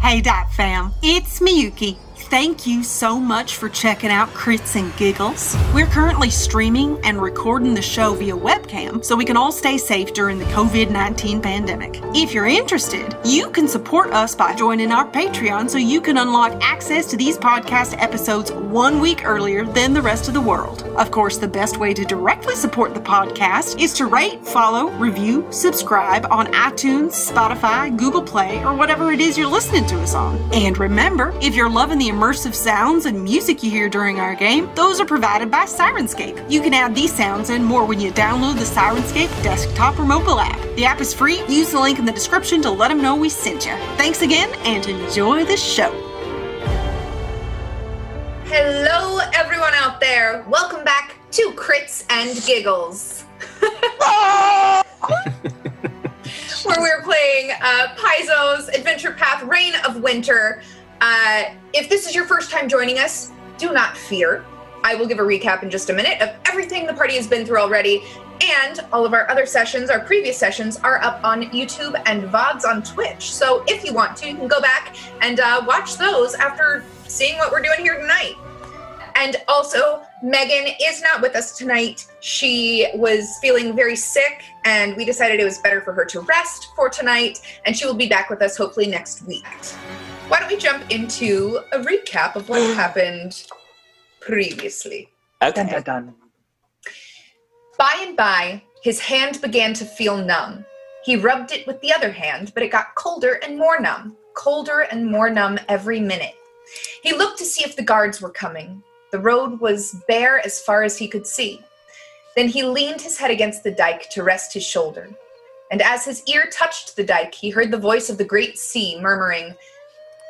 Hey, Dot fam, it's Miyuki. Thank you so much for checking out Crits and Giggles. We're currently streaming and recording the show via webcam so we can all stay safe during the COVID 19 pandemic. If you're interested, you can support us by joining our Patreon so you can unlock access to these podcast episodes one week earlier than the rest of the world. Of course, the best way to directly support the podcast is to rate, follow, review, subscribe on iTunes, Spotify, Google Play, or whatever it is you're listening to us on. And remember, if you're loving the immersive sounds and music you hear during our game, those are provided by Syrinscape. You can add these sounds and more when you download the Syrinscape desktop or mobile app. The app is free. Use the link in the description to let them know we sent you. Thanks again and enjoy the show. Hello, everyone out there. Welcome back to Crits and Giggles. Where we're playing uh, Paizo's Adventure Path Reign of Winter. Uh, if this is your first time joining us, do not fear. I will give a recap in just a minute of everything the party has been through already, and all of our other sessions, our previous sessions, are up on YouTube and VODs on Twitch. So if you want to, you can go back and uh, watch those after seeing what we're doing here tonight. And also, Megan is not with us tonight. She was feeling very sick, and we decided it was better for her to rest for tonight, and she will be back with us hopefully next week. Why don't we jump into a recap of what happened previously? Okay. Dun, dun, dun. By and by, his hand began to feel numb. He rubbed it with the other hand, but it got colder and more numb, colder and more numb every minute. He looked to see if the guards were coming. The road was bare as far as he could see. Then he leaned his head against the dike to rest his shoulder. And as his ear touched the dike, he heard the voice of the great sea murmuring.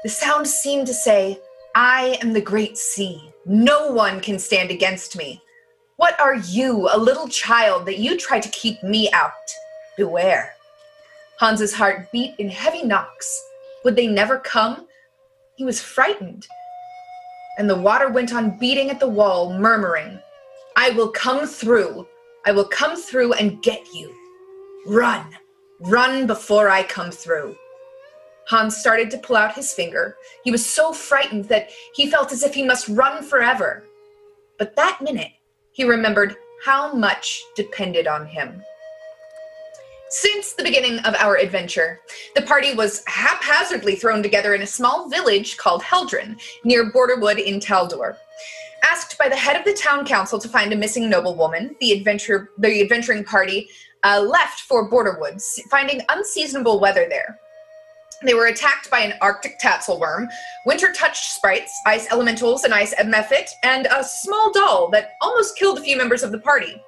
The sound seemed to say, I am the great sea. No one can stand against me. What are you, a little child, that you try to keep me out? Beware. Hans's heart beat in heavy knocks. Would they never come? He was frightened. And the water went on beating at the wall, murmuring, I will come through. I will come through and get you. Run. Run before I come through. Hans started to pull out his finger. He was so frightened that he felt as if he must run forever. But that minute, he remembered how much depended on him. Since the beginning of our adventure, the party was haphazardly thrown together in a small village called Heldren, near Borderwood in Taldor. Asked by the head of the town council to find a missing noblewoman, the adventure the adventuring party uh, left for Borderwood, finding unseasonable weather there. They were attacked by an Arctic tatzlwyrm, winter touched sprites, ice elementals, an ice mephit, and a small doll that almost killed a few members of the party.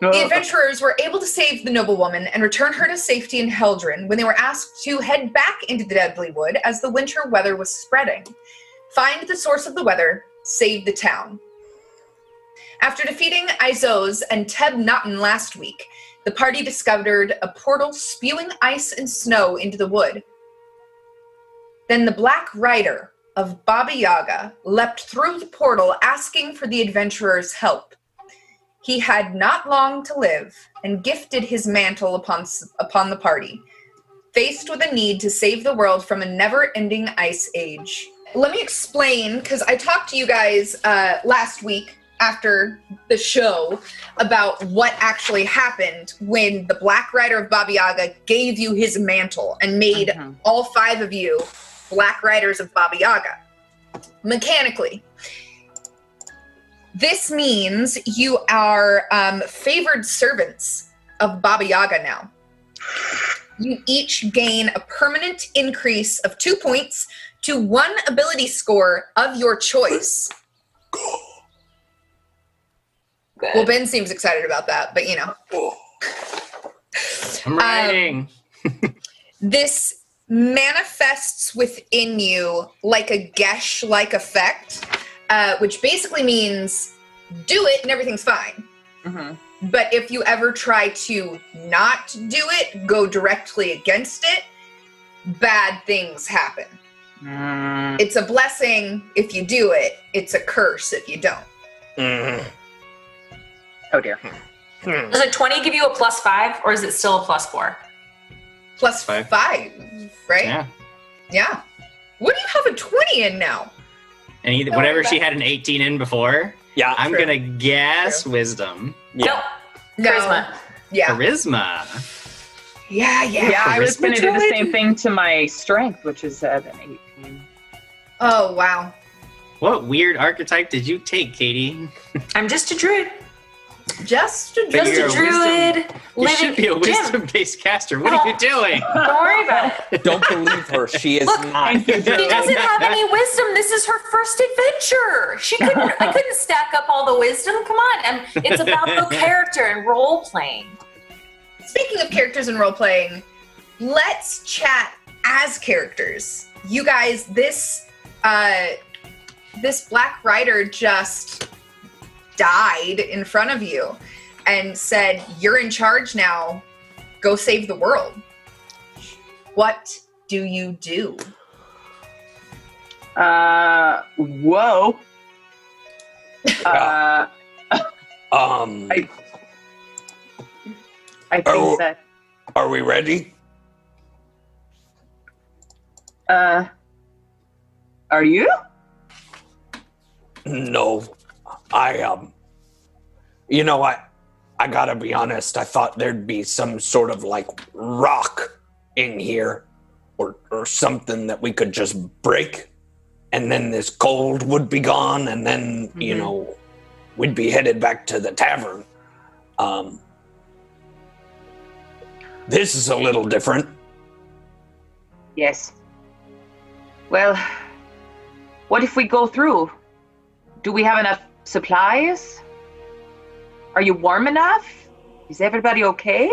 The adventurers were able to save the noblewoman and return her to safety in Heldren when they were asked to head back into the Deadly Wood as the winter weather was spreading. Find the source of the weather, save the town. After defeating Izos and Teb Naughton last week, the party discovered a portal spewing ice and snow into the wood. Then the Black Rider of Baba Yaga leapt through the portal asking for the adventurers' help. He had not long to live and gifted his mantle upon, upon the party, faced with a need to save the world from a never ending ice age. Let me explain, because I talked to you guys uh, last week after the show about what actually happened when the Black Rider of Baba Yaga gave you his mantle and made Mhm. all five of you Black Riders of Baba Yaga. Mechanically, this means you are um, favored servants of Baba Yaga now. You each gain a permanent increase of two points to one ability score of your choice. Well, Ben seems excited about that, but you know. I'm writing. This manifests within you like a geas like effect, uh, which basically means do it and everything's fine. Mhm. But if you ever try to not do it, go directly against it, bad things happen. Mm, It's a blessing if you do it, it's a curse if you don't. Mm. Oh dear. Hmm. Does a 20 give you a plus five, or is it still a plus four? Plus Five. five, right? Yeah. Yeah. What do you have a 20 in now. And either, whatever she had an 18 in before, Yeah. I'm True. gonna guess wisdom. Yeah. Nope. Charisma. Yeah. Charisma. Yeah, yeah. Yeah, I was going to do the same thing to my strength, which is at an 18. Oh, wow. What weird archetype did you take, Katie? I'm just a druid. Just a Just a a druid You should be a Jim, wisdom-based caster. What are you doing? Don't worry about it. Don't believe her. She is Look, not. She doesn't have any wisdom. This is her first adventure. She couldn't. I couldn't stack up all the wisdom. Come on, and it's about the character and role playing. Speaking of characters and role playing, let's chat as characters. You guys, this uh this black rider just died in front of you and said, "You're in charge now. Go save the world." What do you do? Uh, whoa. Uh, Um, I- I think Oh. that, are we ready? uh, are you? No. I um. You know I, I gotta be honest. I thought there'd be some sort of like rock in here, or or something that we could just break, and then this cold would be gone, and then you Mhm. know, we'd be headed back to the tavern. Um. This is a little different. Yes. Well, what if we go through? Do we have enough supplies? Are you warm enough? Is everybody okay?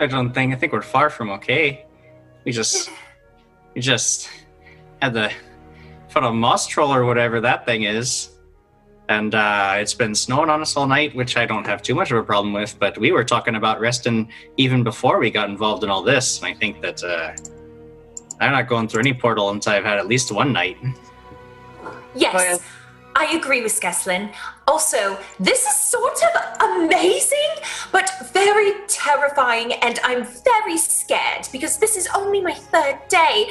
I don't think. I think we're far from okay. We just, we just had the foot of moss troll or whatever that thing is, and uh, it's been snowing on us all night, which I don't have too much of a problem with. But we were talking about resting even before we got involved in all this, and I think that uh, I'm not going through any portal until I've had at least one night. Yes, Well- I agree with Skeslin. Also, this is sort of amazing, but very terrifying, and I'm very scared because this is only my third day.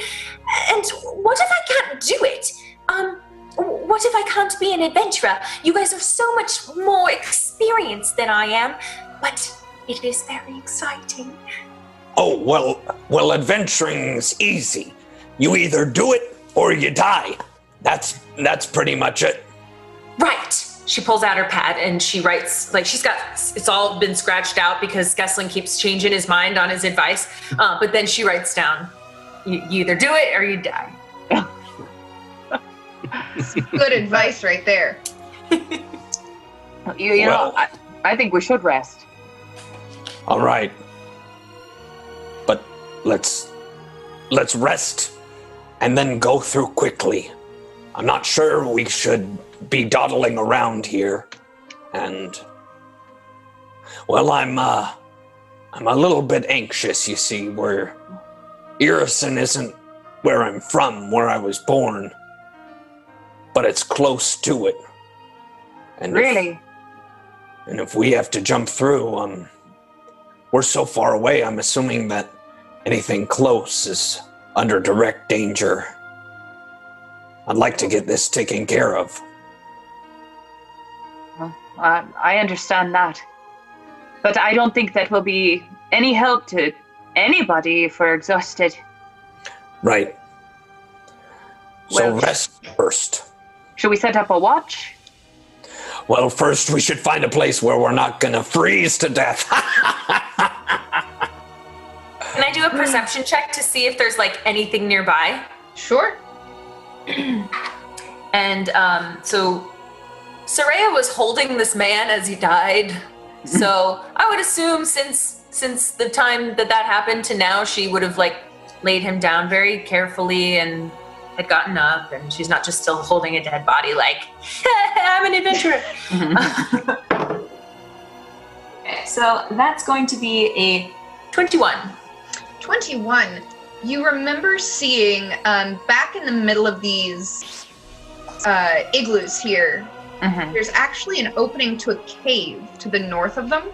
And what if I can't do it? Um, what if I can't be an adventurer? You guys are so much more experienced than I am, but it is very exciting. Oh, well, well, adventuring's easy. You either do it or you die. That's that's pretty much it. Right. She pulls out her pad and she writes, like, she's got, it's all been scratched out because Skeslin keeps changing his mind on his advice. Uh, but then she writes down, you, you either do it or you die. Good advice right there. You, you Well- know, I, I think we should rest. All right. But let's let's rest and then go through quickly. I'm not sure we should be dawdling around here. And well, I'm uh I'm a little bit anxious, you see, where Irrisen isn't where I'm from, where I was born. But it's close to it. And if- Really? and if we have to jump through, um, we're so far away, I'm assuming that anything close is under direct danger. I'd like to get this taken care of. Uh, I understand that. But I don't think that will be any help to anybody if we're exhausted. Right. So Well- rest first. Should we set up a watch? Well, first we should find a place where we're not gonna freeze to death. Can I do a perception check to see if there's like anything nearby? Sure. And um, so Soraya was holding this man as he died. So I would assume since since the time that that happened to now, she would have like laid him down very carefully and had gotten up, and she's not just still holding a dead body like I'm an adventurer. okay, so that's going to be a twenty-one. 21. You remember seeing um, back in the middle of these uh, igloos here, Mhm. there's actually an opening to a cave to the north of them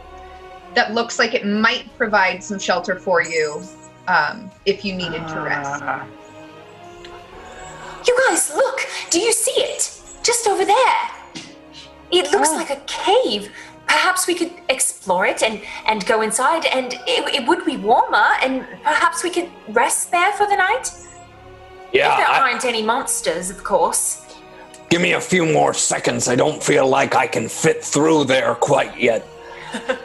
that looks like it might provide some shelter for you um, if you needed to rest. Ah. you guys, look! Do you see it? Just over there. It looks Oh. like a cave. Perhaps we could explore it and, and go inside, and it, it would be warmer, and perhaps we could rest there for the night? Yeah, if there I- aren't any monsters, of course. Give me a few more seconds. I don't feel like I can fit through there quite yet.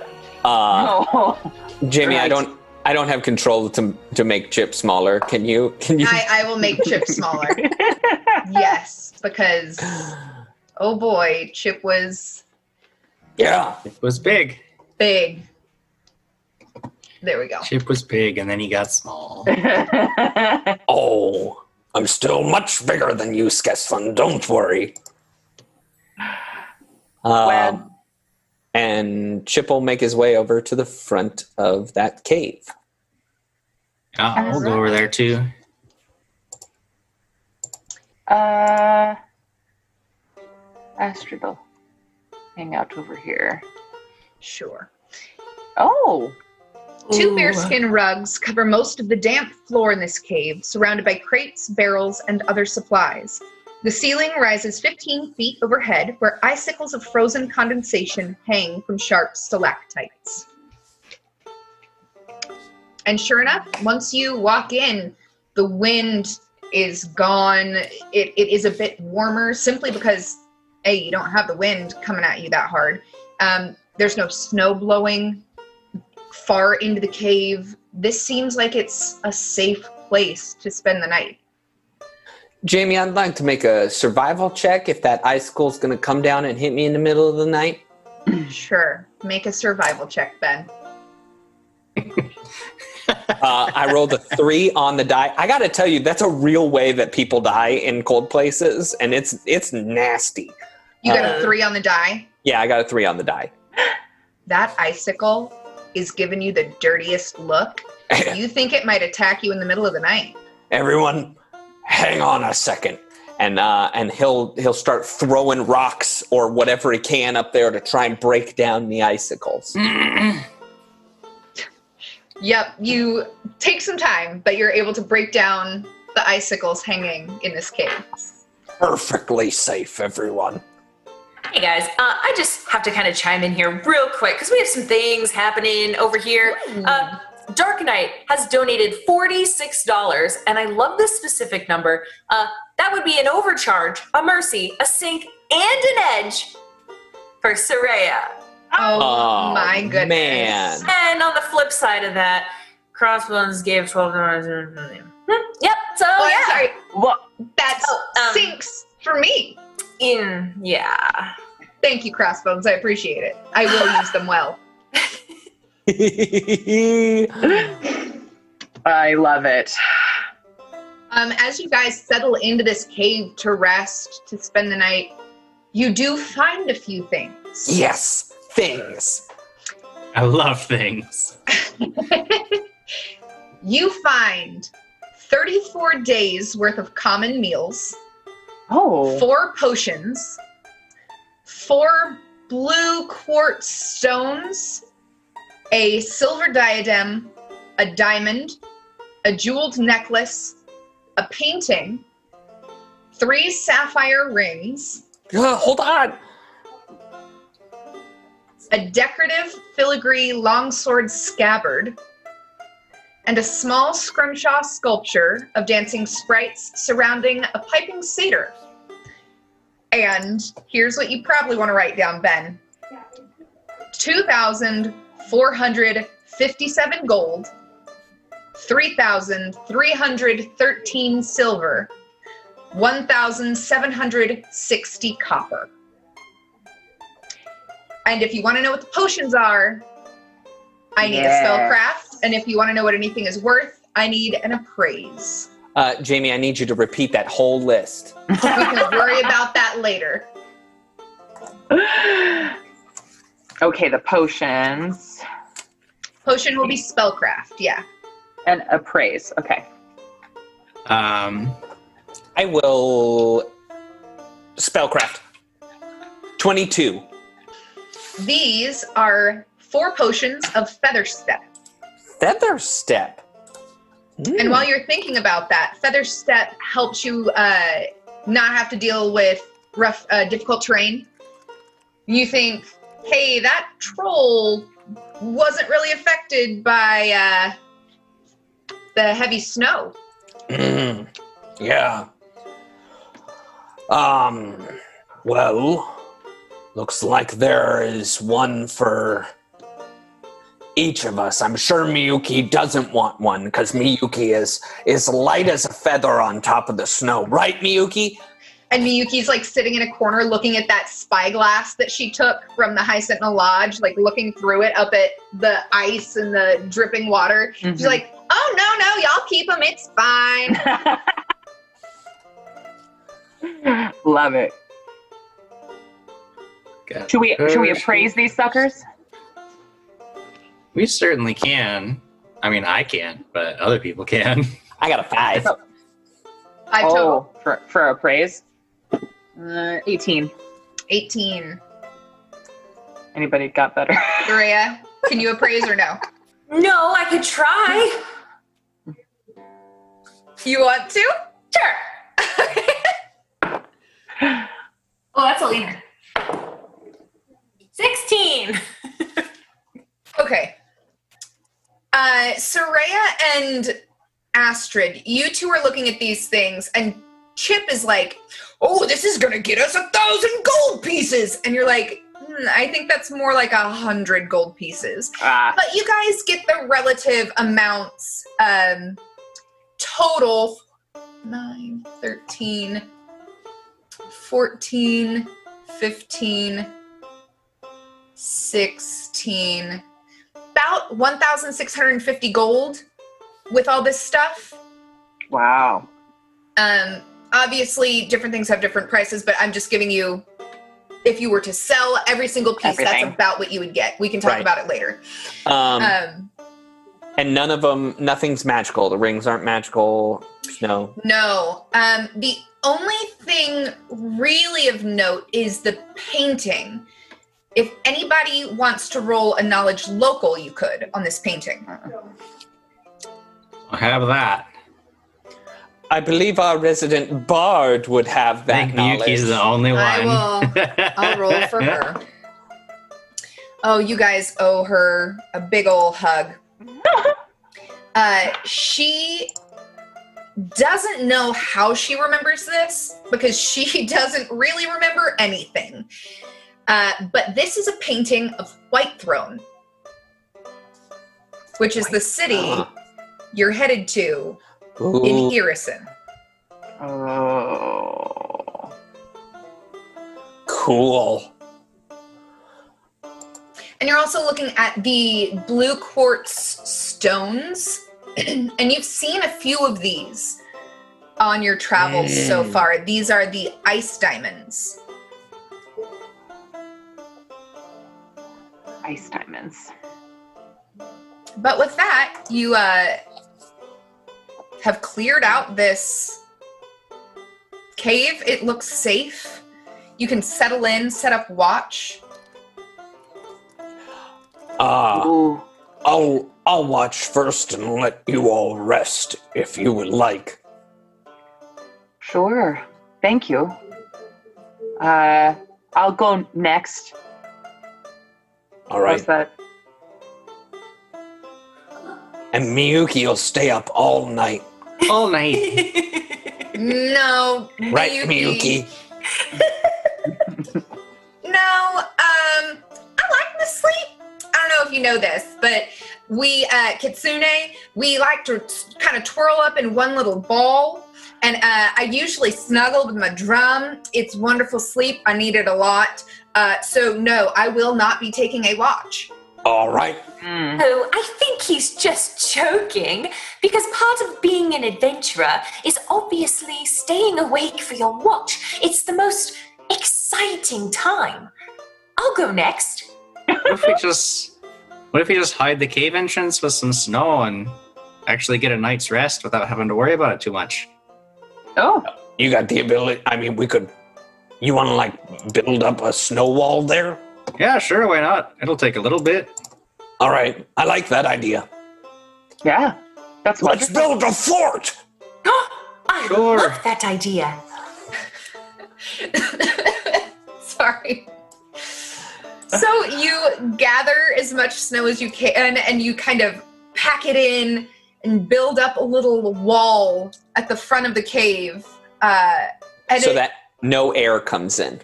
Uh, Oh, Jamie, I don't I don't have control to to make Chip smaller. Can you? Can you? I, I will make Chip smaller. yes, because oh boy, Chip was Yeah. It was big. big. There we go. Chip was big, and then he got small. Oh, I'm still much bigger than you, Skeslin. Don't worry. Um, and Chip will make his way over to the front of that cave. Yeah, we'll go over there too. uh, Astrobel. Hang out over here. Sure. Oh, Two bearskin rugs cover most of the damp floor in this cave, surrounded by crates, barrels, and other supplies. The ceiling rises 15 feet overhead, where icicles of frozen condensation hang from sharp stalactites. And sure enough, once you walk in, the wind is gone. It, it is a bit warmer simply because, A, you don't have the wind coming at you that hard. Um, there's no snow blowing far into the cave. This seems like it's a safe place to spend the night. Jamie, I'd like to make a survival check if that icicle's going to come down and hit me in the middle of the night. Sure. Make a survival check, Ben. Uh, I rolled a three on the die. I got to tell you, that's a real way that people die in cold places, and it's it's nasty. You got Uh, a three on the die. Yeah, I got a three on the die. That icicle is giving you the dirtiest look. You think it might attack you in the middle of the night. Everyone, hang on a second. and uh, and he'll he'll start throwing rocks or whatever he can up there to try and break down the icicles. Yep, you take some time, but you're able to break down the icicles hanging in this cave. Perfectly safe, everyone. Hey guys, uh, I just have to kind of chime in here real quick because we have some things happening over here. Uh, Dark Knight has donated $46, and I love this specific number. Uh, that would be an overcharge, a mercy, a sink, and an edge for Soraya. Oh, Oh, my goodness. man. And on the flip side of that, Crossbones gave $12. Hmm, Yep, so Oh, yeah. Sorry. what? That Oh, um, sinks for me. In, yeah. Thank you, Crossbones. I appreciate it. I will use them well. I love it. Um, as you guys settle into this cave to rest, to spend the night, you do find a few things. Yes, things. I love things. you find 34 days worth of common meals, Oh, four potions, four blue quartz stones, a silver diadem, a diamond, a jeweled necklace, a painting, three sapphire rings, Uh, hold on. a decorative filigree longsword scabbard, and a small scrimshaw sculpture of dancing sprites surrounding a piping satyr. And here's what you probably want to write down, Ben 2,457 gold, 3,313 silver, 1,760 copper. And if you want to know what the potions are, I need Yes. a spellcraft. And if you want to know what anything is worth, I need an appraise. Uh, Jamie, I need you to repeat that whole list. We can worry about that later. okay, the potions Potion will be spellcraft, yeah. and appraise. Okay. Um, I will spellcraft. Twenty-two. These are four potions of feather step. Feather step. And while you're thinking about that, Feather Step helps you uh, not have to deal with rough, uh, difficult terrain. You think, hey, that troll wasn't really affected by uh, the heavy snow. Mm, yeah. Um, well, looks like there is one for each of us. I'm sure Miyuki doesn't want one because Miyuki is is light as a feather on top of the snow, right, Miyuki? And Miyuki's like sitting in a corner looking at that spyglass that she took from the High Sentinel Lodge, like looking through it up at the ice and the dripping water. She's Mhm. like, oh, no, no, y'all keep them. It's fine. Love it. Should we should we appraise these suckers? We certainly can. I mean, I can't, but other people can. I got a five. Five total. Oh, for for appraise. Uh, 18. 18. Anybody got better? Dorea, can you appraise or no? No, I could try. You want to? Sure. oh, that's a leaner. 16. Okay. Uh, Soraya and Astrid, you two are looking at these things, and Chip is like, "Oh, this is gonna get us a thousand gold pieces," and you're like, hmm, "I think that's more like a hundred gold pieces." Ah, But you guys get the relative amounts um, total 9, 13, 14, 15, 16, about 1,650 gold with all this stuff. wow. Um, obviously, different things have different prices, but I'm just giving you. If you were to sell every single piece, Everything. that's about what you would get. We can talk Right. about it later. Um, Um, and none of them, nothing's magical. The rings aren't magical. No. No. Um, the only thing really of note is the painting. If anybody wants to roll a knowledge local, you could on this painting. I'll have that. I believe our resident bard would have I that think knowledge. Miyuki's the only one. I will. I'll roll for her. Oh, you guys owe her a big ol' hug. Uh, she doesn't know how she remembers this because she doesn't really remember anything. Uh, but this is a painting of Whitethrone, which is the city you're headed to in Ooh. Irrisen. Oh. Cool. And you're also looking at the blue quartz stones. and you've seen a few of these on your travels so Mm. far. These are the ice diamonds. Ice diamonds. But with that, you uh, have cleared out this cave. It looks safe. You can settle in, set up watch. Uh, I'll I'll watch first and let you all rest if you would like. Sure. Thank you. Uh, I'll go next. All How's right. that? And Miyuki will stay up all night. All night. No, Right, Miyuki? No, um, I like to sleep. I don't know if you know this, but we uh, Kitsune, we like to kind of twirl up in one little ball. And uh, I usually snuggle with my drum. It's wonderful sleep. I need it a lot. Uh, so, no, I will not be taking a watch. All right. Mm. Oh, I think he's just joking because part of being an adventurer is obviously staying awake for your watch. It's the most exciting time. I'll go next. what if we just what if we just hide the cave entrance with some snow and actually get a night's rest without having to worry about it too much? Oh, You got the ability. I mean, we could. You want to like build up a snow wall there? Yeah, sure, why not? It'll take a little bit. All right. I like that idea. yeah. That's Let's wonderful. build a fort. I Sure. love that idea. Sorry. So you gather as much snow as you can and you kind of pack it in and build up a little wall at the front of the cave. Uh, and so it- that no air comes in.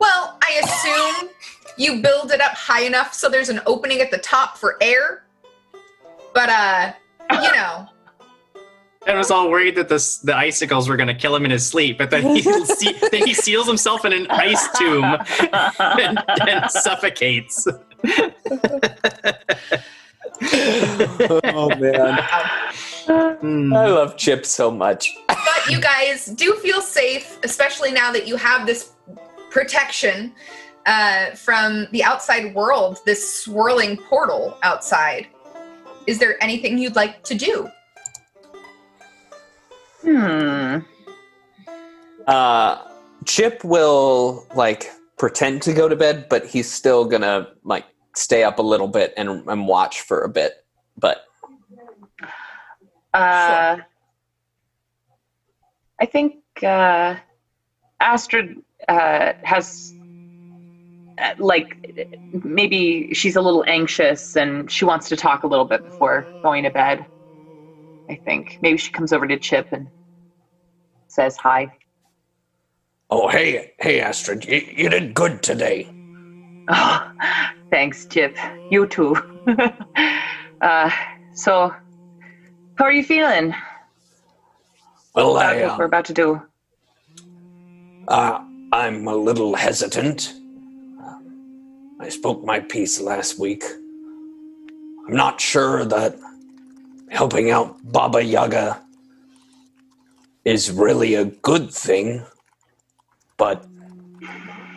well, I assume you build it up high enough so there's an opening at the top for air. But uh, you know, I was all worried that this, the icicles were going to kill him in his sleep, but then he, se- then he seals himself in an ice tomb and, and suffocates. oh man, Hmm. I love Chip so much. But you guys do feel safe, especially now that you have this protection uh, from the outside world, this swirling portal outside. Is there anything you'd like to do? Hmm. Uh, Chip will like pretend to go to bed, but he's still gonna like stay up a little bit and, and watch for a bit. But Uh, I think uh, Astrid uh, has uh, like maybe she's a little anxious and she wants to talk a little bit before going to bed. I think maybe she comes over to Chip and says hi. Oh, hey, hey, Astrid, you, you did good today. Oh, thanks, Chip. You too. uh, so, how are you feeling Well, I, what we're uh, about to do? uh, I'm a little hesitant. Uh, I spoke my piece last week. I'm not sure that helping out Baba Yaga is really a good thing, but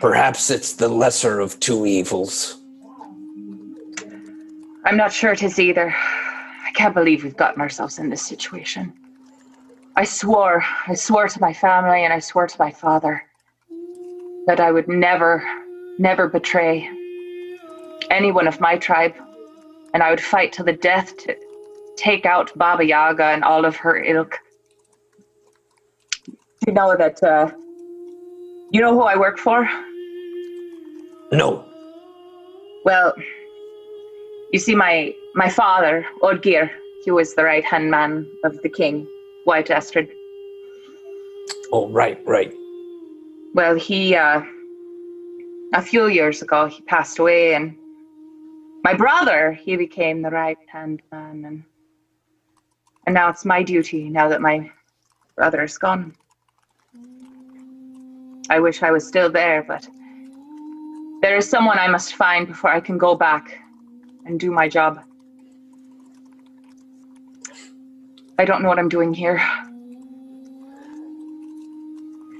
perhaps it's the lesser of two evils. I'm not sure it is either. I can't believe we've gotten ourselves in this situation. I swore, I swore to my family and I swore to my father that I would never, never betray anyone of my tribe, and I would fight to the death to take out Baba Yaga and all of her ilk. You know that, uh, you know who I work for? No, Well, you see, my my father, Odgir, he was the right hand man of the king, White Astrid. oh, right, right. Well, he uh, a few years ago he passed away, and my brother he became the right hand man, and and now it's my duty. Now that my brother is gone, I wish I was still there, but there is someone I must find before I can go back and do my job. I don't know what I'm doing here.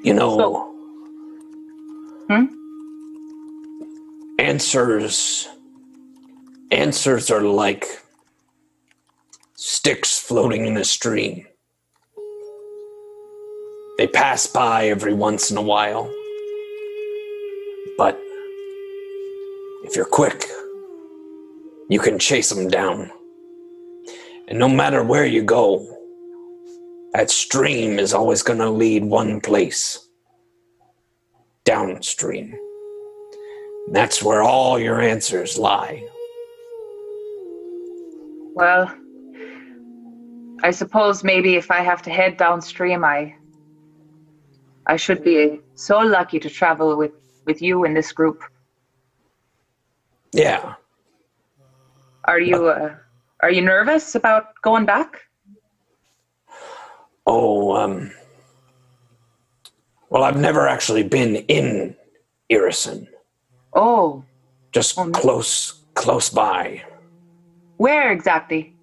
You know, So- Hmm? answers answers are like sticks floating in a stream. They pass by every once in a while. But if you're quick, you can chase them down. And no matter where you go, that stream is always going to lead one place downstream. And that's where all your answers lie. Well, I suppose maybe if I have to head downstream, I I should be so lucky to travel with with you in this group. Yeah. Are you uh, are you nervous about going back? Oh, um. Well, I've never actually been in Irrisen, Oh, just Oh, close, close by. where exactly?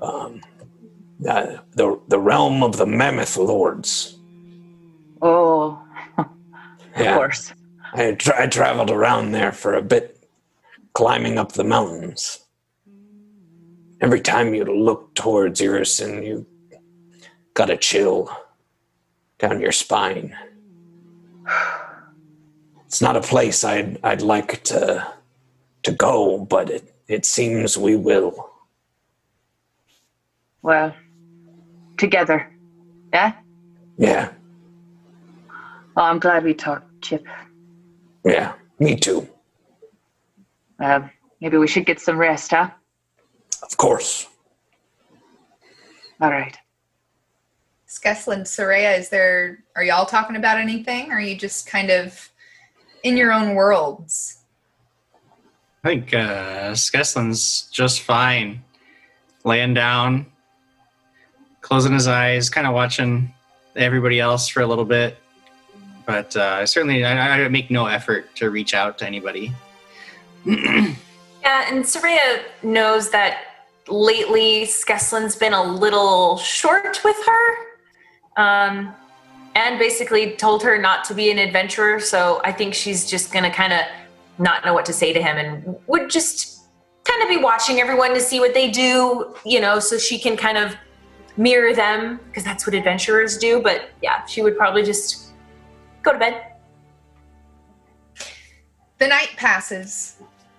Um, uh, the the realm of the Mammoth Lords. Oh, of Yeah, course. I, tra- I traveled around there for a bit, climbing up the mountains. Every time you look towards Irrisen, you got a chill down your spine. It's not a place I'd I'd like to to go, but it, it seems we will. Well, together. Yeah? Yeah, Well, I'm glad we talked, Chip. yeah, me too. Um, maybe we should get some rest, huh? Of course. All right. Skeslin, Soraya, is there, are y'all talking about anything? Or are you just kind of in your own worlds? I think uh, Skeslin's just fine, laying down, closing his eyes, kind of watching everybody else for a little bit. But uh, certainly, I, I make no effort to reach out to anybody. Yeah, and Soraya knows that lately Skeslin's been a little short with her. Um, and basically told her not to be an adventurer, so I think she's just gonna kind of not know what to say to him and would just kind of be watching everyone to see what they do, you know, so she can kind of mirror them, because that's what adventurers do. But yeah, she would probably just go to bed. The night passes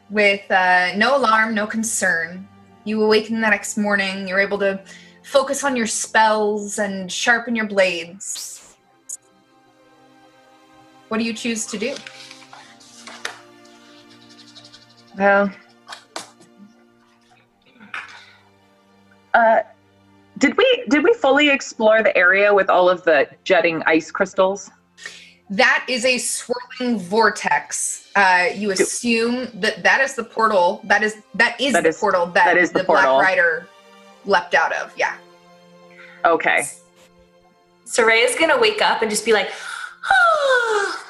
with uh, no alarm, no concern. You awaken the next morning. You're able to focus on your spells and sharpen your blades. What do you choose to do? Well, uh, did we did we fully explore the area with all of the jutting ice crystals? That is a swirling vortex. Uh, you assume that that is the portal. That is that is That the is- portal that, that is the the portal. Black Rider leapt out of. Yeah. Okay. Soraya's gonna wake up and just be like, "Ah,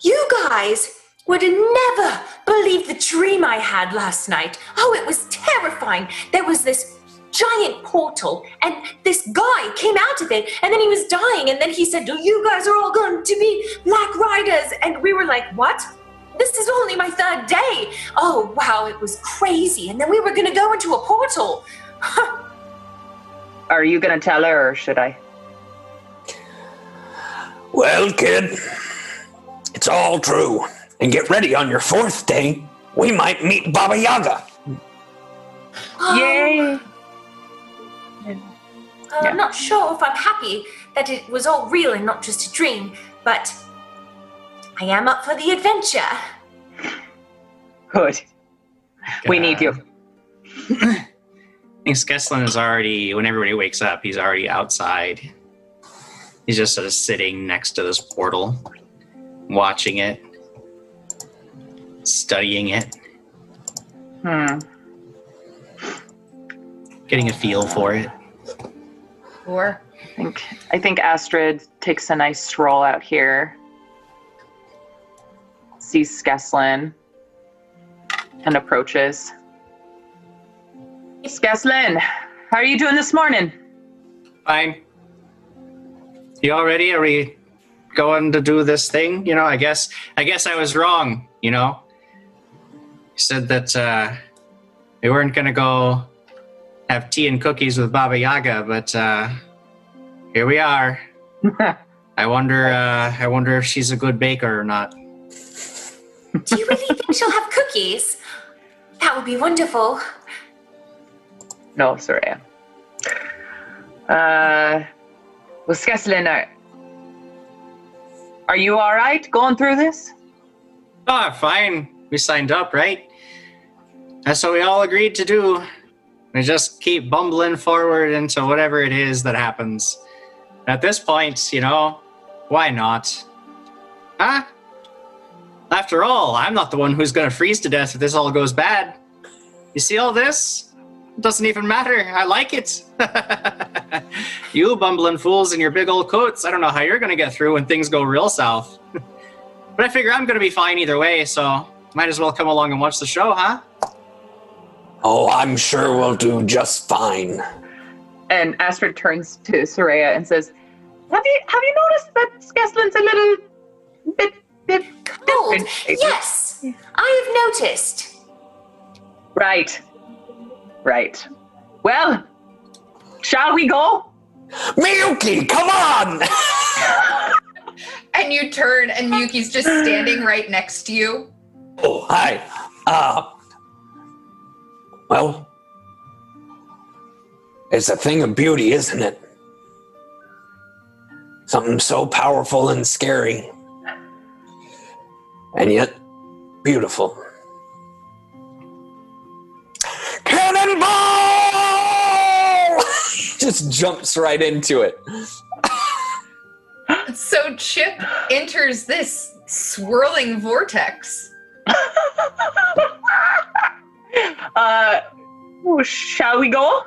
you guys would never believe the dream I had last night. Oh, it was terrifying. There was this giant portal, and this guy came out of it, and then he was dying, and then he said, You guys are all going to be Black Riders. And we were like, What? This is only my third day. Oh, wow, it was crazy. And then we were gonna go into a portal. Are you gonna tell her, or should I? Well, kid, it's all true. And get ready on your fourth day. We might meet Baba Yaga. Yay! Uh, Yeah. I'm not sure if I'm happy that it was all real and not just a dream, but I am up for the adventure. Good. We need you. I think Skeslin is already, when everybody wakes up, he's already outside. He's just sort of sitting next to this portal, watching it, studying it, Hmm. getting a feel for it. Or I think I think Astrid takes a nice stroll out here. Sees Skeslin and approaches. Skeslin, how are you doing this morning? Fine. You all ready? Are we going to do this thing? You know, I guess I guess I was wrong, you know. You said that uh we weren't gonna go have tea and cookies with Baba Yaga, but uh here we are. I wonder uh I wonder if she's a good baker or not. Do you really think she'll have cookies? That would be wonderful. No, Soraya. Uh, well, Skeslin, are, are you all right going through this? Oh, fine. We signed up, right? That's what we all agreed to do. We just keep bumbling forward into whatever it is that happens. At this point, you know, why not? Huh? After all, I'm not the one who's gonna freeze to death if this all goes bad. You see all this? It doesn't even matter. I like it. you bumbling fools in your big old coats. I don't know how you're gonna get through when things go real south. But I figure I'm going to be fine either way, so might as well come along and watch the show, huh? Oh, I'm sure we'll do just fine. And Astrid turns to Soraya and says, "Have you have you noticed that Skeslin's a little bit bit Cold. different lately?" Yes, I have noticed. Right, right. Well, shall we go? Miyuki, come on! and you turn and Miyuki's just standing right next to you. oh, hi. Uh, well, It's a thing of beauty, isn't it? Something so powerful and scary. And yet beautiful. Cannonball! Just jumps right into it. So Chip enters this swirling vortex. Uh, shall we go?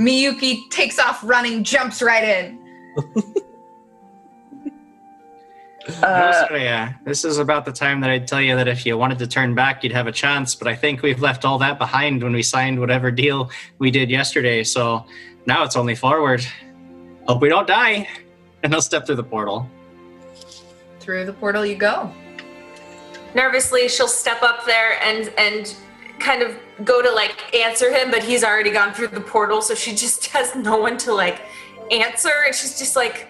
Miyuki takes off running, jumps right in. Uh, So, yeah, this is about the time that I'd tell you that if you wanted to turn back, you'd have a chance. But I think we've left all that behind when we signed whatever deal we did yesterday. So now it's only forward. Hope we don't die. And I'll step through the portal. Through the portal you go. Nervously, she'll step up there and and kind of go to like answer him, but he's already gone through the portal, so she just has no one to like answer, and she's just like,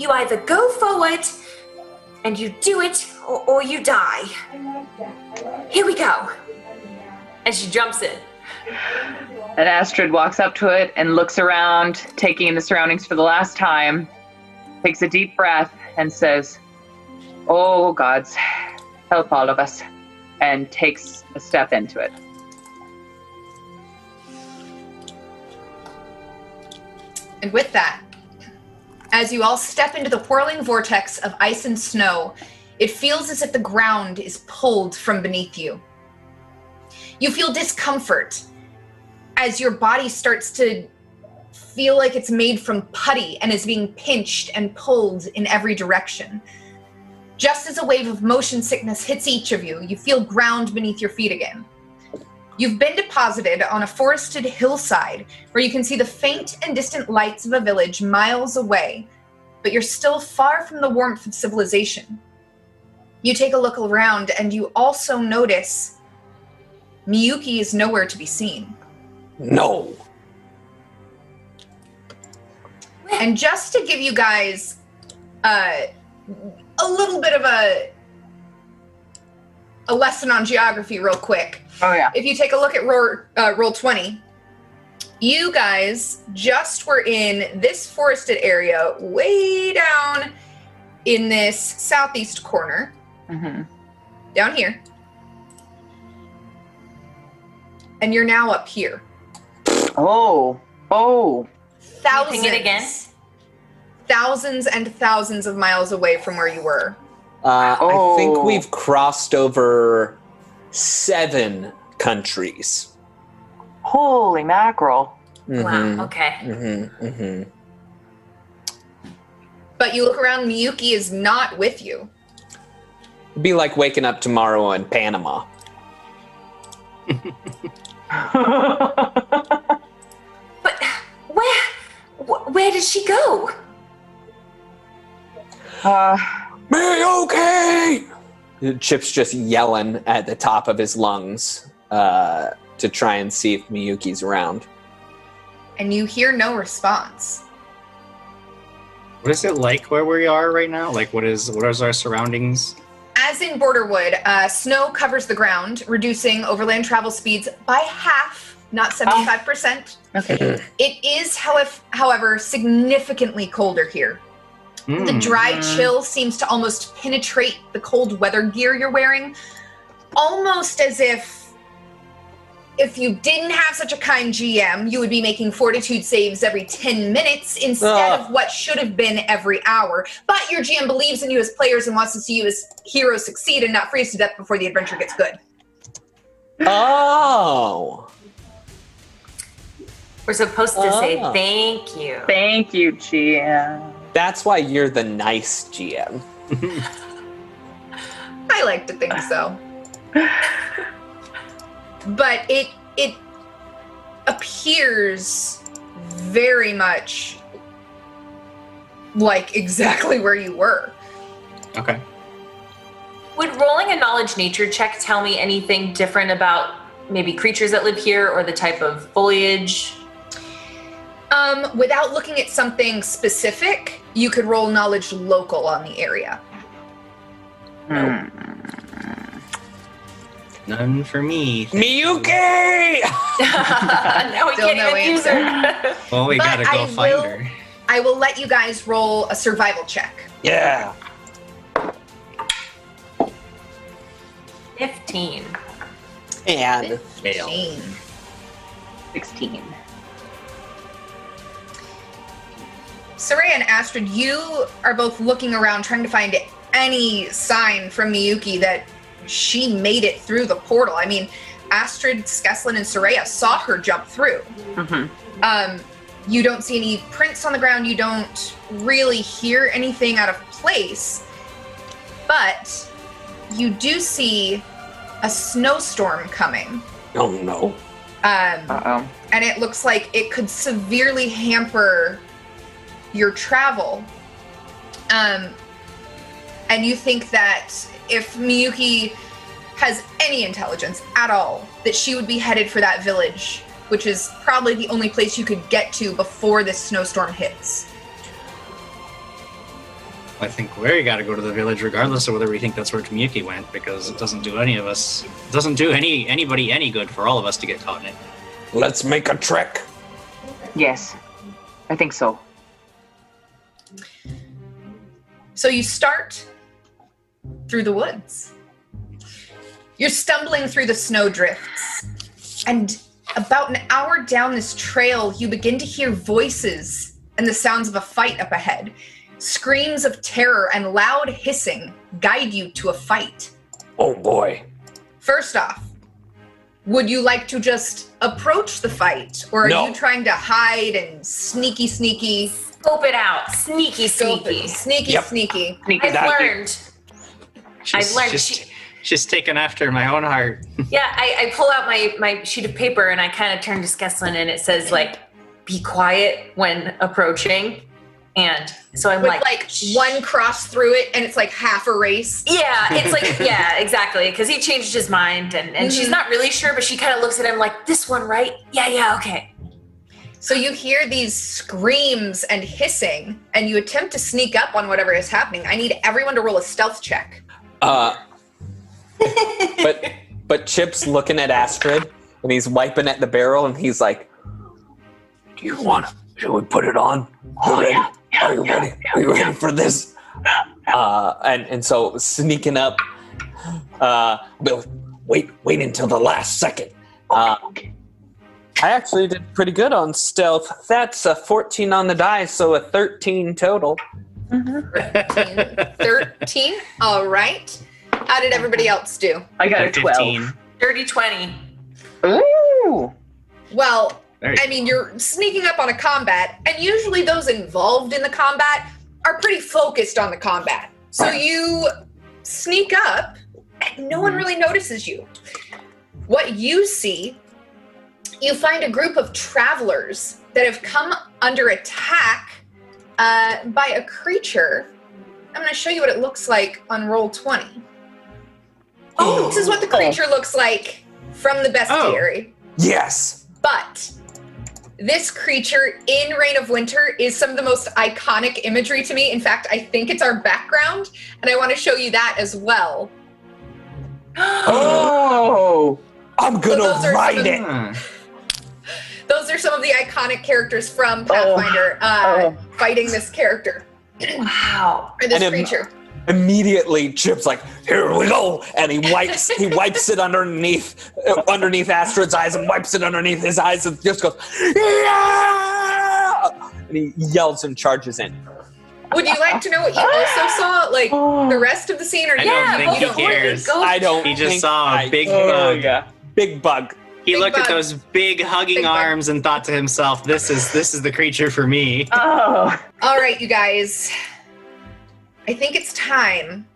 "You either go forward and you do it, or, or you die. Here we go." And she jumps in. and Astrid walks up to it and looks around, taking in the surroundings for the last time, takes a deep breath, and says, Oh, gods, help all of us, and takes a step into it. And with that, as you all step into the whirling vortex of ice and snow, it feels as if the ground is pulled from beneath you. You feel discomfort as your body starts to feel like it's made from putty and is being pinched and pulled in every direction. Just as a wave of motion sickness hits each of you, you feel ground beneath your feet again. You've been deposited on a forested hillside where you can see the faint and distant lights of a village miles away, but you're still far from the warmth of civilization. You take a look around and you also notice Miyuki is nowhere to be seen. No. And just to give you guys uh, a little bit of a a lesson on geography, real quick. Oh, yeah. If you take a look at roll, uh, Roll20, you guys just were in this forested area, way down in this southeast corner, hmm down here, and you're now up here. Oh, oh. Thousands, it again? thousands and thousands of miles away from where you were. Uh, I think Oh. we've crossed over seven countries. Holy mackerel. Mhm, Wow. Okay. mhm, mhm. But you look around, Miyuki is not with you. It'd be like waking up tomorrow in Panama. But where where did she go? uh, Me okay? Chip's just yelling at the top of his lungs uh, to try and see if Miyuki's around. And you hear no response. What is it like where we are right now? Like, what is what is our surroundings? As in Borderwood, uh, snow covers the ground, reducing overland travel speeds by half, not 75%. okay. It is, however, however, significantly colder here. The Hmm. dry Mhm. chill seems to almost penetrate the cold weather gear you're wearing, almost as if if you didn't have such a kind GM, you would be making fortitude saves every 10 minutes instead Ah. of what should have been every hour. But your GM believes in you as players and wants to see you as heroes succeed and not freeze to death before the adventure gets good. Oh! We're supposed to say Oh. thank you. Thank you, GM. That's why you're the nice GM. I like to think so. but it it appears very much like exactly where you were. Okay. Would rolling a knowledge nature check tell me anything different about maybe creatures that live here or the type of foliage? Um, without looking at something specific, you could roll knowledge local on the area. Hmm. None for me. Miyuki! now we Still can't no even use her. Well, we But gotta go I find will- her. I will let you guys roll a survival check. Yeah. 15. And Fail. 15. 16. Soraya and Astrid, you are both looking around trying to find any sign from Miyuki that she made it through the portal. I mean, Astrid, Skeslin, and Soraya saw her jump through. Mm-hmm. Um, you don't see any prints on the ground. You don't really hear anything out of place. But you do see a snowstorm coming. Oh no. Um, Uh oh. and it looks like it could severely hamper your travel. Um, and you think that if Miyuki has any intelligence at all, that she would be headed for that village, which is probably the only place you could get to before this snowstorm hits. I think we gotta go to the village regardless of whether we think that's where Miyuki went, because it doesn't do any of us it doesn't do any anybody any good for all of us to get caught in it. Let's make a trek. Yes, I think so. So you start through the woods. You're stumbling through the snow drifts. And about an hour down this trail, you begin to hear voices and the sounds of a fight up ahead. Screams of terror and loud hissing guide you to a fight. Oh boy. First off, would you like to just approach the fight? Or are No. you trying to hide and sneaky, sneaky, Scope it out. Sneaky, scope sneaky. Sneaky, Yep. sneaky. Sneaky I've That- learned. She's learned just, she- she's taken after my own heart. Yeah, I, I pull out my, my sheet of paper and I kind of turn to Skeslin and it says like, be quiet when approaching. And so I'm With like, like one cross through it and it's like half erased. yeah, it's like, yeah, exactly. Cause he changed his mind and, and she's Mhm. not really sure, but she kind of looks at him like, this one, right? Yeah, yeah, okay. So you hear these screams and hissing, and you attempt to sneak up on whatever is happening. I need everyone to roll a stealth check. uh but but Chip's looking at Astrid and he's wiping at the barrel and he's like, Do you want to? Should we put it on? You ready? Are you ready? Are you ready for this? uh and and so sneaking up uh Bill, wait, wait until the last second. uh I actually did pretty good on stealth. That's a 14 on the die, so a 13 total. Mm-hmm. 13. All right. How did everybody else do? I got a 12. 15. Dirty 20. Ooh. Well, I mean, you're sneaking up on a combat, and usually those involved in the combat are pretty focused on the combat. So you sneak up, and no one really notices you. What you see, you find a group of travelers that have come under attack uh, by a creature. I'm going to show you what it looks like on roll 20. Oh, this is what the creature looks like from the bestiary. Yes. But this creature in Reign of Winter is some of the most iconic imagery to me. In fact, I think it's our background, and I want to show you that as well. Oh. I'm gonna those are ride some- it. Huh. Those are some of the iconic characters from Pathfinder uh, Oh. fighting this character Wow. or this And it- creature. Immediately, Chip's like, "Here we go," and he wipes he wipes it underneath uh, underneath Astrid's eyes and wipes it underneath his eyes and just goes, "Yeah!" and he yells and charges in. Would you like to know what you also saw, like the rest of the scene, or I you don't Yeah, think you he don't cares. I don't. He just think saw a I- big Oh, bug. yeah. Big bug. He Big looked bug. at those big hugging Big bug. arms and thought to himself, "This is this is the creature for me." Oh. All right, you guys. I think it's time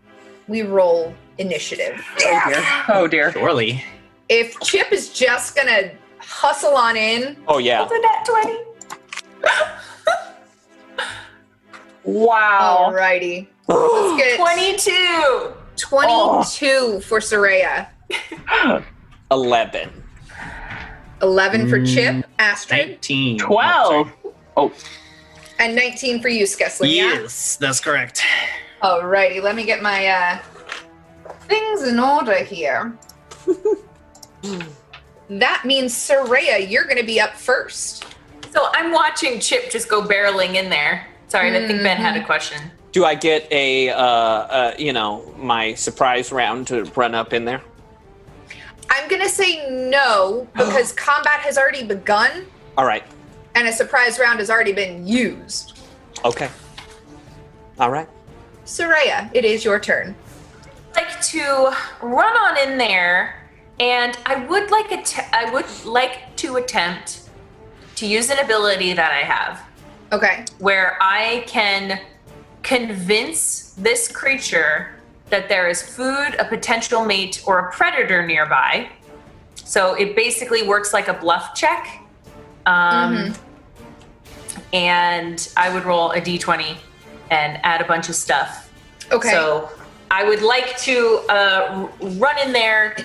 we roll initiative. Oh dear. Oh dear. Surely. If Chip is just gonna hustle on in, Oh yeah. The net 20. Wow. alrighty. Let's get 22. 22 for Soraya, Eleven. 11 for Mm. Chip, Astrid, Nineteen. Twelve. Oh. and 19 for you, Skeslin. Yeah? Yes, that's correct. Alrighty, let me get my uh, things in order here. That means Soraya, you're going to be up first. So I'm watching Chip just go barreling in there. Sorry, I think Ben had a question. Do I get a, uh, uh, you know, my surprise round to run up in there? I'm going to say no because combat has already begun All right. and a surprise round has already been used. Okay. All right. Soraya, it is your turn. like to run on in there, and I would like I would like to attempt to use an ability that I have Okay. where I can convince this creature that there is food, a potential mate, or a predator nearby. So it basically works like a bluff check. Um, And I would roll a d20 and add a bunch of stuff. Okay. So I would like to uh, run in there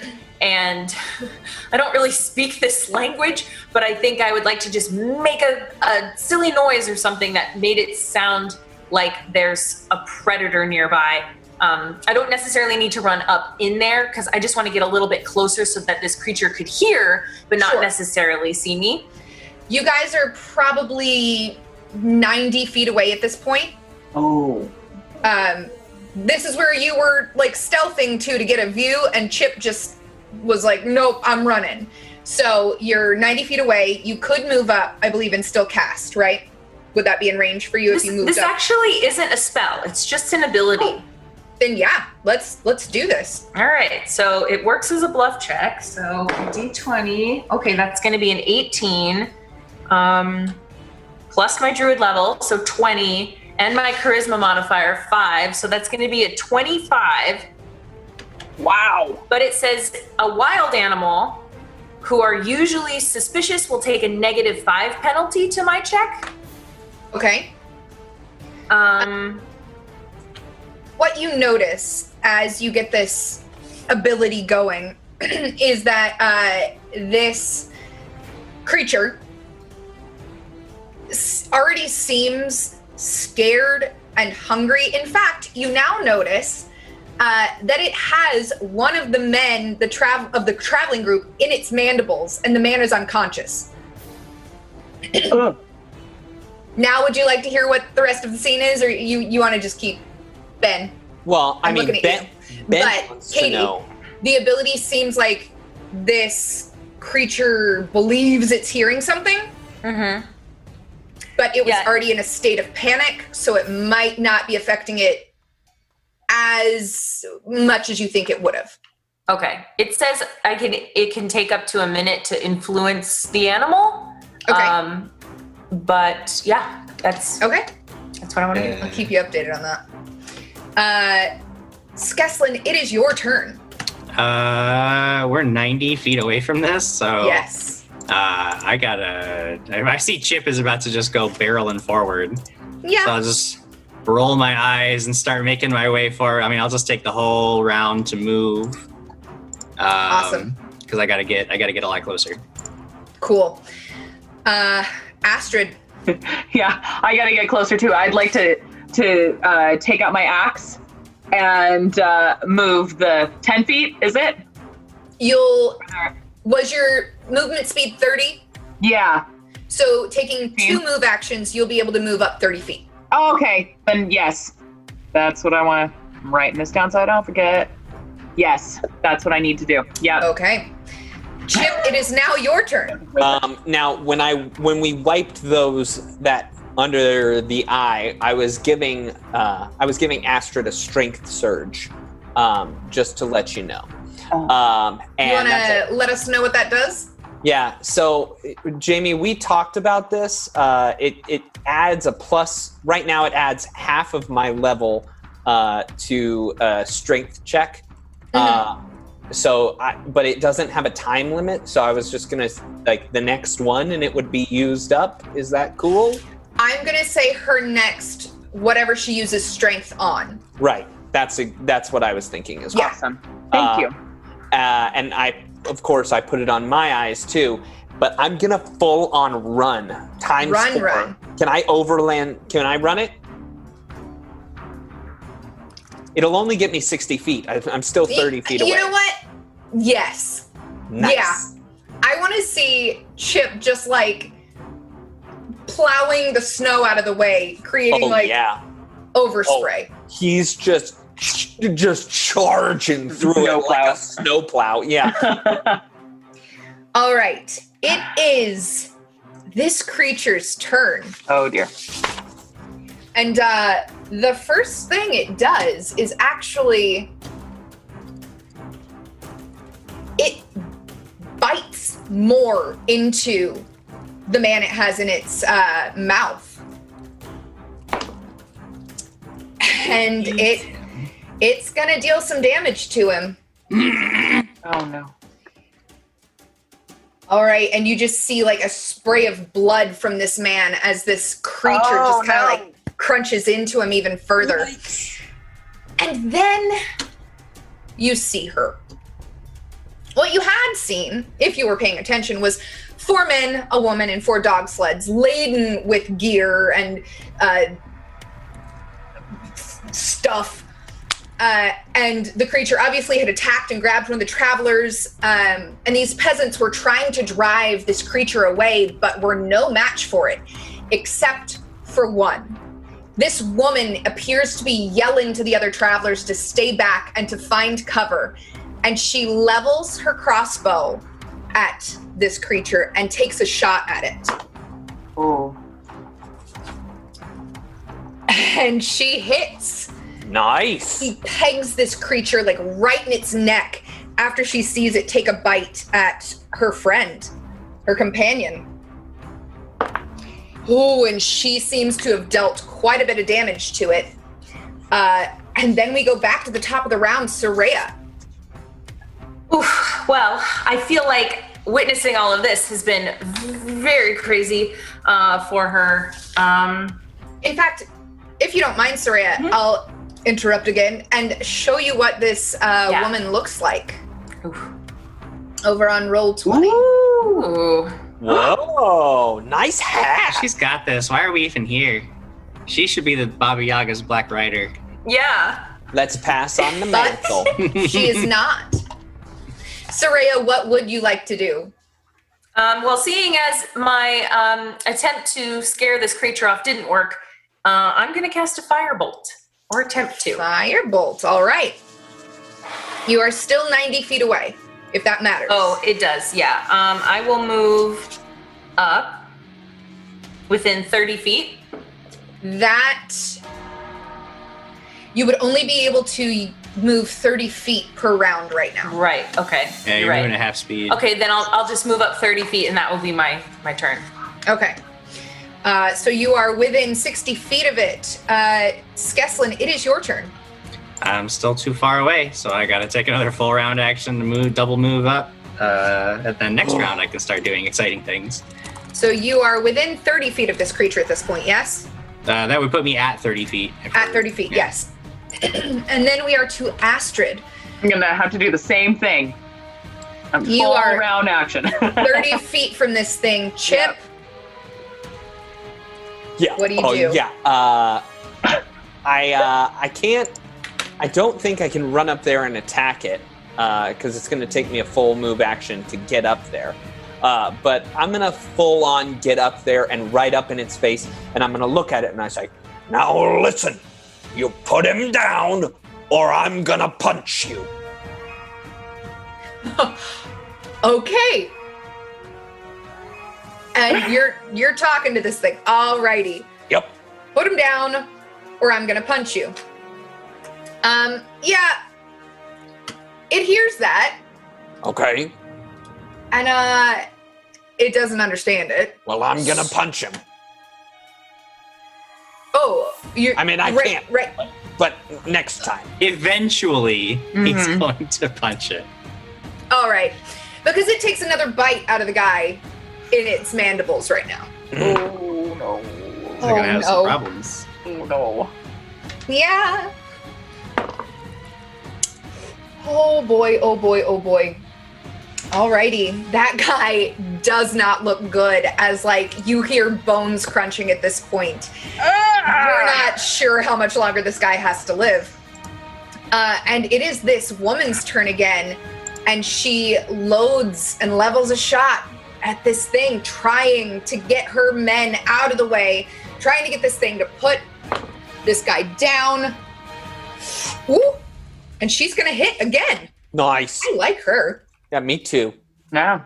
and I don't really speak this language, but I think I would like to just make a, a silly noise or something that made it sound like there's a predator nearby. Um, I don't necessarily need to run up in there because I just want to get a little bit closer so that this creature could hear, but not Sure. necessarily see me. You guys are probably 90 feet away at this point. Oh. Um, this is where you were like stealthing to to get a view, and Chip just was like, "Nope, I'm running." So you're 90 feet away. You could move up, I believe, and still cast, right? Would that be in range for you This, if you moved this up? This actually isn't a spell; it's just an ability. Then yeah, let's let's do this. All right, so it works as a bluff check. So d20. Okay, that's going to be an 18, um, plus my druid level, so 20, and my charisma modifier five. So that's going to be a 25. Wow. But it says a wild animal who are usually suspicious will take a negative five penalty to my check. Okay. Um, what you notice as you get this ability going is that uh, this creature already seems scared and hungry. In fact, you now notice uh, that it has one of the men, the trav- of the traveling group, in its mandibles, and the man is unconscious. Now, would you like to hear what the rest of the scene is, or you you want to just keep Ben? Well, I I'm mean, looking at Ben, ben But, wants Katie- to know. the ability seems like this creature believes it's hearing something, Mm-hmm. but it was Yeah. already in a state of panic, so it might not be affecting it as much as you think it would have. Okay. It says I can it can take up to a minute to influence the animal. Okay. Um but yeah, that's okay, that's what I want to do. I'll keep you updated on that. Uh, Skeslin, it is your turn. Uh, we're 90 feet away from this, so Yes. uh, I gotta. I see Chip is about to just go barreling forward, Yeah. so I'll just roll my eyes and start making my way forward. I mean, I'll just take the whole round to move. Um, Awesome. Because I gotta get, I gotta get a lot closer. Cool. Uh, Astrid. Yeah, I gotta get closer too. I'd like to to uh, take out my axe and uh, move the ten feet. Is it? You'll. Was your movement speed 30? Yeah. So taking two move actions, you'll be able to move up 30 feet. Oh, okay. Then yes, that's what I want. I'm writing this down so I don't forget. Yes, that's what I need to do. Yeah. Okay. Chip, it is now your turn. Um, now, when I when we wiped those that under the eye, I was giving uh, I was giving Astrid a strength surge, um, just to let you know. Oh. Um, You want to let us know what that does? Yeah. So, Jamie, we talked about this. Uh, it it adds a plus. Right now, it adds half of my level uh, to a strength check. Uh, so, I, but it doesn't have a time limit. So I was just gonna like the next one, and it would be used up. Is that cool? I'm going to say her next, whatever she uses strength on. Right. That's a, that's what I was thinking as well. Yeah. Awesome. Thank Uh, you. uh, and I, of course, I put it on my eyes too. But I'm gonna full on run times Run, four. run. Can I overland? Can I run it? It'll only get me 60 feet. I, I'm still 30 feet away. you know what? Yes. Nice. Yeah. I want to see Chip just like plowing the snow out of the way, creating Oh like yeah. overspray. He's just just charging through it like a snowplow. Yeah. All right. It is this creature's turn. oh dear. And uh, the first thing it does is actually it bites more into the man it has in its uh, mouth, and it it's gonna deal some damage to him. Oh no. All right, and you just see like a spray of blood from this man as this creature Oh, just kind of no. like crunches into him even further. And then you see her. What you had seen, if you were paying attention, was four men, a woman, and four dog sleds laden with gear and uh, stuff. Uh, and the creature obviously had attacked and grabbed one of the travelers. Um, and these peasants were trying to drive this creature away, but were no match for it, except for one. This woman appears to be yelling to the other travelers to stay back and to find cover. And she levels her crossbow at this creature and takes a shot at it. Oh. And she hits. nice. She pegs this creature like right in its neck after she sees it take a bite at her friend, her companion. Ooh, and she seems to have dealt quite a bit of damage to it. Uh, and then we go back to the top of the round, Soraya. Oof. Well, I feel like witnessing all of this has been very crazy uh, for her. Um, In fact, if you don't mind, Soraya, I'll interrupt again and show you what this uh, Yeah. woman looks like oof. over on Roll20. Ooh. Whoa, nice hat. She's got this. Why are we even here? She should be the Baba Yaga's Black Rider. Yeah. Let's pass on the mantle. she is not. Soraya, what would you like to do? Um, well, seeing as my um, attempt to scare this creature off didn't work, uh, I'm going to cast a firebolt or attempt to. Firebolt. All right. You are still 90 feet away, if that matters. Oh, it does. Yeah. Um, I will move up within 30 feet. that you would only be able to move 30 feet per round right now. Right. Okay. Yeah, you're you're moving at half speed. Okay, then I'll, I'll just move up 30 feet and that will be my, my turn. Okay. Uh, so you are within 60 feet of it. Uh, Skeslin, it is your turn. I'm still too far away, so I gotta take another full round action to move, double move up. Uh, and then next round I can start doing exciting things. So you are within 30 feet of this creature at this point, yes? Uh, that would put me at 30 feet. At 30 feet, yeah. yes. and then we are to Astrid. I'm gonna have to do the same thing. A You full are- round action. 30 feet from this thing. Chip, Yeah. What do you oh, do? Yeah. Uh, I uh, I can't. I don't think I can run up there and attack it because it's going to take me a full move action to get up there. Uh, but I'm going to full on get up there and right up in its face, and I'm going to look at it and I say, "Now listen, you put him down, or I'm to punch you." okay. And you're you're talking to this thing. Alrighty. Yep. Put him down, or I'm gonna punch you. Um, yeah. It hears that, Okay. and uh it doesn't understand it. Well, I'm to punch him. Oh, you I mean, I right, can't. Right. But next time. Eventually, he's Mm-hmm. going to punch it. All right. Because it takes another bite out of the guy in its mandibles right now. oh no. They're gonna have no. some problems. Oh no. Yeah. Oh boy, oh boy, oh boy. Alrighty. That guy does not look good as like you hear bones crunching at this point. We're not sure how much longer this guy has to live. Uh, and it is this woman's turn again. and she loads and levels a shot at this thing, trying to get her men out of the way, trying to get this thing to put this guy down. Woo! And she's gonna hit again. Nice. I like her. Yeah, me too. Yeah.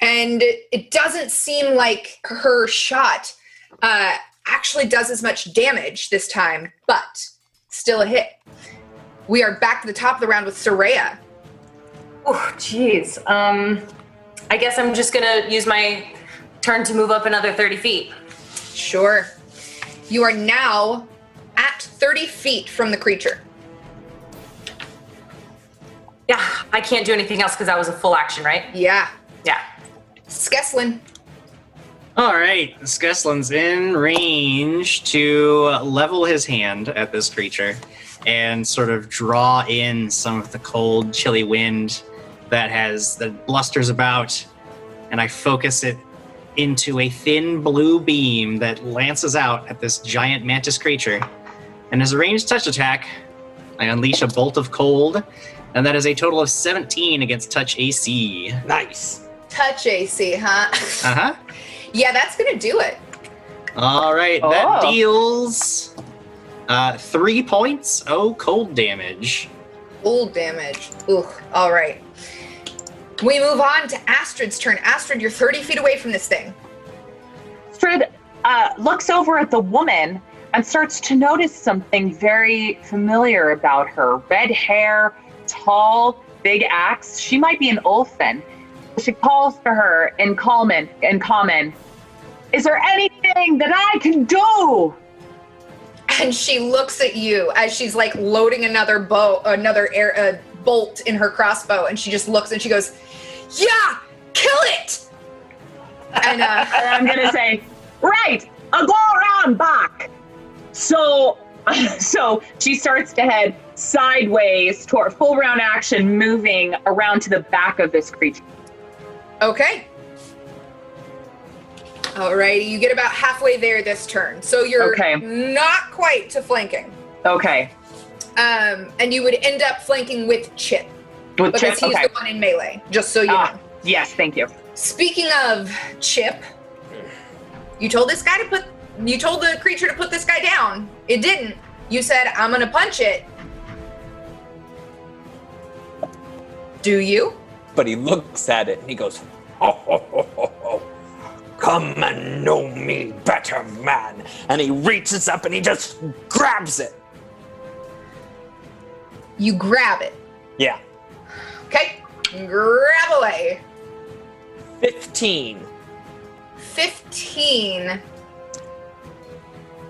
and it doesn't seem like her shot uh, actually does as much damage this time, but still a hit. We are back to the top of the round with Soraya. Oh, jeez. Um, I guess I'm just gonna use my turn to move up another 30 feet. Sure. You are now at 30 feet from the creature. Yeah, I can't do anything else because that was a full action, right? Yeah. Yeah. Skeslin. All right, Skeslin's in range to level his hand at this creature and sort of draw in some of the cold, chilly wind that has that blusters about, and I focus it into a thin blue beam that lances out at this giant mantis creature. And as a ranged touch attack, I unleash a bolt of cold, and that is a total of 17 against touch AC. Nice. Touch AC, huh? Uh huh. yeah, that's going to do it. All right, that Oh. deals uh, three points. Oh, cold damage. Full damage. Ooh, all right. We move on to Astrid's turn. Astrid, you're 30 feet away from this thing. Astrid uh, looks over at the woman and starts to notice something very familiar about her. Red hair, tall, big axe. She might be an Ulfen. She calls to her in common. In common, is there anything that I can do? and she looks at you as she's like loading another bow, another air uh, bolt in her crossbow, and she just looks and she goes, "Yeah, kill it!" And uh, And I'm gonna say, right, I'll go around back. So, so she starts to head sideways toward full round action, moving around to the back of this creature. okay, alrighty, you get about halfway there this turn, so you're Okay. not quite to flanking. Okay. Um, and you would end up flanking with Chip With because Chip. he's Okay. the one in melee. Just so you Ah. know. Yes, thank you. Speaking of Chip, you told this guy to put you told the creature to put this guy down. It didn't. You said I'm gonna punch it. Do you? But he looks at it and he goes, ho, ho, ho, ho, ho. Come and know me better, man. And he reaches up and he just grabs it. You grab it. Yeah. Okay? Grab away. 15. 15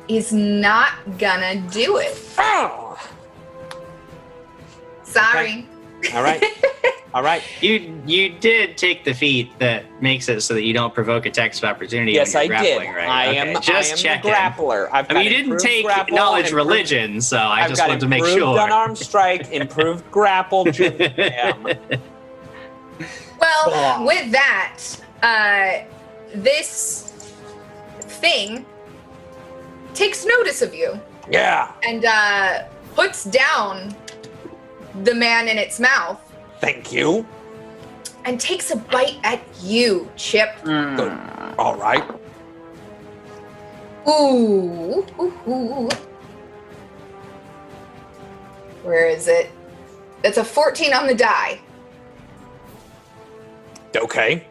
is not gonna do it. Oh. Sorry. All right. All right. You you did take the feat that makes it so that you don't provoke attacks of opportunity. Yes, when I you're did. grappling, Right? I Okay, am, just I am checking. the grappler. I've I mean, you got didn't improved take grapple, knowledge improved- religion, so I I've just wanted to make improved sure. unarmed strike, improved grapple. Jam. Well, Oh. with that, uh, this thing takes notice of you Yeah. and uh, puts down the man in its mouth Thank you. and takes a bite at you, Chip. Good. All right. Ooh, ooh, ooh. Where is it? That's a 14 on the die. Okay.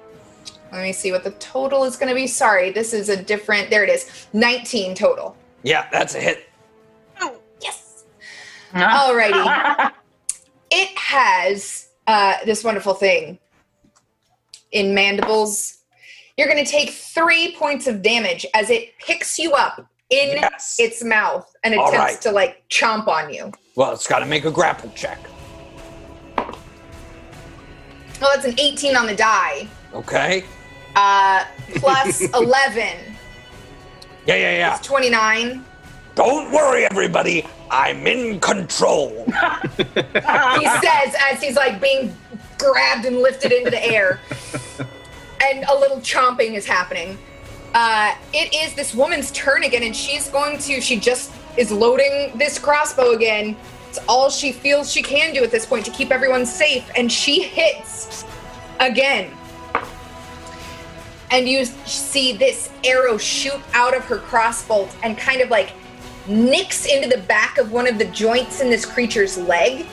Let me see what the total is going to be. Sorry, this is a different. There it is. 19 total. Yeah, that's a hit. Yes. Alrighty. it has uh, this wonderful thing in mandibles. You're going to take three points of damage as it picks you up in Yes. its mouth and All attempts right. to like chomp on you. Well, it's got to make a grapple check. Well, that's an 18 on the die. Okay. Uh, plus 11 Yeah, yeah, yeah. is 29. Don't worry, everybody. I'm in control. He says as he's like being grabbed and lifted into the air. And a little chomping is happening. Uh, it is this woman's turn again, and she's going to, she just is loading this crossbow again. It's all she feels she can do at this point to keep everyone safe, and she hits again. And you see this arrow shoot out of her crossbolt and kind of like nicks into the back of one of the joints in this creature's leg.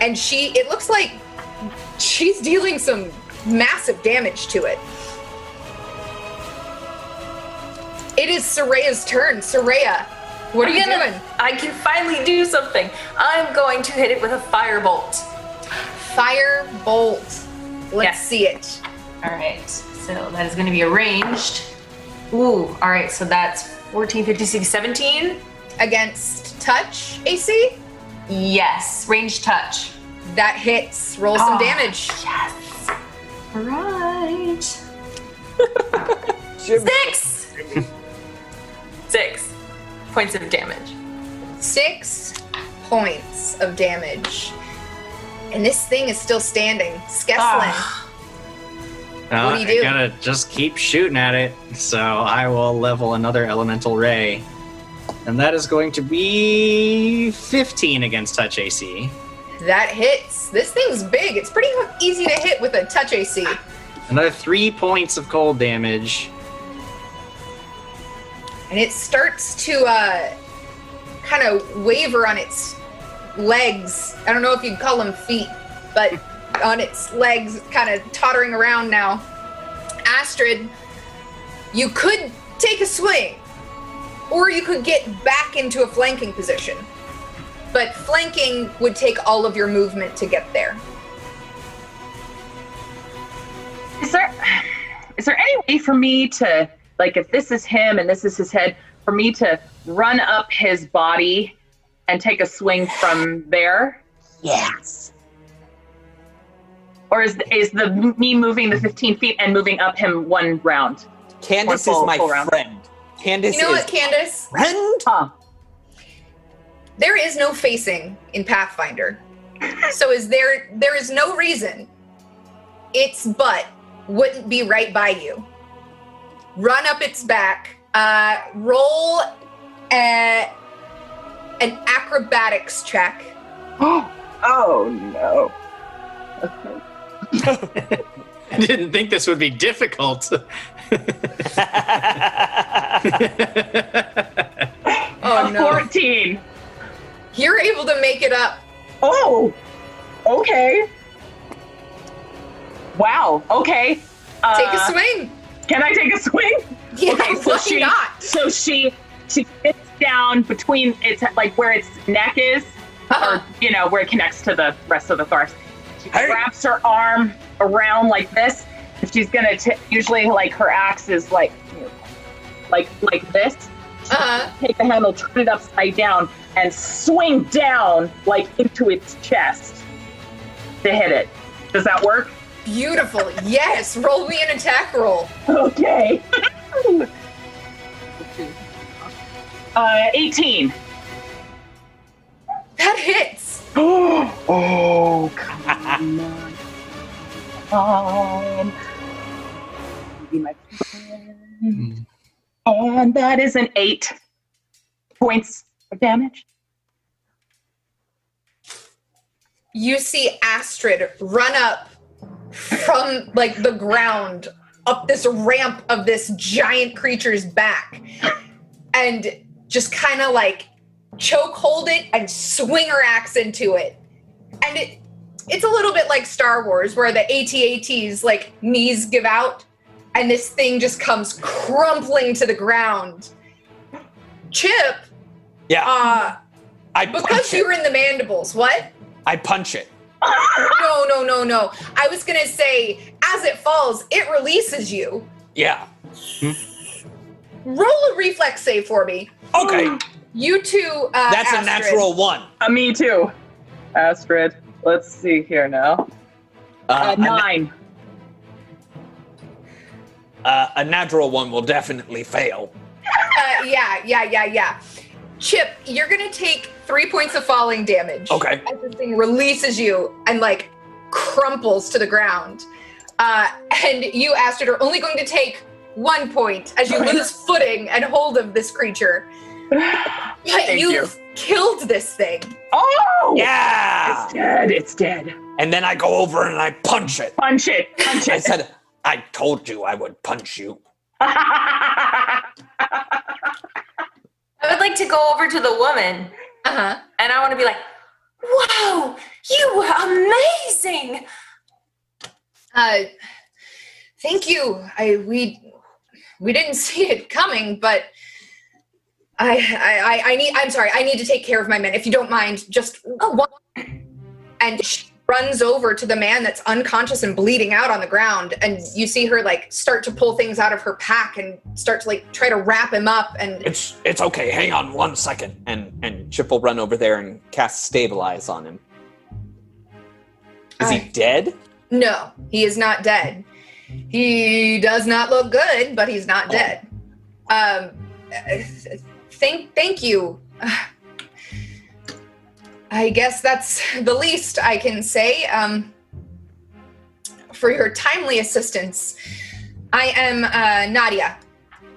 And she, it looks like she's dealing some massive damage to it. It is Soraya's turn. Soraya, what are I'm you gonna- doing? I can finally do something. I'm going to hit it with a firebolt. Fire bolt. Let's Yes. see it. All right, so that is going to be arranged. Ooh, all right, so that's 14, 15, 16, 17. Against touch AC? Yes, range touch. That hits. Roll some Ah. damage. Yes. All right. Six. Six points of damage. Six points of damage. And this thing is still standing. Skeslin. Ah. What do do? I gotta just keep shooting at it. So I will level another elemental ray. And that is going to be 15 against touch AC. That hits. This thing's big. It's pretty easy to hit with a touch AC. Another three points of cold damage. And it starts to uh, kind of waver on its legs. I don't know if you'd call them feet, but on its legs, kind of tottering around now. Astrid, you could take a swing, or you could get back into a flanking position. But flanking would take all of your movement to get there. Is there is there any way for me to like if this is him and this is his head for me to run up his body and take a swing from there? Yes. Or is is the me moving the 15 feet and moving up him one round? Candace full- is my full round. friend. Candace You know is what, Candace? friend. Huh. There is no facing in Pathfinder. so is there there is no reason its butt wouldn't be right by you. Run up its back, uh, roll a, an acrobatics check. oh no. I didn't think this would be difficult. Oh no. 14. You're able to make it up. Oh. Okay. Wow. Okay. Uh, Take a swing. Can I take a swing? Yeah, okay, so she- not? So she she gets down between its like where its neck is, Uh-huh. or you know where it connects to the rest of the thorax. She Hey. wraps her arm around like this, and she's gonna t- usually like her axe is like like like this. Uh-huh. Take the handle, turn it upside down, and swing down like into its chest to hit it. Does that work? Beautiful. Yes. Roll me an attack roll. Okay. uh, 18. That hits. oh, come on. Come on. Be my friend. Mm. And that is an eight points of damage. you see Astrid run up from like the ground up this ramp of this giant creature's back and just kind of like choke hold it and swing her axe into it. And it it's a little bit like Star Wars where the AT-ATs like knees give out and this thing just comes crumpling to the ground. Chip, Yeah. uh I because you were in the mandibles, what? I punch it. no, no, no, no. I was gonna say, as it falls, it releases you. Yeah. Roll a reflex save for me. Okay. You two. Uh, That's a natural one. Uh, me too. Astrid. Let's see here now. Uh, Uh, a, na- nine. uh, a natural one will definitely fail. Uh, yeah, yeah, yeah, yeah. Chip, you're gonna take three points of falling damage. Okay. As this thing releases you and like crumples to the ground. Uh, and you, Astrid, are only going to take one point as you lose footing and hold of this creature. But Thank you, you. killed this thing. Oh! Yeah. It's dead. It's dead. And then I go over and I punch it. Punch it. Punch I said, I told you I would punch you. I would like to go over to the woman Uh huh. and I want to be like, wow, you were amazing. Uh, thank you. I we we didn't see it coming, but I I I, I need. I'm sorry. I need to take care of my men. If you don't mind, just one. And she runs over to the man that's unconscious and bleeding out on the ground, and you see her like start to pull things out of her pack and start to like try to wrap him up. And It's it's okay. Hang on one second. And and Chip will run over there and cast stabilize on him. Is he dead? no, he is not dead. He does not look good, but he's not Oh. dead. Um, thank thank you. I guess that's the least I can say. Um, for your timely assistance, I am uh, Nadia,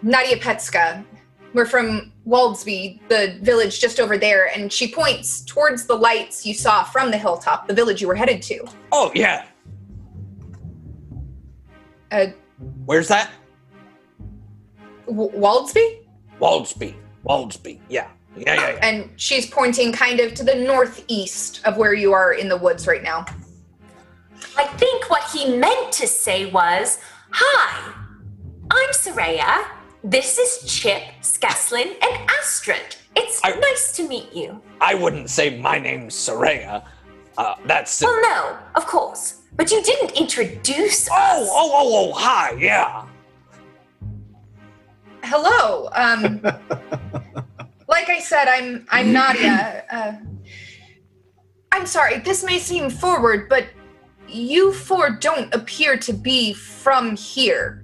Nadia Petska. We're from Waldsby, the village just over there, and she points towards the lights you saw from the hilltop, the village you were headed to. Oh yeah. Uh, Where's that? W- Waldsby? Waldsby. Waldsby. Yeah. Yeah, yeah, yeah. And she's pointing kind of to the northeast of where you are in the woods right now. I think what he meant to say was, Hi, I'm Soraya. This is Chip, Skeslin, and Astrid. It's I- nice to meet you. I wouldn't say my name's Soraya. Uh, that's. Well, no, of course. But you didn't introduce Oh, us. oh, oh, oh, hi, yeah. Hello. Um, like I said, I'm I'm Nadia. Uh, I'm sorry. This may seem forward, but you four don't appear to be from here.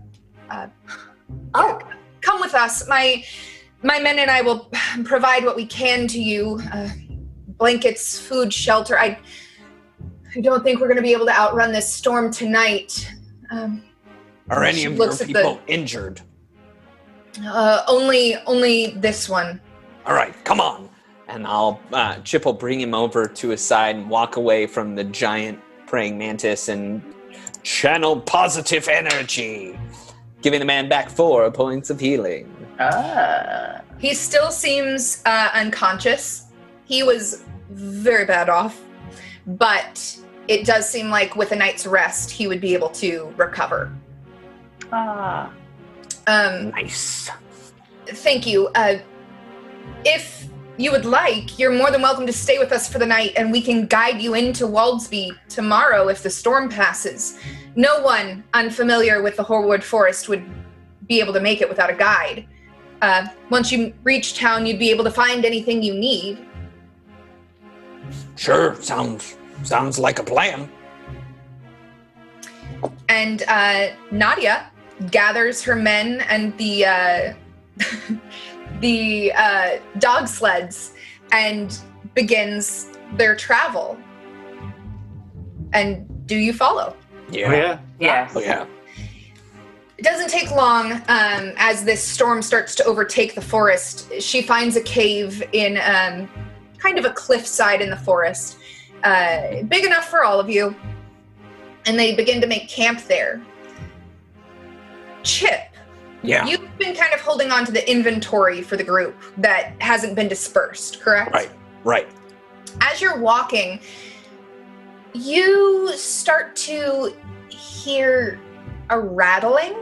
Oh, Come with us. My my men and I will provide what we can to you. Uh, blankets, food, shelter. I I don't think we're going to be able to outrun this storm tonight. Um, Are any of your looks at the- people injured? Uh, only only this one. All right, come on. And I'll uh, Chip will bring him over to his side and walk away from the giant praying mantis and Channel positive energy. giving the man back four points of healing. Ah. He still seems uh, unconscious. He was very bad off, but it does seem like with a night's rest, he would be able to recover. Ah. Um, Nice. thank you. Uh, if you would like, you're more than welcome to stay with us for the night, and we can guide you into Waldsby tomorrow if the storm passes. No one unfamiliar with the Hoarwood Forest would be able to make it without a guide. Uh, once you reach town, you'd be able to find anything you need. Sure, sounds sounds like a plan. And uh, Nadia gathers her men and the uh, the uh, dog sleds and begins their travel. And do you follow? Yeah. Oh, yeah. Yes. Oh, yeah. It doesn't take long um, as this storm starts to overtake the forest. She finds a cave in um, kind of a cliffside in the forest, uh, big enough for all of you, and they begin to make camp there. Chip, Yeah. you've been kind of holding on to the inventory for the group that hasn't been dispersed, correct? Right. Right. as you're walking, you start to hear a rattling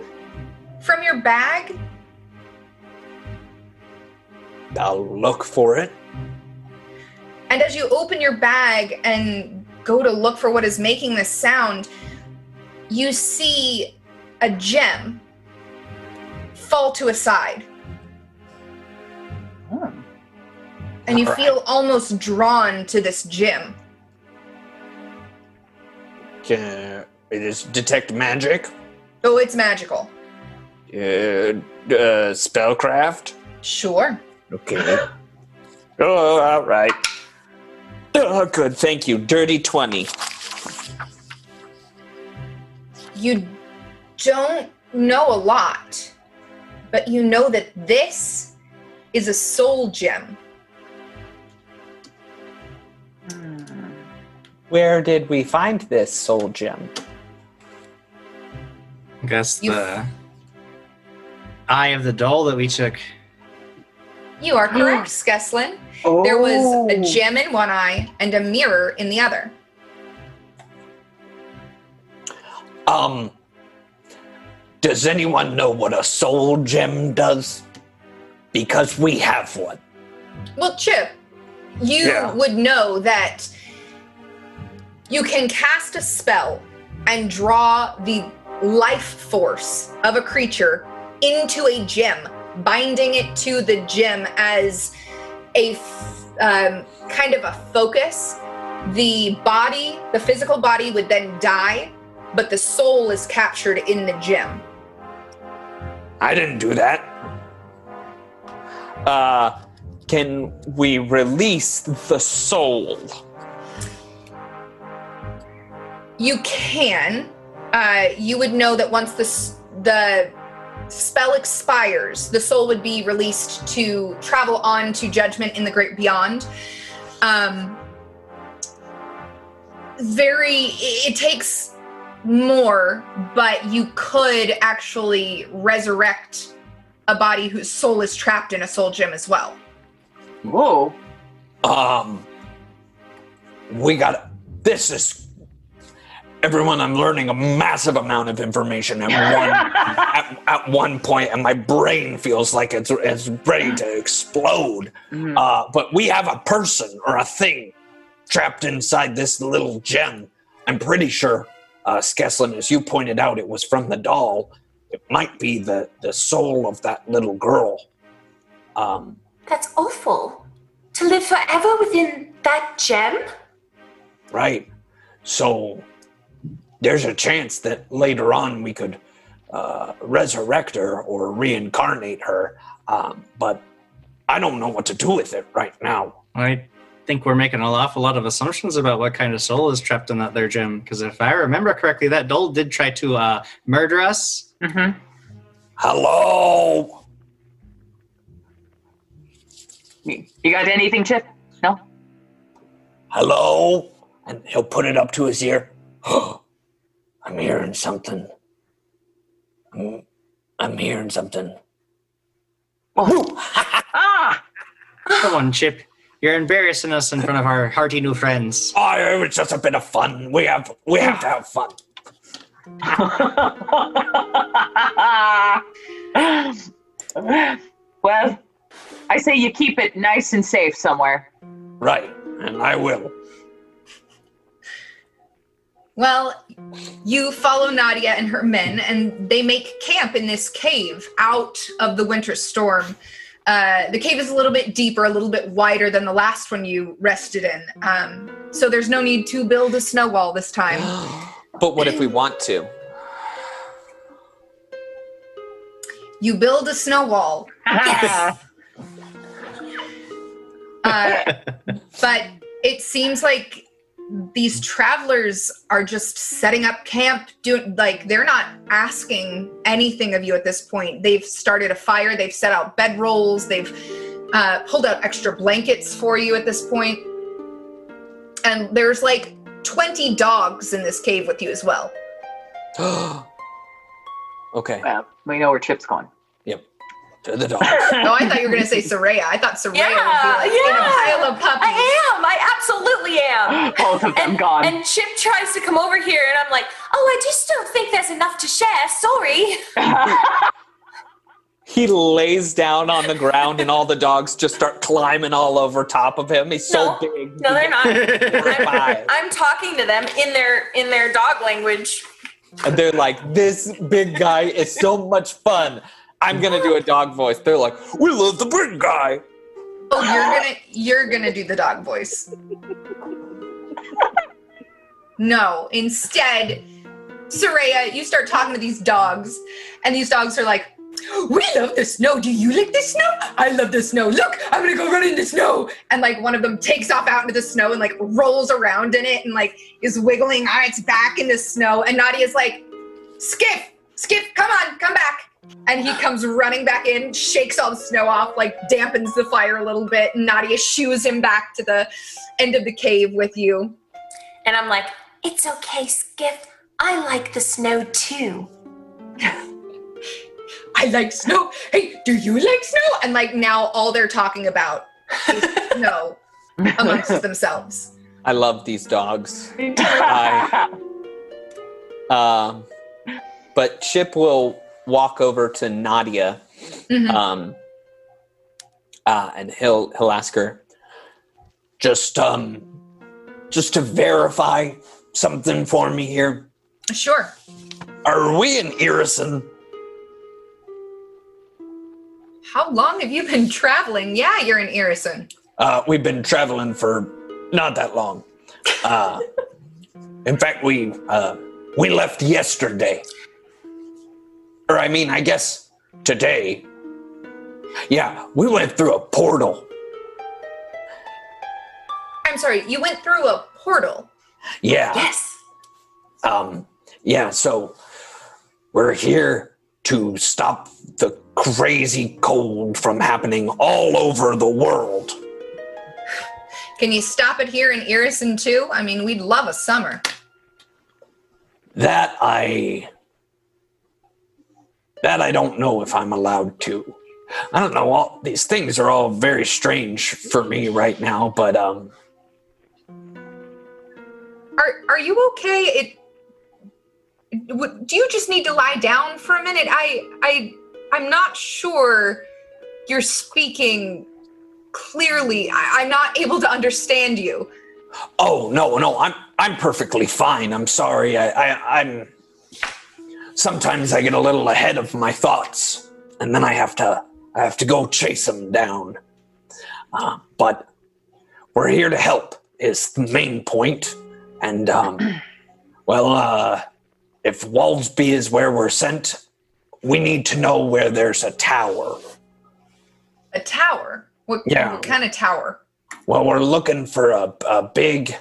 from your bag. I'll look for it. And as you open your bag and go to look for what is making this sound, you see a gem fall to a side. And you Alright. feel almost drawn to this gym. Can, it is detect magic. Oh, it's magical. Uh, uh, spellcraft. Sure. Okay. oh, all right. Oh, good. Thank you. Dirty 20. you don't know a lot, but you know that this is a soul gem. Hmm. Where did we find this soul gem? I guess You- the eye of the doll that we took. You are hmm. correct, Skeslin. Oh. There was a oh. gem in one eye and a mirror in the other. Um, does anyone know what a soul gem does? Because we have one. Well, Chip, you Yeah. would know that you can cast a spell and draw the life force of a creature into a gem, binding it to the gem as a f- um, kind of a focus. The body, the physical body, would then die, but the soul is captured in the gem. I didn't do that. Uh, can we release the soul? You can. Uh, you would know that once the the spell expires, the soul would be released to travel on to judgment in the great beyond. Um, very. It, it takes more, but you could actually resurrect a body whose soul is trapped in a soul gem as well. Whoa. Um, we got this is everyone. I'm learning a massive amount of information at one at, at one point, and my brain feels like it's it's ready to explode. Mhm. Uh, but we have a person or a thing trapped inside this little gem. I'm pretty sure, uh, Skeslin, as you pointed out, it was from the doll. It might be the the soul of that little girl. Um, That's awful. To live forever within that gem? Right. So there's a chance that later on we could uh, resurrect her or reincarnate her. Um, but I don't know what to do with it right now. I think we're making an awful lot of assumptions about what kind of soul is trapped in that there gem. Because if I remember correctly, that doll did try to uh, murder us. Mhm. Hello. You you got anything, Chip? No? Hello. And he'll put it up to his ear. I'm hearing something. I'm, I'm hearing something. Ah! Come on, Chip. You're embarrassing us in front of our hearty new friends. Oh, it was just a bit of fun. We have we have to have fun. well, I say you keep it nice and safe somewhere. Right. And I will. Well, you follow Nadia and her men, and they make camp in this cave out of the winter storm. Uh, the cave is a little bit deeper, a little bit wider than the last one you rested in. Um, so there's no need to build a snow wall this time. But what if we want to? You build a snow wall, uh, but it seems like these travelers are just setting up camp doing like they're not asking anything of you at this point they've started a fire they've set out bedrolls they've uh, pulled out extra blankets for you at this point and there's like 20 dogs in this cave with you as well okay. well, we know where Chip's going. To the dog. oh i thought you were going to say Soraya. i thought Soraya Yeah, would be like in a yeah. pile of puppies I am. I absolutely am. Both of them And, gone. and Chip tries to come over here, and I'm like, oh, I just don't think there's enough to share. Sorry. He lays down on the ground and all the dogs just start climbing all over top of him. He's so No. big. No, they're not. I'm, I'm talking to them in their in their dog language. And they're like, this big guy is so much fun. I'm gonna do a dog voice. They're like, we love the big guy. oh you're gonna you're gonna do the dog voice no instead Soraya, you start talking to these dogs, and these dogs are like, We love the snow. Do you like the snow? I love the snow. Look, I'm gonna go run in the snow. And like one of them takes off out into the snow and like rolls around in it and like is wiggling on its back in the snow. And Nadia's like, Skip, Skip, come on, come back. And he comes running back in, shakes all the snow off, like dampens the fire a little bit. And Nadia shoos him back to the end of the cave with you. And I'm like, it's okay, Skiff. I like the snow too. I like snow. Hey, do you like snow? And like now all they're talking about is snow amongst themselves. I love these dogs. I, um, but Chip will walk over to Nadia, Mhm. um, uh, and he'll he'll ask her, Just um, just to verify something for me here. Sure. Are we in Irrisen? How long have you been traveling? Yeah, you're in Irrisen. Uh, we've been traveling for not that long. Uh, in fact, we uh, we left yesterday, or I mean, I guess today. Yeah, we went through a portal. I'm sorry, you went through a portal. Yeah. Yes. Um, yeah, so we're here to stop the crazy cold from happening all over the world. Can you stop it here in Irrisen too? I mean, we'd love a summer. That I that I don't know if I'm allowed to. I don't know. All these things are all very strange for me right now, but um, Are are you okay? It w- do you just need to lie down for a minute? I I I'm not sure you're speaking clearly. I, I'm not able to understand you. oh no, no, I'm I'm perfectly fine. I'm sorry. I, I I'm sometimes I get a little ahead of my thoughts, and then I have to I have to go chase them down. Uh, but we're here to help is the main point, and um, well, uh, if Waldsby is where we're sent, we need to know where there's a tower. A tower. What, Yeah. what kind of tower? Well, we're looking for a, a big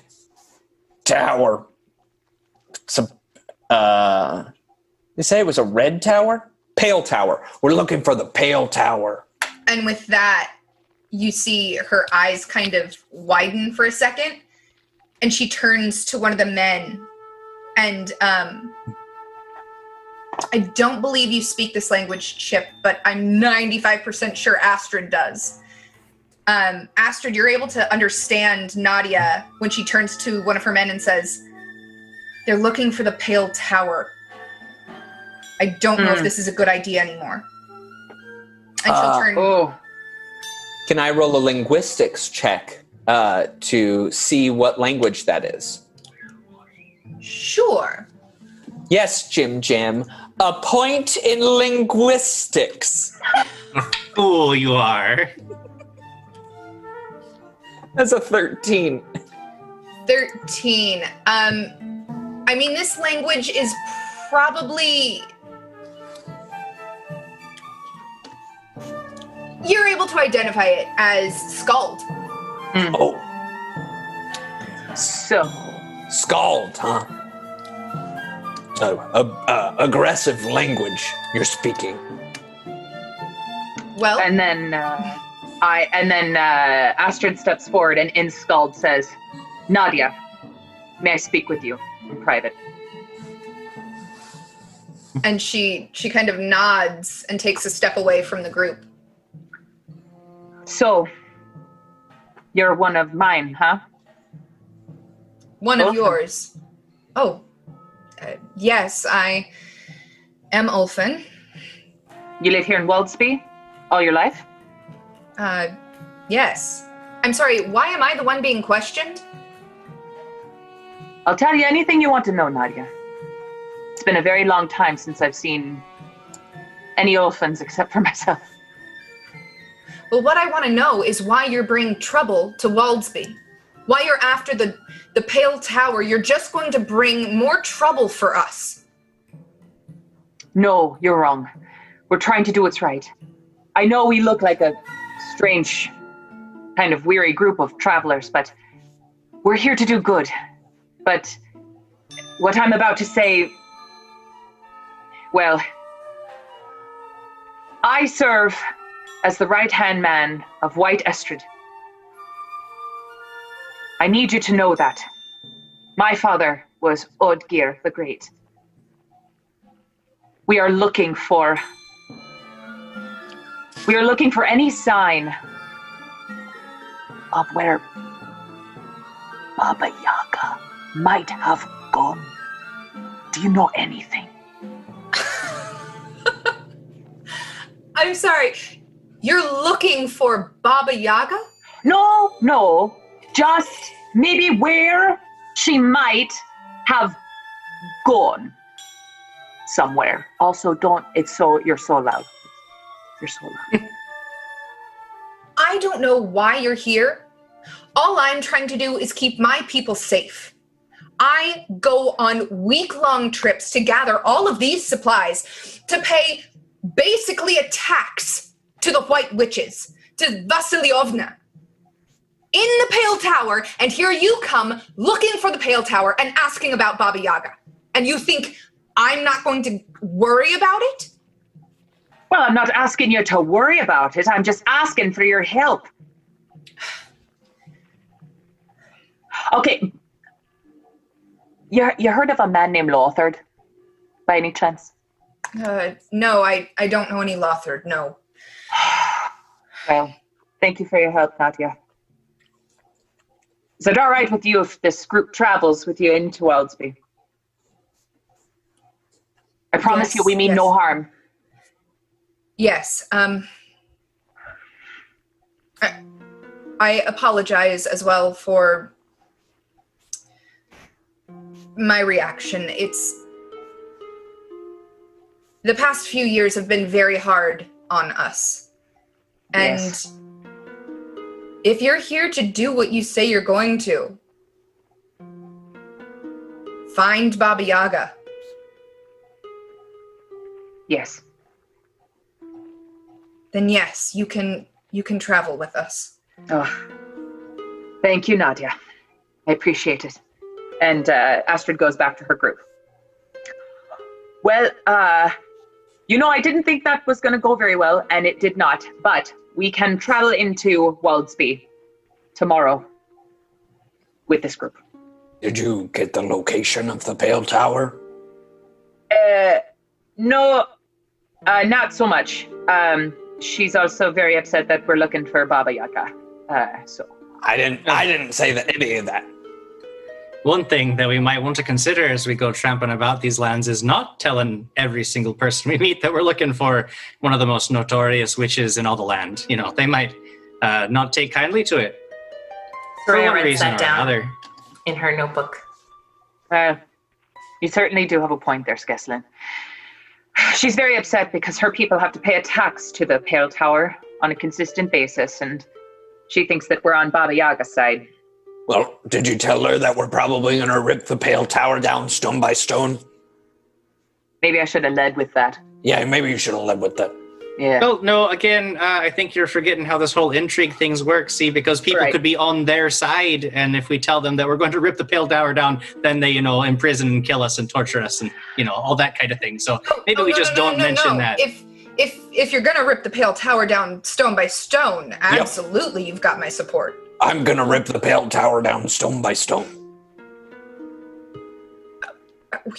tower. it's a, uh, they say it was a red tower, pale tower. We're looking for the Pale Tower. And with that, you see her eyes kind of widen for a second, and she turns to one of the men. And um, I don't believe you speak this language, Chip, but I'm 95% sure Astrid does. Um, Astrid, you're able to understand Nadia when she turns to one of her men and says, They're looking for the Pale Tower. I don't know if Hmm. this is a good idea anymore. And she'll Uh, turn. Oh, Can I roll a linguistics check uh, to see what language that is? Sure. Yes, Jim Jim. A point in linguistics. Fool you are. That's a 13. 13. Um I mean this language is probably You're able to identify it as Skald. Oh, so Skald, huh? So, a, a, aggressive language you're speaking. Well, and then uh, I and then uh, Astrid steps forward and in Skald says, "Nadia, may I speak with you in private?" and she she kind of nods and takes a step away from the group. So, you're one of mine, huh? One of yours. Oh. Uh, yes, I am Ulfen. You live here in Waldsby all your life? Uh yes. I'm sorry, why am I the one being questioned? I'll tell you anything you want to know, Nadia. It's been a very long time since I've seen any orphans except for myself. But what I want to know is why you're bringing trouble to Waldsby. Why you're after the the Pale Tower. You're just going to bring more trouble for us. No, you're wrong. We're trying to do what's right. I know we look like a strange, kind of weary group of travelers, but we're here to do good. But what I'm about to say, well, I serve as the right hand man of White Estrid. I need you to know that. My father was Odgir the Great. We are looking for. We are looking for any sign of where Baba Yaga might have gone. Do you know anything? I'm sorry. You're looking for Baba Yaga? No, no. Just maybe where she might have gone somewhere. Also, don't. It's so you're so loud. You're so loud. I don't know why you're here. All I'm trying to do is keep my people safe. I go on week long trips to gather all of these supplies to pay basically a tax to the White Witches, to Vasilyovna. In the Pale Tower, and here you come looking for the Pale Tower and asking about Baba Yaga. And you think I'm not going to worry about it? Well, I'm not asking you to worry about it. I'm just asking for your help. Okay. You, you heard of a man named Lothard by any chance? Uh, no, I, I don't know any Lothard, no. Well, thank you for your help, Nadia. Is it all right with you if this group travels with you into Waldsby? I promise you we mean yes. no harm. Yes. Um, I, I apologize as well for my reaction. It's the past few years have been very hard on us. And Yes. if you're here to do what you say you're going to, find Baba Yaga. Yes. Then yes, you can you can travel with us. Oh, thank you, Nadia. I appreciate it. And uh, Astrid goes back to her group. Well, uh, you know, I didn't think that was going to go very well, and it did not. But we can travel into Waldsby tomorrow with this group. Did you get the location of the Pale Tower? Uh, no, uh, not so much. Um, she's also very upset that we're looking for Baba Yaga. Uh, so I didn't. I didn't say that any of that. One thing that we might want to consider as we go tramping about these lands is not telling every single person we meet that we're looking for one of the most notorious witches in all the land. You know, they might uh, not take kindly to it for Freya one writes reason that or down another. in her notebook. Uh, you certainly do have a point there, Skeslin. She's very upset because her people have to pay a tax to the Pale Tower on a consistent basis, and she thinks that we're on Baba Yaga's side. Well, did you tell her that we're probably going to rip the Pale Tower down stone by stone? Maybe I should have led with that. Yeah, maybe you should have led with that. Yeah. Well, no, again, uh, I think you're forgetting how this whole intrigue things work. See, because people Right. could be on their side, and if we tell them that we're going to rip the Pale Tower down, then they, you know, imprison and kill us and torture us and, you know, all that kind of thing. So maybe Oh, we no, just no, no, don't no, mention no. that. If if if you're gonna rip the Pale Tower down stone by stone, absolutely, you've got my support. I'm going to rip the Pale Tower down stone by stone.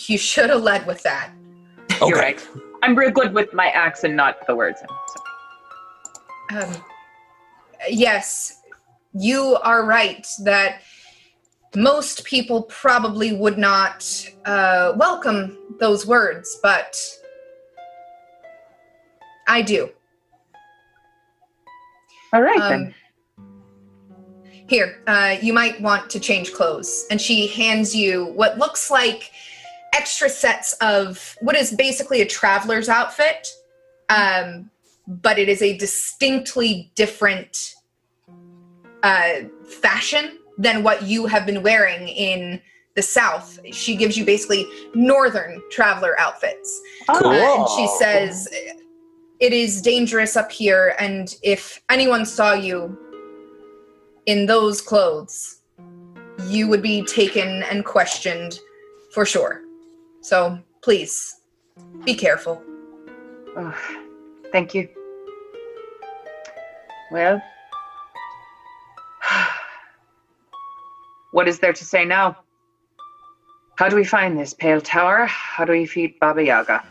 You should have led with that. Okay. You're right. I'm real good with my axe and not the words. So. Um, yes, you are right that most people probably would not uh, welcome those words, but I do. All right Um, then. Here, uh, you might want to change clothes. And she hands you what looks like extra sets of what is basically a traveler's outfit, um, but it is a distinctly different uh, fashion than what you have been wearing in the South. She gives you basically northern traveler outfits. Oh, Cool. Uh, and she says, It is dangerous up here, and if anyone saw you in those clothes, you would be taken and questioned for sure. So please be careful. oh, thank you. Well, what is there to say now? How do we find this pale tower? How do we feed Baba Yaga?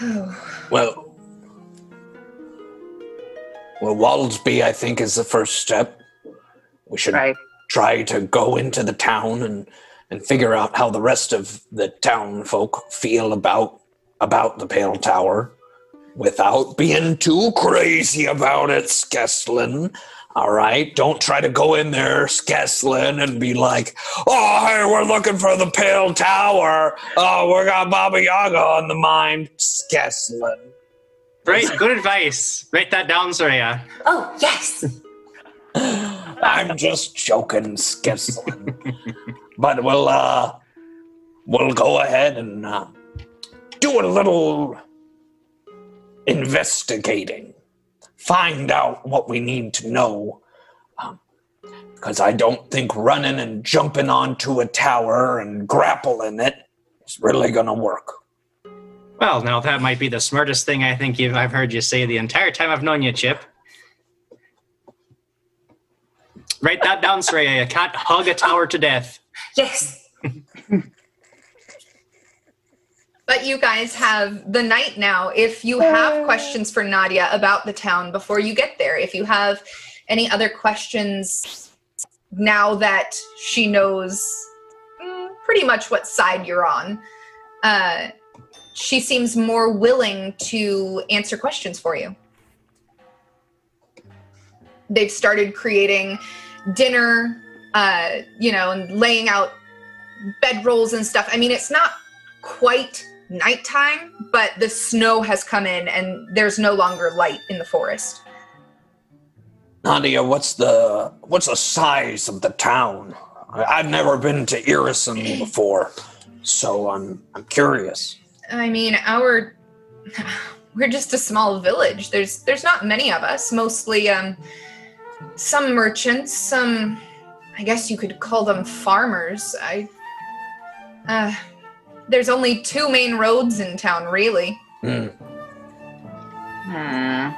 Well, well, Waldsby, I think, is the first step. We should Right. try to go into the town and and figure out how the rest of the town folk feel about about the Pale Tower, without being too crazy about it, Skeslin. All right, don't try to go in there, Skeslin, and be like, "Oh, hey, we're looking for the Pale Tower. Oh, we got Baba Yaga on the mind, Skeslin." Right, good advice. Write that down, Soraya. Oh, yes. I'm just joking, Skeslin. but we'll uh we'll go ahead and uh, do a little investigating. Find out what we need to know. Because I don't think running and jumping onto a tower and grappling it is really gonna work. Well, now that might be the smartest thing I think I've heard you say the entire time I've known you, Chip. Write that down, Sreya. You can't hug a tower to death. Yes. But you guys have the night now. If you have questions for Nadia about the town before you get there, if you have any other questions now that she knows pretty much what side you're on, uh, she seems more willing to answer questions for you. They've started creating dinner, uh, you know, and laying out bedrolls and stuff. I mean, it's not quite nighttime, but the snow has come in and there's no longer light in the forest. Nadia, what's the what's the size of the town? I've never been to Irrisen before, so I'm I'm curious. I mean, our we're just a small village. There's there's not many of us, mostly um some merchants, some I guess you could call them farmers. I uh there's only two main roads in town, really. Hmm. Hmm.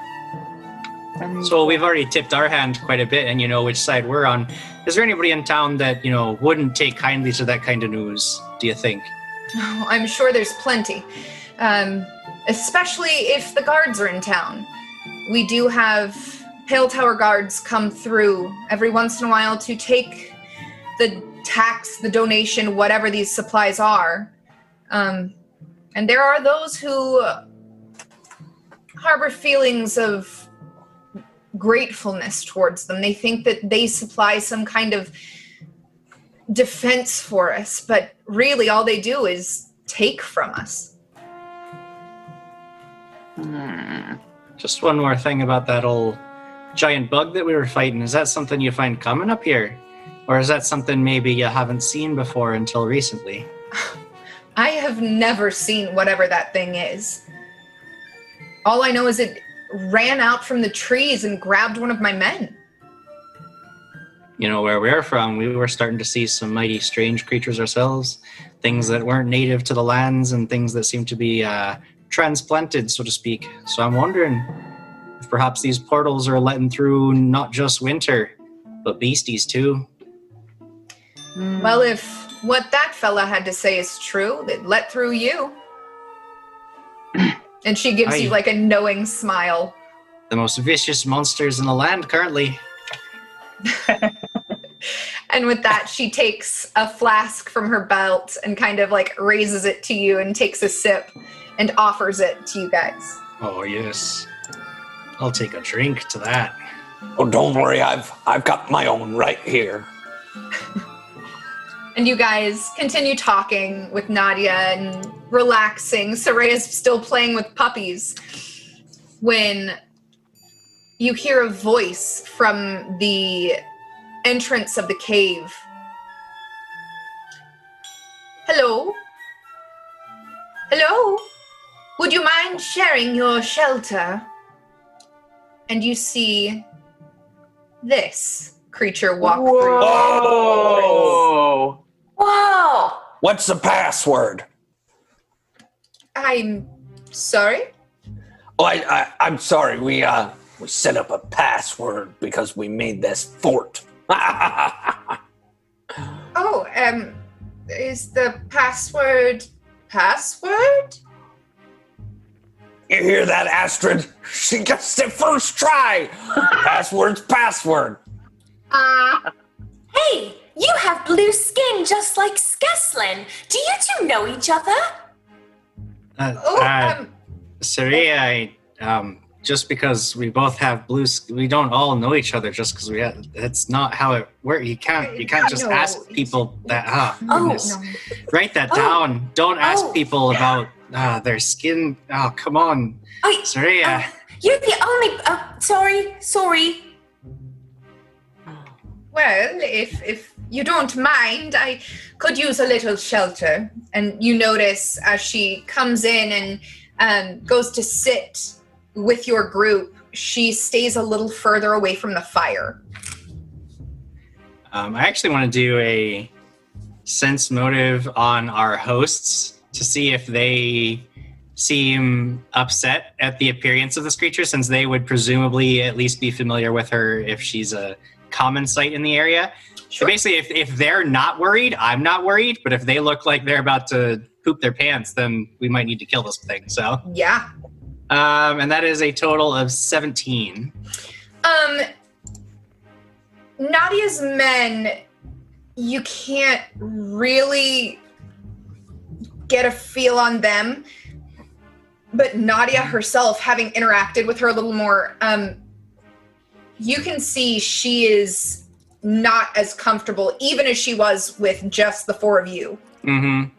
So we've already tipped our hand quite a bit, and you know which side we're on. Is there anybody in town that you know wouldn't take kindly to that kind of news? Do you think? Oh, I'm sure there's plenty. Um, especially if the guards are in town. We do have Pale Tower guards come through every once in a while to take the tax, the donation, whatever these supplies are. Um, and there are those who harbor feelings of gratefulness towards them. They think that they supply some kind of defense for us, but really all they do is take from us. Hmm. Just one more thing about that old giant bug that we were fighting. Is that something you find common up here? Or is that something maybe you haven't seen before until recently? I have never seen whatever that thing is. All I know is it ran out from the trees and grabbed one of my men. You know, where we're from, we were starting to see some mighty strange creatures ourselves. Things that weren't native to the lands and things that seemed to be uh, transplanted, so to speak. So I'm wondering perhaps these portals are letting through not just winter, but beasties too. Hmm. Well, if what that fella had to say is true, they'd let through you. and she gives you like a knowing smile. The most vicious monsters in the land currently. And with that, she takes a flask from her belt and kind of like raises it to you and takes a sip and offers it to you guys. Oh, yes. I'll take a drink to that. Oh, don't worry, I've I've got my own right here. And you guys continue talking with Nadia and relaxing. Soraya's still playing with puppies. When you hear a voice from the entrance of the cave. Hello? Hello? Would you mind sharing your shelter? And you see this creature walk through. Whoa! Whoa. What's the password? I'm sorry? Oh, I, I I'm sorry. We uh we set up a password because we made this fort. Oh, um, is the password password? You hear that, Astrid? She gets the first try. Password's password. Hey, you have blue skin just like Skeslin. Do you two know each other? Uh, Oh, uh, um, Saria, I, um, just because we both have blue, sk- we don't all know each other. Just because we have, that's not how it works. You can't, you can't just ask people that. Ah, Oh, no. write that Oh. down. Don't ask Oh. people about uh, their skin. Oh, come on, Oh, Saria. oh, you're the only. Uh, sorry, sorry. Well, if if you don't mind, I could use a little shelter. And you notice as she comes in and um, goes to sit with your group, she stays a little further away from the fire. Um, I actually want to do a sense motive on our hosts to see if they seem upset at the appearance of this creature, since they would presumably at least be familiar with her if she's a common sight in the area. So basically, if, if they're not worried, I'm not worried. But if they look like they're about to poop their pants, then we might need to kill this thing. So, Yeah. um, and that is a total of 17. Um, Nadia's men, you can't really get a feel on them. But Nadia herself, having interacted with her a little more, um, you can see she is not as comfortable, even as she was with just the four of you. Mm-hmm.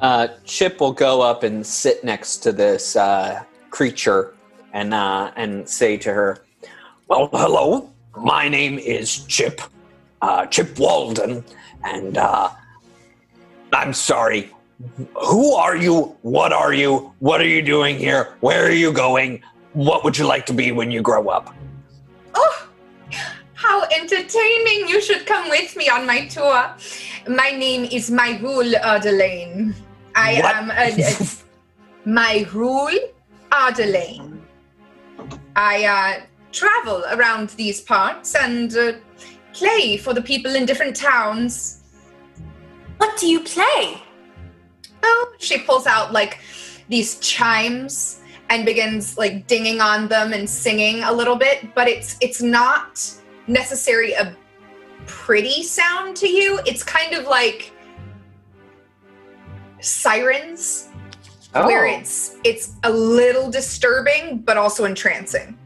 Uh, Chip will go up and sit next to this uh, creature and uh, and say to her, Well, hello. My name is Chip, uh, Chip Walden, and uh, I'm sorry. Who are you? What are you? What are you doing here? Where are you going? What would you like to be when you grow up? Oh, how entertaining! You should come with me on my tour. My name is Myrule Adelaine. I What? am a, a Myrule Adelaine. I uh, travel around these parts and uh, play for the people in different towns. What do you play? Oh, she pulls out like these chimes and begins like dinging on them and singing a little bit, but it's it's not necessarily a pretty sound to you. It's kind of like sirens where Oh. it's it's a little disturbing but also entrancing.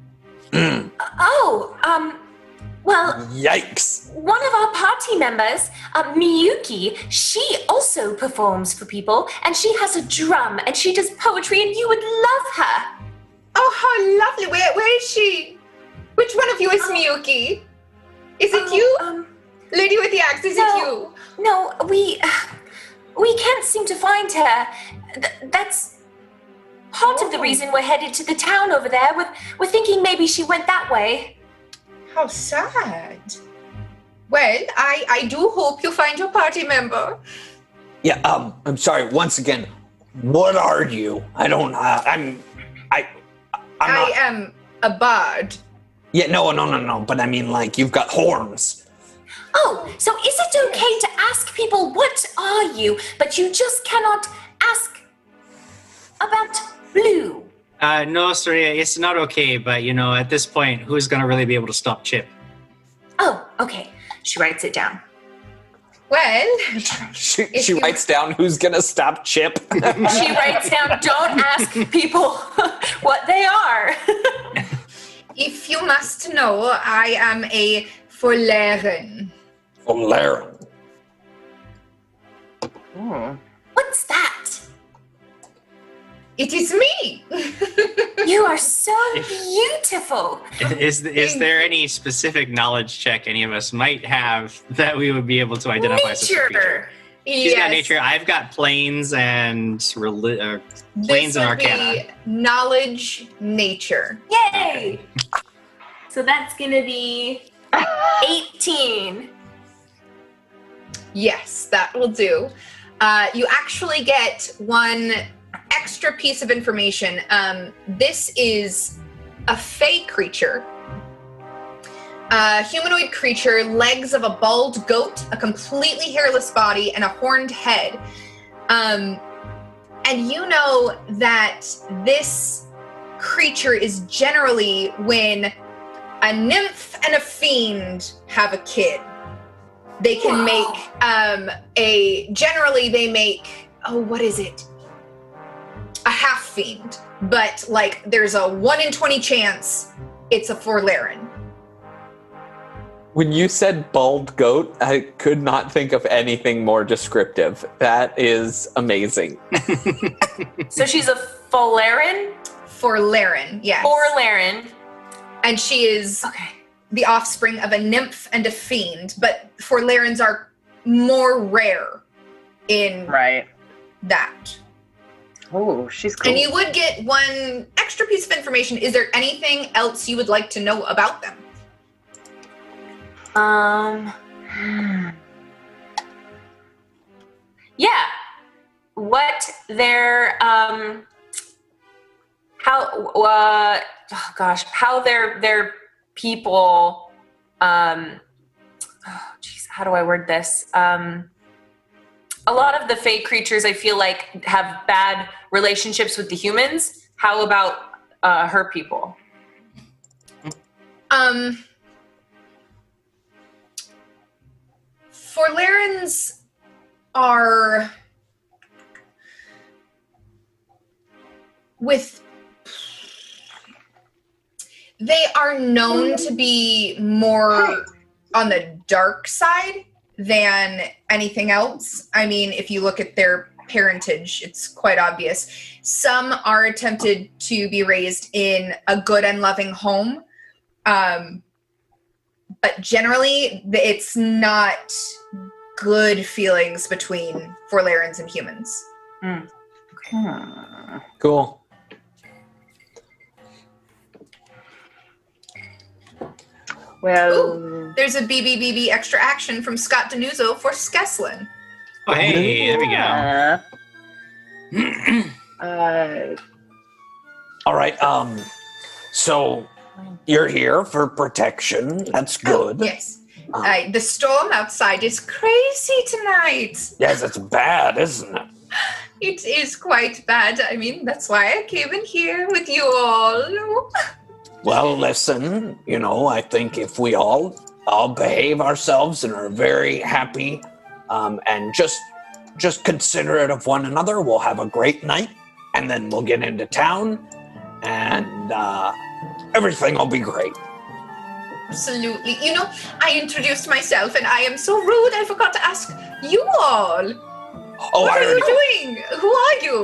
Mm, Oh, um, well, yikes. one of our party members, uh, Miyuki, she also performs for people, and she has a drum, and she does poetry, and you would love her. Oh, how lovely! Where where is she? Which one of you is Miyuki? Is it Oh, you, Um, lady with the axe? Is no. it you? no, we we can't seem to find her. Th- that's part of the Oh. reason we're headed to the town over there. We're, we're thinking maybe she went that way. How sad. Well, I I do hope you find your party member. Yeah. Um. I'm sorry. Once again, what are you? I don't. Uh, I'm. I. I'm I not. am a bard. Yeah. No. No. No. No. But I mean, like, you've got horns. Oh, so is it okay to ask people what are you, but you just cannot ask about blue? Uh, no, Saria, it's not okay. But you know, at this point, who's gonna really be able to stop Chip? Oh, okay. She writes it down. Well, She, she you- writes down who's gonna stop Chip. She writes down, don't ask people what they are. if you must know, I am a Forlarren. From Laren. Hmm. What's that? It is me. You are so beautiful. Is is there any specific knowledge check any of us might have that we would be able to identify such a creature? Nature. She's got nature. I've got planes and reli- uh, this planes and would arcana. be knowledge, nature. Yay! So that's gonna be 18. Yes, that will do. Uh, you actually get one extra piece of information. Um, this is a fey creature. A humanoid creature, legs of a bald goat, a completely hairless body, and a horned head. Um, and you know that this creature is generally when a nymph and a fiend have a kid. They can make um, a generally they make oh what is it? A half fiend, but like there's a one in twenty chance it's a Forlarren. When you said bald goat, I could not think of anything more descriptive. That is amazing. So she's a Forlarren? Forlarren, yes. Forlarren. and she is Okay. the offspring of a nymph and a fiend, but Forlarrens are more rare in Right. that. Oh, she's cool. And you would get one extra piece of information. Is there anything else you would like to know about them? Um. Yeah. What their um. How uh oh gosh how their their people um oh jeez how do I word this um a lot of the fake creatures I feel like have bad relationships with the humans how about uh her people Um, Forlarrens are with. They are known to be more on the dark side than anything else. I mean, if you look at their parentage, it's quite obvious. Some are attempted to be raised in a good and loving home um, but generally it's not good feelings between Forlarrens and humans. Hmm. Cool. Well, There's a BBBB extra action from Scott Denuzo for Skeslin. Oh, hey, there we go. uh, uh, All right. Um. So you're here for protection. That's good. Oh, yes. Um, Uh, the storm outside is crazy tonight. yes, it's bad, isn't it? It is quite bad. I mean, that's why I came in here with you all. Well, listen. You know, I think if we all all behave ourselves and are very happy, um, and just just considerate of one another, we'll have a great night, and then we'll get into town, and uh, everything will be great. Absolutely. You know, I introduced myself and I am so rude I forgot to ask you all. Oh, what I are already- you doing? Who are you?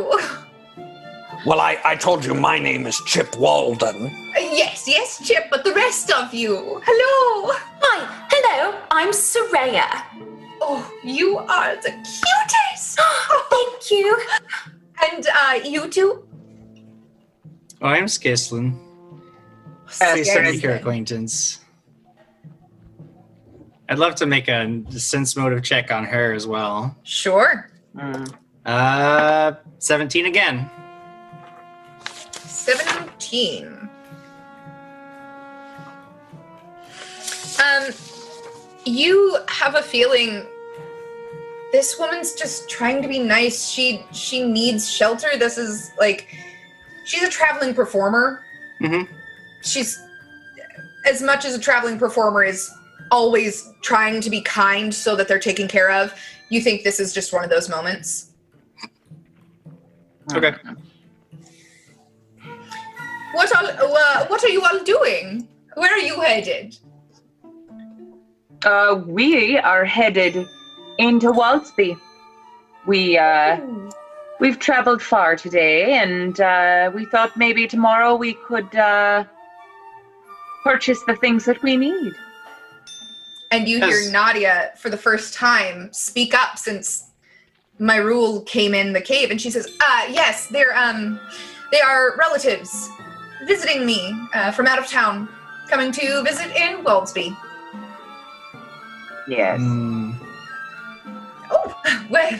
well, I, I told you my name is Chip Walden. Uh, yes, yes, Chip, but the rest of you. Hello. hi hello I'm Soraya Oh, you are the cutest. thank you and uh, you two? Oh, I'm Skeslin. Pleased to make your acquaintance. I'd love to make a sense motive check on her as well. Sure. hmm. Uh, 17 again. 17. Um, you have a feeling this woman's just trying to be nice. She she needs shelter. This is like she's a traveling performer. Mhm. She's as much as a traveling performer is always trying to be kind so that they're taken care of. You think this is just one of those moments? Okay. What all? Uh, what are you all doing? Where are you headed? Uh, we are headed into Waldsby. We uh, we've traveled far today, and uh, we thought maybe tomorrow we could uh, purchase the things that we need. and you hear Yes. Nadia for the first time speak up since my rule came in the cave, and she says, "Uh, yes, they're um, they are relatives visiting me uh, from out of town, coming to visit in Waldsby." Yes. Hmm. Oh, well,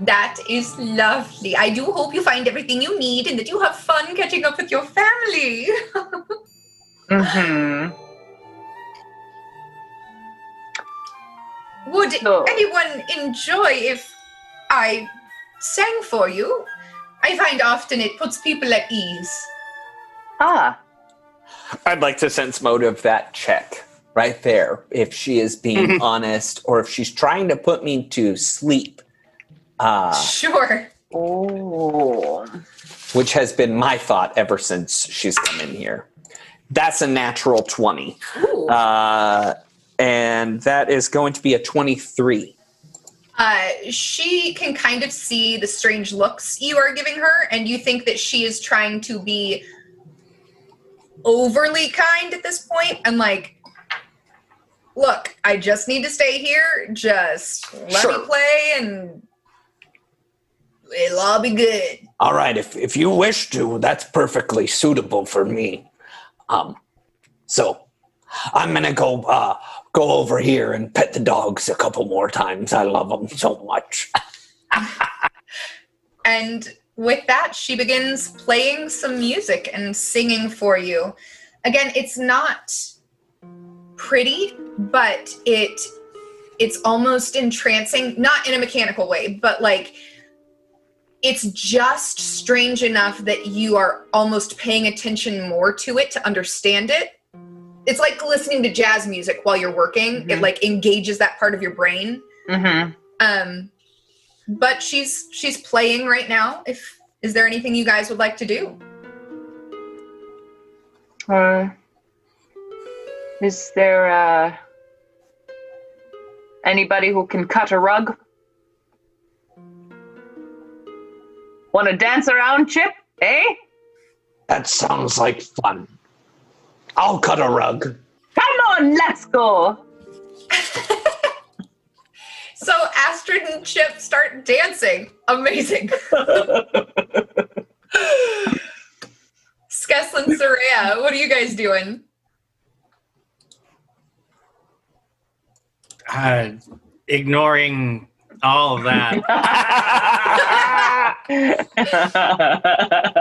that is lovely. I do hope you find everything you need and that you have fun catching up with your family. Mm-hmm. Would No. anyone enjoy if I sang for you? I find often it puts people at ease. Ah, I'd like to sense motive that check right there. If she is being honest or if she's trying to put me to sleep, uh, Sure. oh, which has been my thought ever since she's come in here. That's a natural 20. Ooh. Uh, and that is going to be a 23. Uh, she can kind of see the strange looks you are giving her, and you think that she is trying to be overly kind at this point and like look i just need to stay here just let Sure. me play and it'll all be good All right, if if you wish to, that's perfectly suitable for me. Um, so I'm gonna go uh go over here and pet the dogs a couple more times. I love them so much. And with that, she begins playing some music and singing for you. Again, it's not pretty, but it it's almost entrancing, not in a mechanical way, but like it's just strange enough that you are almost paying attention more to it to understand it. It's like listening to jazz music while you're working. It Mhm. like engages that part of your brain. mm-hmm. Um, but she's she's playing right now. If is there anything you guys would like to do? Uh, is there uh, anybody who can cut a rug? Want to dance around, Chip? Eh? That sounds like fun. I'll cut a rug. Come on, let's go. So Astrid and Chip start dancing. Amazing. Skeslin Soraya, what are you guys doing? Uh, ignoring all of that.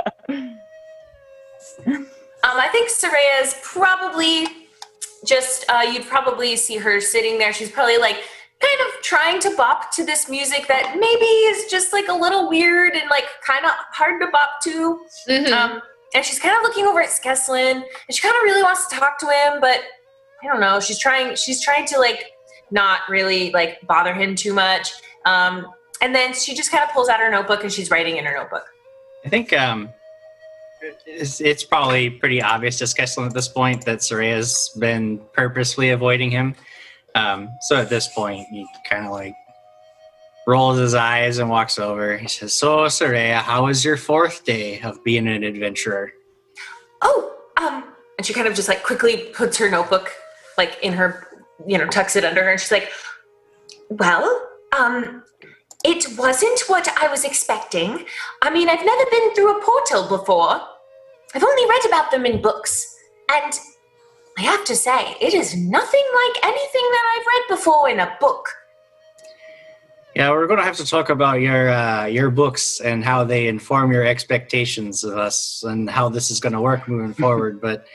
Um, I think Soraya's probably just, uh, you'd probably see her sitting there. She's probably like kind of trying to bop to this music that maybe is just like a little weird and like kind of hard to bop to. Um, and she's kind of looking over at Skeslin and she kind of really wants to talk to him, but I don't know. She's trying, she's trying to like not really like bother him too much. Um, and then she just kind of pulls out her notebook and she's writing in her notebook. I think um, it's, it's probably pretty obvious to Skeslin at this point that Soraya's been purposely avoiding him. Um, so at this point, he kind of like rolls his eyes and walks over. He says, "So Soraya, how was your fourth day of being an adventurer?" oh, um, and she kind of just like quickly puts her notebook like in her, you know, tucks it under her, and she's like, well, um, it wasn't what I was expecting. I mean, I've never been through a portal before. I've only read about them in books, and I have to say, it is nothing like anything that I've read before in a book. Yeah, we're going to have to talk about your uh, your books and how they inform your expectations of us and how this is going to work moving forward. But,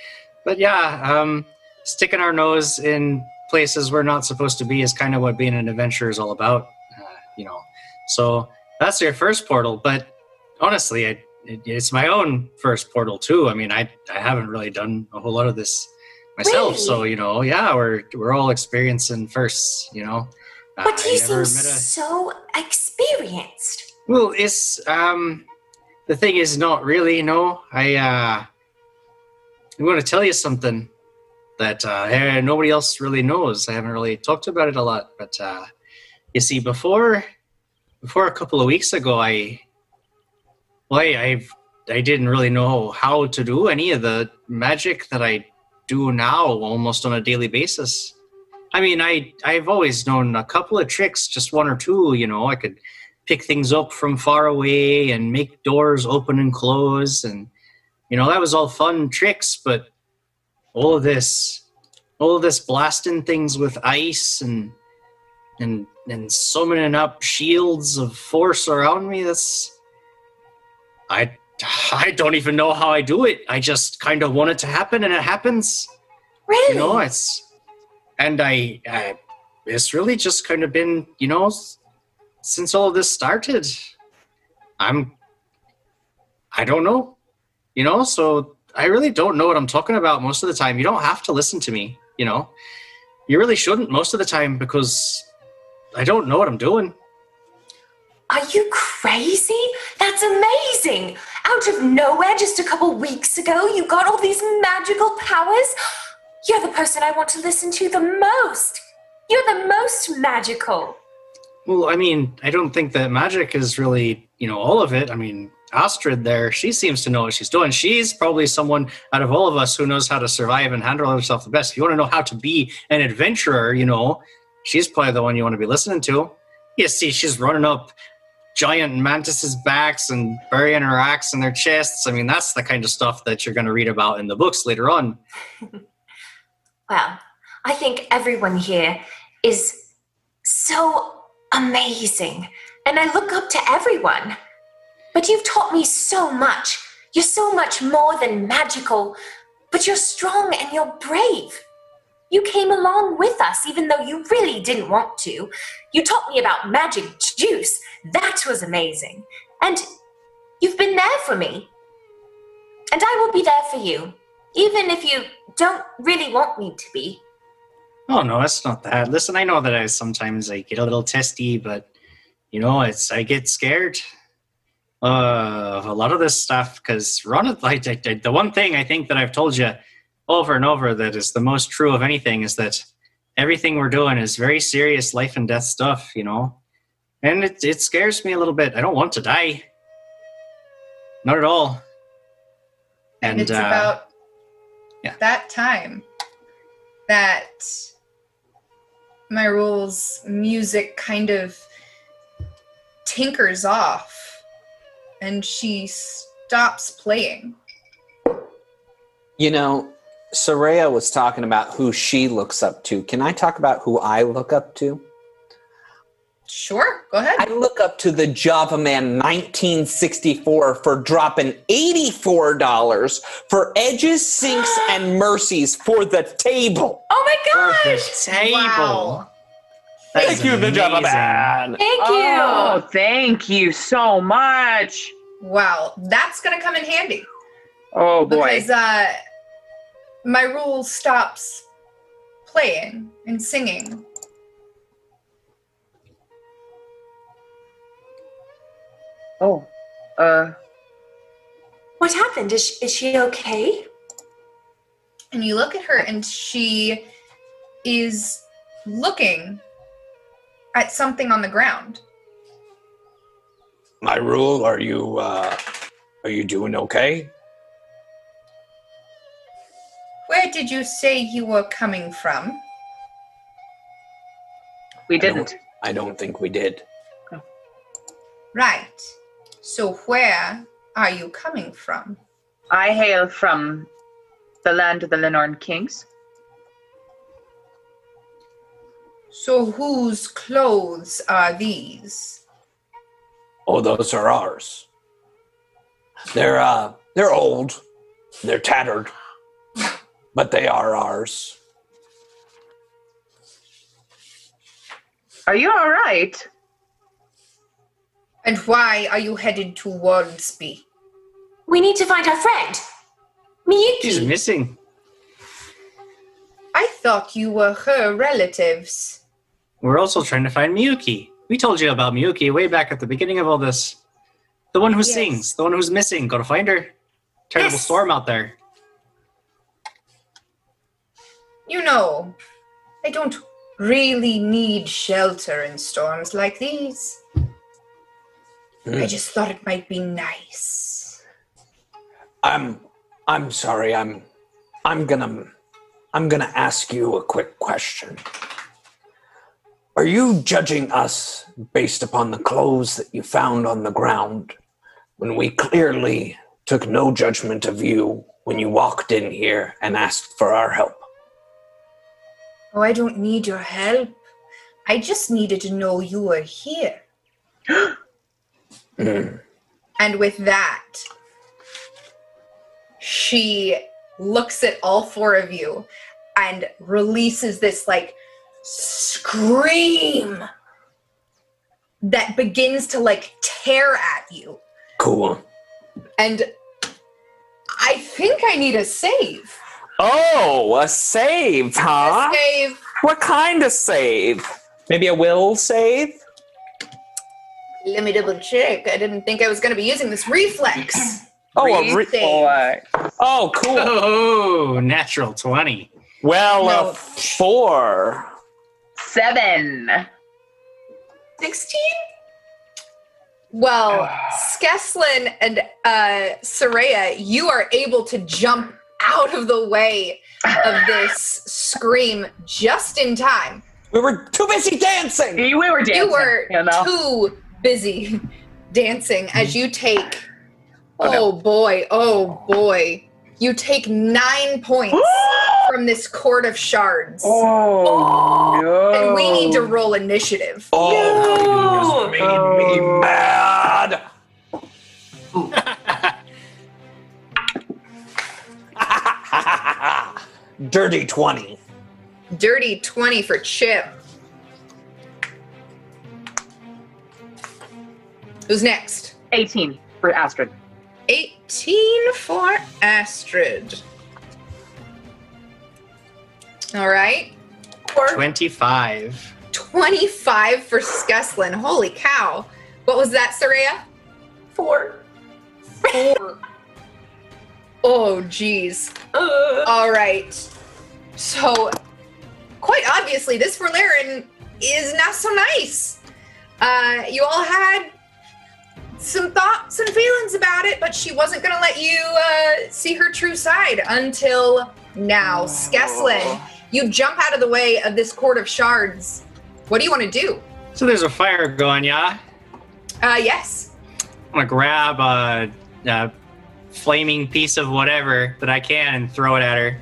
but yeah, um, sticking our nose in places we're not supposed to be is kind of what being an adventurer is all about, uh, you know. So that's your first portal. But honestly, it, it, it's my own first portal too. I mean, I I haven't really done a whole lot of this myself. Really? So you know, yeah, we're we're all experiencing firsts. You know. Uh, But I you seem a- so experienced. well, it's um the thing is not really no. I uh I'm going to tell you something that uh nobody else really knows. I haven't really talked about it a lot, but uh you see before before a couple of weeks ago I well I I've, I didn't really know how to do any of the magic that I do now almost on a daily basis. I mean, I I've always known a couple of tricks, just one or two, you know, I could pick things up from far away and make doors open and close and you know that was all fun tricks but all of this all of this blasting things with ice and and and summoning up shields of force around me that's i i don't even know how i do it i just kind of want it to happen and it happens Really? you know it's and I, I it's really just kind of been, you know, since all of this started. I'm, I don't know, you know, so I really don't know what I'm talking about most of the time. You don't have to listen to me, you know. You really shouldn't most of the time because I don't know what I'm doing. Are you crazy? That's amazing! Out of nowhere, just a couple weeks ago, you got all these magical powers? You're the person I want to listen to the most! You're the most magical! Well, I mean, I don't think that magic is really, you know, all of it. I mean, Astrid there, she seems to know what she's doing. She's probably someone out of all of us who knows how to survive and handle herself the best. If you want to know how to be an adventurer, you know, she's probably the one you want to be listening to. You see, she's running up giant mantises' backs and burying her axe in their chests. I mean, that's the kind of stuff that you're going to read about in the books later on. Well, I think everyone here is so amazing, and I look up to everyone. But you've taught me so much. You're so much more than magical, but you're strong and you're brave. You came along with us, even though you really didn't want to. You taught me about magic juice. That was amazing. And you've been there for me. And I will be there for you, even if you don't really want me to be. Oh no, it's not that. Listen, I know that I sometimes I get a little testy, but you know, it's I get scared uh, a lot of this stuff because Ron, like the one thing I think that I've told you over and over that is the most true of anything is that everything we're doing is very serious life and death stuff, you know, and it it scares me a little bit. I don't want to die, not at all. And, it's uh, about yeah. that time that my rules music kind of tinkers off and she stops playing. You know, Soraya was talking about who she looks up to. Can I talk about who I look up to? Sure, go ahead. I look up to the Java Man 1964 for dropping $84 for edges, sinks, and mercies for the table. Oh my for the gosh! table. Wow. That Thank is you, the Java. Man. Thank you! Oh, thank you so much. Wow, that's gonna come in handy. Oh boy. because uh, my rule stops playing and singing. Oh. Uh What happened? Is she, is she okay? And you look at her, and she is looking at something on the ground. My rule, are you uh are you doing okay? Where did you say you were coming from? we I don't- didn't. I don't think we did. Right. So, where are you coming from? I hail from the land of the Linnorm Kings. So, whose clothes are these? Oh, those are ours. They're uh they're old. They're tattered. But they are ours. Are you all right? And why are you headed to Waldsby? We need to find our friend. She's Miyuki. missing. I thought you were her relatives. We're also trying to find Miyuki. We told you about Miyuki way back at the beginning of all this. The one who Yes. sings, the one who's missing. Gotta find her. Terrible Yes. storm out there. You know, I don't really need shelter in storms like these. I Hmm. just thought it might be nice. I'm I'm sorry. I'm I'm gonna I'm gonna ask you a quick question. Are you judging us based upon the clothes that you found on the ground when we clearly took no judgment of you when you walked in here and asked for our help? Oh, I don't need your help. I just needed to know you were here. Hmm. And with that, she looks at all four of you and releases this like scream that begins to like tear at you. Cool. And I think I need a save. Oh, a save, huh? A save. What kind of save? Maybe a will save? Let me double check. I didn't think I was going to be using this reflex. Oh, a re- Save. Oh, cool. Oh, natural 20. Well, No. a four. Seven. 16? Well, Skeslin and uh, Soraya, you are able to jump out of the way of this scream just in time. We were too busy dancing. We were dancing. you were you know? too busy dancing as you take oh boy oh boy you take nine points from this chord of shards oh, oh, no. and we need to roll initiative Oh, you just made me oh. mad. Dirty 20. dirty 20 for chip who's next 18 for Astrid. 18 for astrid all right 25. 25 for Skeslin. Holy cow. What was that, Soraya? Four. Four. oh, geez. Uh, All right. So, quite obviously, this Forlarren is not so nice. Uh, you all had some thoughts and feelings about it, but she wasn't going to let you uh, see her true side until now. Skeslin, you jump out of the way of this chord of shards. What do you want to do? So there's a fire going, yeah? Uh, yes. I'm gonna grab a, a flaming piece of whatever that I can and throw it at her.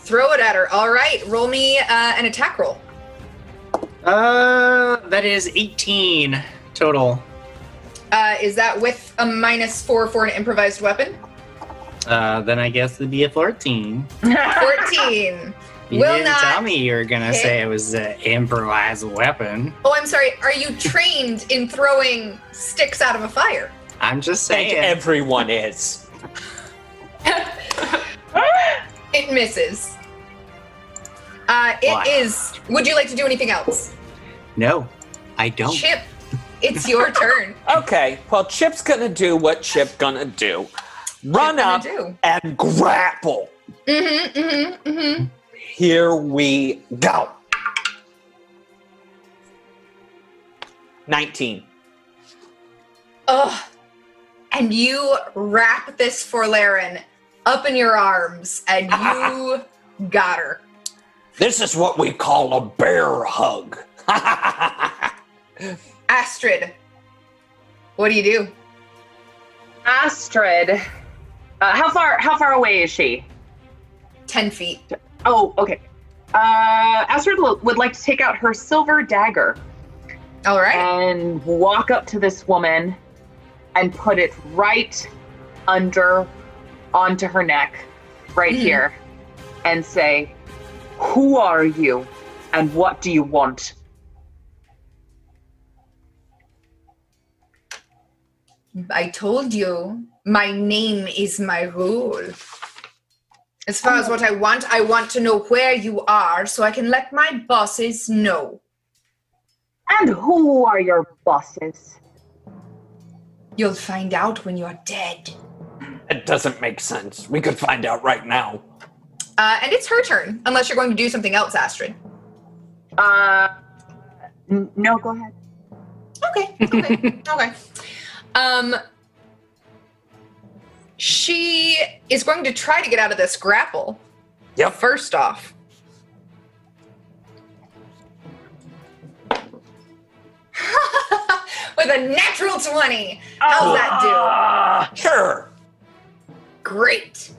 Throw it at her. All right. Roll me uh, an attack roll. Uh, that is 18 total. Uh, is that with a minus four for an improvised weapon? Uh, then I guess it'd be a 14. 14. You Will didn't not tell me you were gonna hit. say it was an improvised weapon. Oh, I'm sorry. Are you trained in throwing sticks out of a fire? I'm just Think saying. everyone is. It misses. Uh, it Wow. is. Would you like to do anything else? no, I don't. Chip, it's your turn. Okay, well, Chip's gonna do what Chip gonna do. Run gonna up do. and grapple. Mm-hmm, mm-hmm, mm-hmm. Here we go. 19. Ugh. And you wrap this Forlarren up in your arms, and you got her. This is what we call a bear hug. Astrid, what do you do? Astrid. Uh, how far? How far away is she? 10 feet. Oh, okay. Uh, Astrid would like to take out her silver dagger All right. and walk up to this woman and put it right under onto her neck, right Mhm. here, and say, "Who are you, and what do you want?" I told you, my name is my rule. As far as what I want, I want to know where you are so I can let my bosses know. And who are your bosses? You'll find out when you're dead. it doesn't make sense. We could find out right now. Uh, and it's her turn, unless you're going to do something else, Astrid. Uh, n- no, go ahead. Okay, okay, okay. Um, she is going to try to get out of this grapple. Yep. First off. With a natural 20. How's that do? Sure. Great.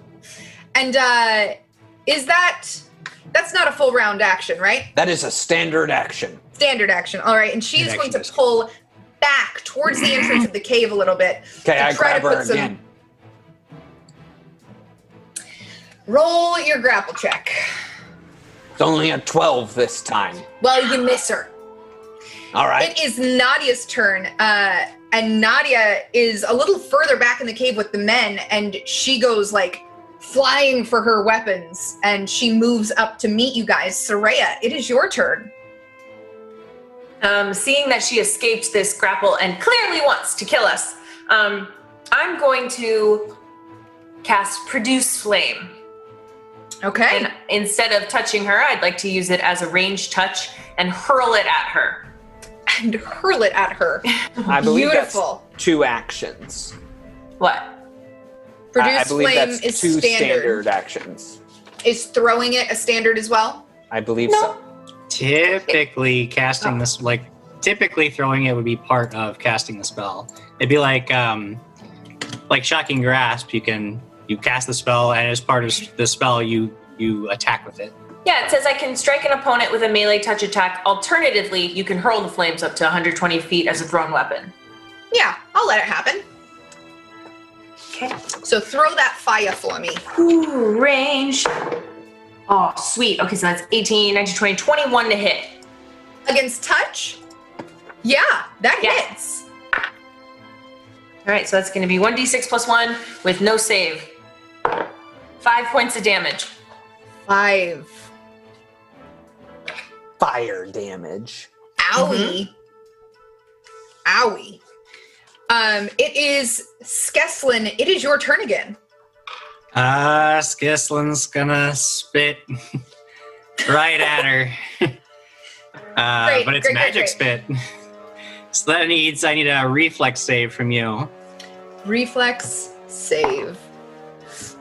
And uh is that that's not a full round action, right? That is a standard action. Standard action. All right. And she's Standard going to pull back towards the entrance of the cave a little bit. Okay, I try to grab her put some- again. Roll your grapple check. It's only a 12 this time. Well, you miss her. All right. It is Nadia's turn. Uh, and Nadia is a little further back in the cave with the men, and she goes like flying for her weapons, and she moves up to meet you guys. Soraya, it is your turn. Um, seeing that she escaped this grapple and clearly wants to kill us, um, I'm going to cast Produce Flame. Okay. And instead of touching her, I'd like to use it as a range touch and hurl it at her. And hurl it at her. I believe Beautiful. that's two actions. What? I- Produce I believe flame that's is two standard. actions. Is throwing it a standard as well? I believe so. Typically, casting this like typically throwing it would be part of casting the spell. It'd be like um, like shocking grasp. You can you cast the spell, and as part of the spell, you you attack with it. Yeah, it says I can strike an opponent with a melee touch attack. Alternatively, you can hurl the flames up to 120 feet as a thrown weapon. Yeah, I'll let it happen. Okay. So throw that fire for me. Ooh, range. Oh, sweet. Okay, so that's 18, 19, 20, 21 to hit. Against touch? Yeah, that Yeah. hits. All right, so that's going to be 1d6 plus 1 with no save. Five points of damage. Five. Fire damage. Owie. Owie. Um, it is Skeslin. It is your turn again. Uh, Skeslin's gonna spit right at her. uh, Great, but it's great, magic great. spit. so that needs I need a reflex save from you. Reflex save.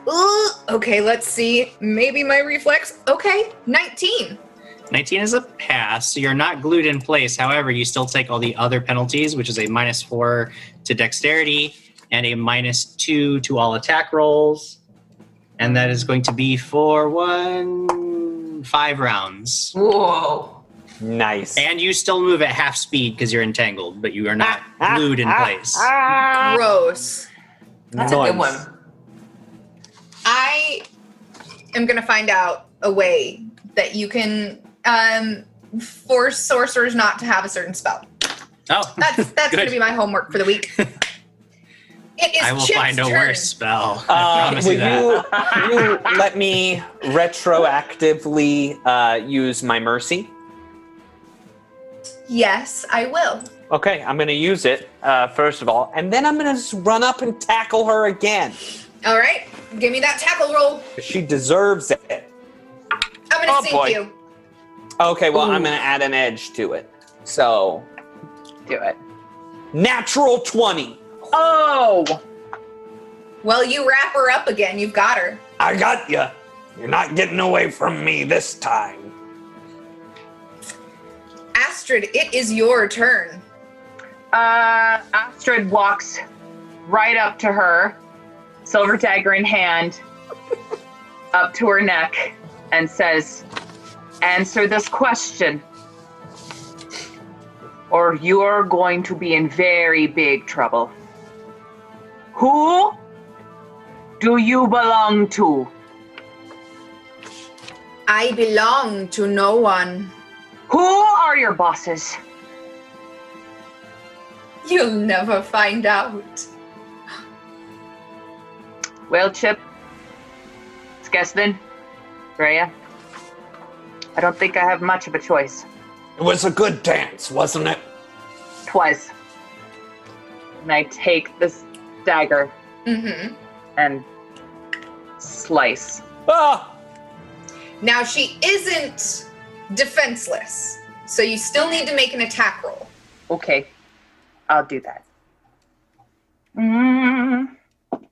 Ooh, okay, let's see. Maybe my reflex. Okay, 19. 19 is a pass, so you're not glued in place. However, you still take all the other penalties, which is a minus four to dexterity and a minus two to all attack rolls. And that is going to be for one, five rounds. Whoa. Nice. And you still move at half speed because you're entangled, but you are not Ah, glued in ah, place. Gross. That's a good one. I am going to find out a way that you can um, force sorcerers not to have a certain spell. Oh, That's that's going to be my homework for the week. It is I will Chip's find a turn. worse spell. I Uh, promise will you that. you, you let me retroactively uh, use my mercy? Yes, I will. Okay, I'm going to use it uh, first of all, and then I'm going to just run up and tackle her again. All right, give me that tackle roll. She deserves it. I'm going to Oh, sink boy. you. Okay, well, I'm going to add an edge to it. So, Do it. natural 20. Oh! Well, you wrap her up again. You've got her. I got you. You're not getting away from me this time. Astrid, it is your turn. Uh, Astrid walks right up to her, silver dagger in hand, up to her neck, and says, Answer this question, or you're going to be in very big trouble. Who do you belong to? I belong to no one. Who are your bosses? You'll never find out. Well, Chip, Skeslin, Freya, I don't think I have much of a choice. It was a good dance, wasn't it? Twice. And I take this dagger Mm-hmm. and slice. Ah! Now she isn't defenseless, so you still need to make an attack roll. Okay, I'll do that. Mm.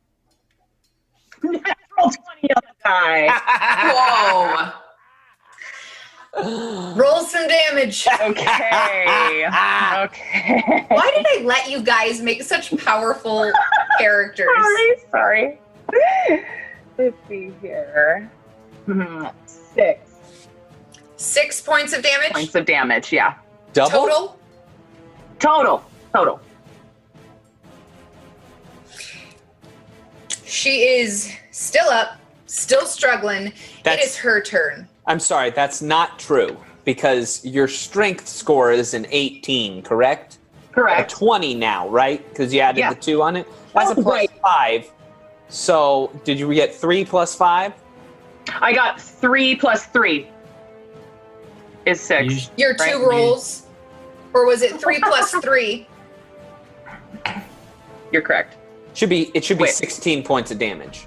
Natural 20 on the die. Whoa. Roll some damage. Okay. okay. Why did I let you guys make such powerful characters? Sorry, sorry. Let's see here. Hmm, Six Six points of damage points of damage. Yeah. Double? total. Total. Total. She is still up, still struggling. It That's- is her turn. I'm sorry, that's not true because your strength score is an 18, correct? Correct. A 20 now, right? Because you added Yeah. the two on it. That's a plus Right. five. So did you get three plus five? I got three plus three is six. You- Your two rolls, or was it three plus three? You're correct. Should be it should be Wait. 16 points of damage.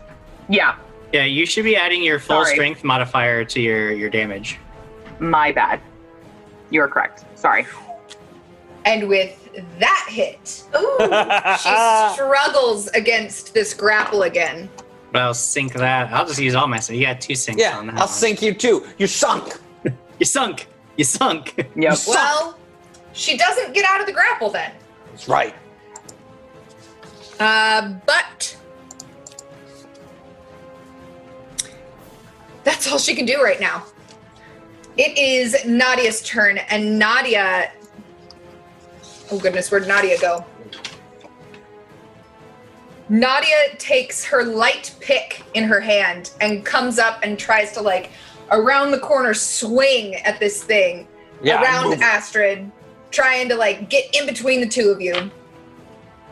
Yeah, Yeah, you should be adding your full Sorry. strength modifier to your your damage. my bad. You're correct. Sorry. And with that hit, Ooh. she struggles against this grapple again. But I'll sink that. I'll just use all my. So you got two syncs yeah, on that. I'll one. sink you too. You sunk. You sunk. You sunk. Yep. Well, she doesn't get out of the grapple then. That's right. Uh, but that's all she can do right now. It is Nadia's turn, and Nadia. Oh goodness, where'd Nadia go? Nadia takes her light pick in her hand and comes up and tries to like around the corner swing at this thing Yeah, around. Astrid, trying to like get in between the two of you.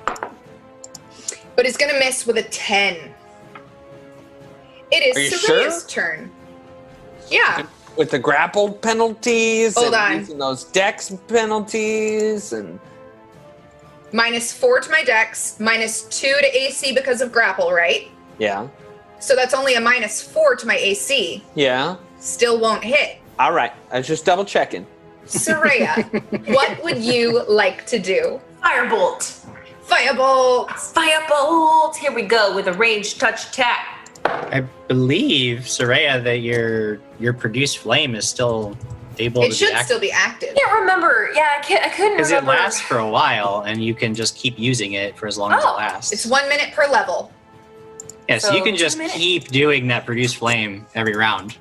But it's gonna miss with a 10. It Are sure? Soraya's turn. Yeah. With the grapple penalties Hold and on. using those dex penalties and Minus four to my dex, minus two to AC because of grapple, right? yeah, So that's only a minus four to my AC. yeah. Still won't hit. All right, I was just double checking. Soraya, what would you like to do? Firebolt. Firebolt! Firebolt. Here we go with a ranged touch attack. I believe Soraya that your your produced flame is still able It to should be active still be active. I Can't remember. Yeah, I, can't, I couldn't because it lasts for a while, and you can just keep using it for as long as it Oh, lasts. It's one minute per level. yeah, so, you can just minutes. keep doing that produced flame every round.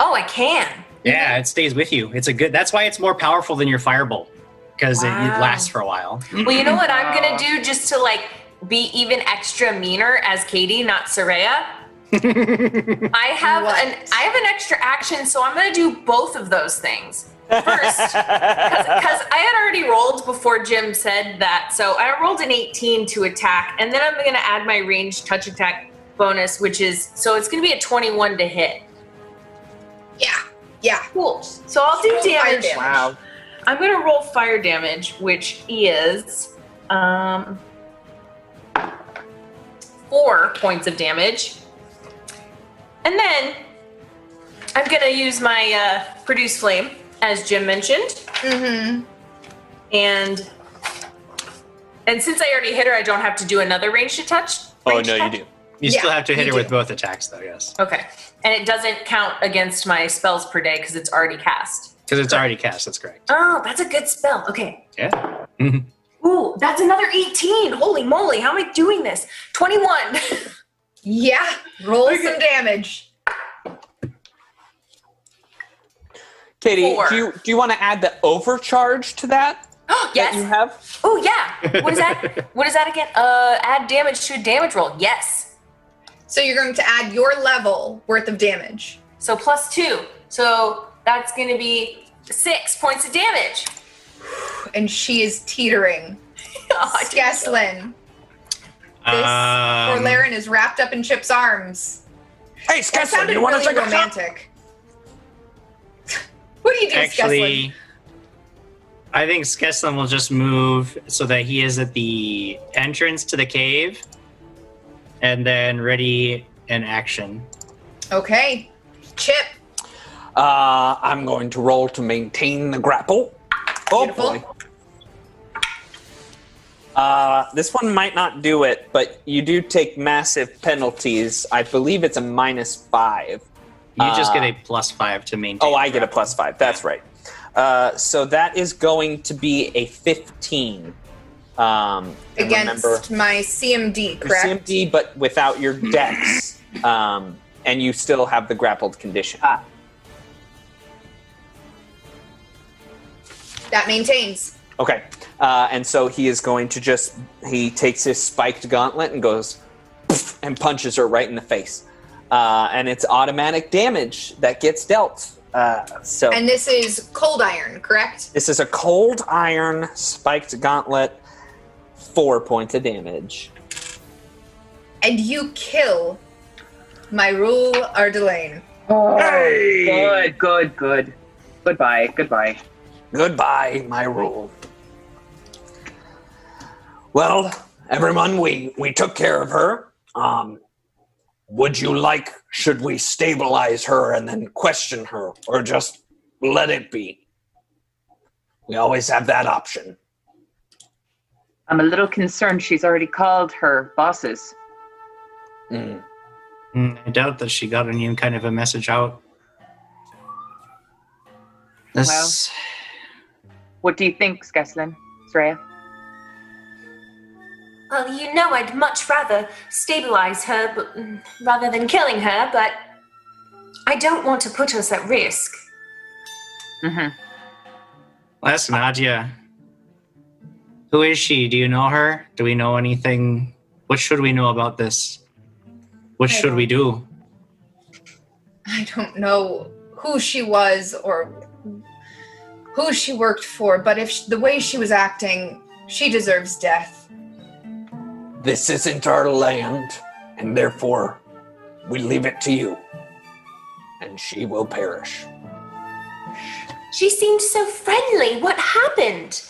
Oh, I can. Yeah, it stays with you. It's a good. That's why it's more powerful than your firebolt because it, it lasts for a while. Well, you know what I'm gonna do just to like be even extra meaner as Katie, not Soraya. I have What? an I have an extra action, so I'm gonna do both of those things first because I had already rolled before Jim said that. So I rolled an 18 to attack, and then I'm gonna add my range touch attack bonus, which is so it's gonna be a 21 to hit. Yeah. Yeah. Cool. So I'll do damage. damage. Wow. I'm gonna roll fire damage, which is um four points of damage. And then I'm gonna use my uh, produce flame, as Jim mentioned, Mm-hmm. and and since I already hit her, I don't have to do another range to touch. Oh range no, you touch? do. You Yeah, still have to hit you her with both attacks, though. Yes, Okay, and it doesn't count against my spells per day because it's already cast. because it's already cast. That's correct. Oh, that's a good spell. Okay. Yeah. Ooh, that's another 18. Holy moly, how am I doing this? 21. Yeah. Roll some damage. Katie, Four. do you do you want to add the overcharge to that oh that you have? Oh yeah. What is that? what is that again? Uh, add damage to a damage roll. Yes. So you're going to add your level worth of damage. So plus two. So that's going to be six points of damage. And she is teetering. Oh, I know. Skeslin. This Um, Forlarren is wrapped up in Chip's arms. Hey, That you want really to take a shot? romantic. what do you do, Skeslin? Actually, I think Skeslin will just move so that he is at the entrance to the cave, and then ready in action. Okay. Chip. Uh, I'm going to roll to maintain the grapple. Oh Beautiful. boy. Uh, this one might not do it, but you do take massive penalties. I believe it's a minus five. You just Uh, get a plus five to maintain. Oh, I get a plus five. That's right. Uh, so that is going to be a 15. Um, Against remember, my CMD, correct? CMD, but without your dex. um, and you still have the grappled condition. That maintains. Okay. Uh, and so he is going to just, he takes his spiked gauntlet and goes and punches her right in the face. Uh, and it's automatic damage that gets dealt Uh, so And this is cold iron, correct? this is a cold iron spiked gauntlet, four points of damage. And you kill my rule Ardelaine. Oh, Hey! good, good, good. Goodbye, goodbye. Goodbye, my rule. Well, everyone, we we took care of her. Um, would you like? Should we stabilize her and then question her, or just let it be? We always have that option. I'm a little concerned she's already called her bosses. Mm. Mm, I doubt that she got any kind of a message out. This, What do you think, Skeslin? Soraya? Well, you know, I'd much rather stabilize her but, mm, rather than killing her, but I don't want to put us at risk. Mm-hmm. that's Nadia. Who is she? Do you know her? Do we know anything? What should we know about this? What I should we do? I don't know who she was or who she worked for, but if sh- the way she was acting, she deserves death. This isn't our land, and therefore we leave it to you. And she will perish. She seemed so friendly. What happened?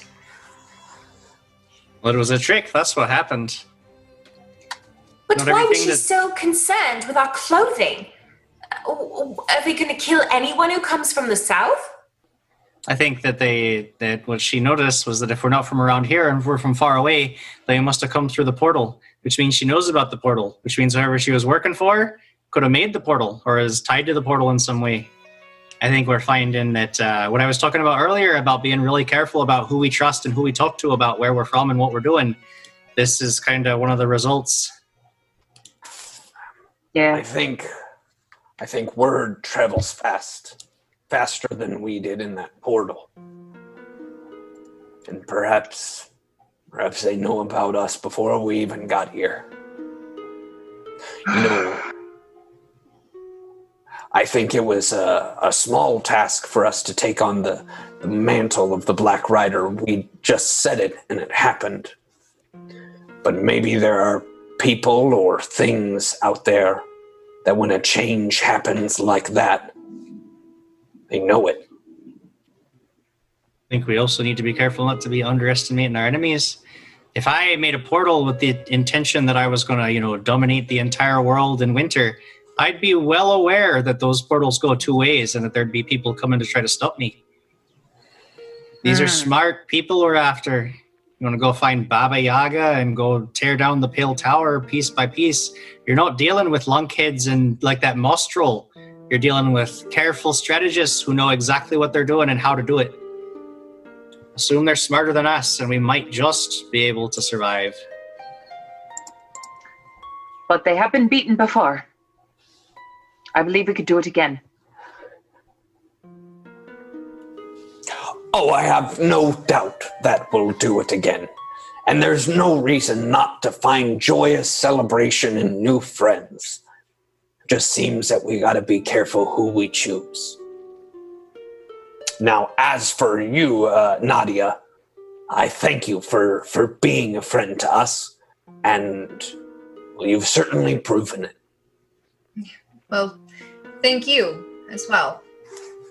Well, it was a trick. That's what happened. But Not why was she that- so concerned with our clothing? Uh, Are we going to kill anyone who comes from the south? I think that they that what she noticed was that if we're not from around here and if we're from far away, they must have come through the portal, which means she knows about the portal, which means whoever she was working for could have made the portal or is tied to the portal in some way. I think we're finding that uh, what I was talking about earlier about being really careful about who we trust and who we talk to about where we're from and what we're doing. This is kind of one of the results. Yeah. I think I think word travels fast. Faster than we did in that portal. And perhaps perhaps they know about us before we even got here. You know I think it was a, a small task for us to take on the, the mantle of the Black Rider. We just said it and it happened. But maybe there are people or things out there that when a change happens like that, they know it. I think we also need to be careful not to be underestimating our enemies. If I made a portal with the intention that I was going to, you know, dominate the entire world in winter, I'd be well aware that those portals go two ways and that there'd be people coming to try to stop me. These are Hmm. smart people we're after. You want to go find Baba Yaga and go tear down the Pale Tower piece by piece. You're not dealing with lunkheads and like that Mostrel. You're dealing with careful strategists who know exactly what they're doing and how to do it assume they're smarter than us and we might just be able to survive. But they have been beaten before. I believe we could do it again. Oh, I have no doubt that we'll do it again. And there's no reason not to find joyous celebration in new friends. Just seems that we gotta be careful who we choose. Now, as for you, uh, Nadia, I thank you for, for being a friend to us, and well, you've certainly proven it. Well, thank you as well.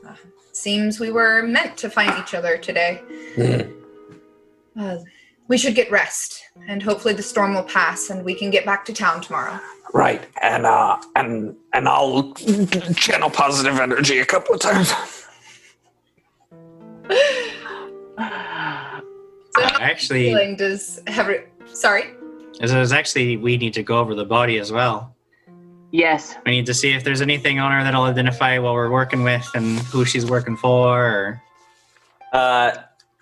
Uh, seems we were meant to find each other today. Hmm. Uh, we should get rest, and hopefully the storm will pass and we can get back to town tomorrow. Right, and uh, and and I'll channel positive energy a couple of times. So how Actually, feeling does every sorry? as it was actually, we need to go over the body as well. Yes. We need to see if there's anything on her that'll identify what we're working with and who she's working for. Or Uh,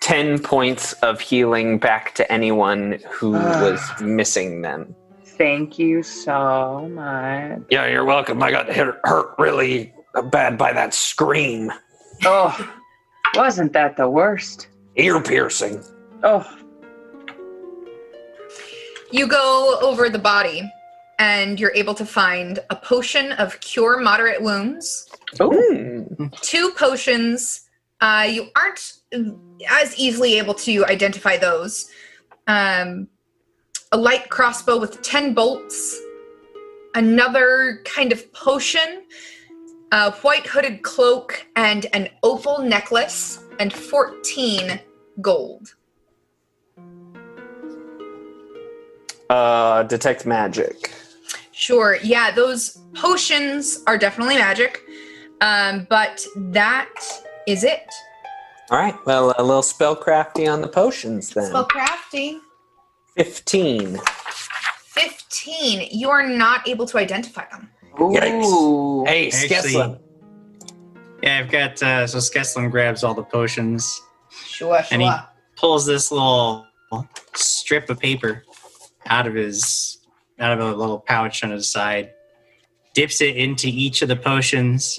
10 points of healing back to anyone who was missing them. Thank you so much. Yeah, you're welcome. I got hit, hurt really bad by that scream. Oh, wasn't that the worst? Ear piercing. Oh, You go over the body, and you're able to find a potion of cure moderate wounds, Hmm. two potions. Uh, you aren't as easily able to identify those. Um, a light crossbow with 10 bolts, another kind of potion, a white hooded cloak, and an opal necklace, and 14 gold. Uh, detect magic. Sure. Yeah, those potions are definitely magic. Um, but that is it. All right. Well, a little spellcrafty on the potions then. Spell crafty. Fifteen. 15. You are not able to identify them. Ooh. Hey, Actually- Skeslin. Yeah, I've got uh, so Skeslin grabs all the potions, Sure, and he pulls this little strip of paper out of his out of a little pouch on his side, dips it into each of the potions,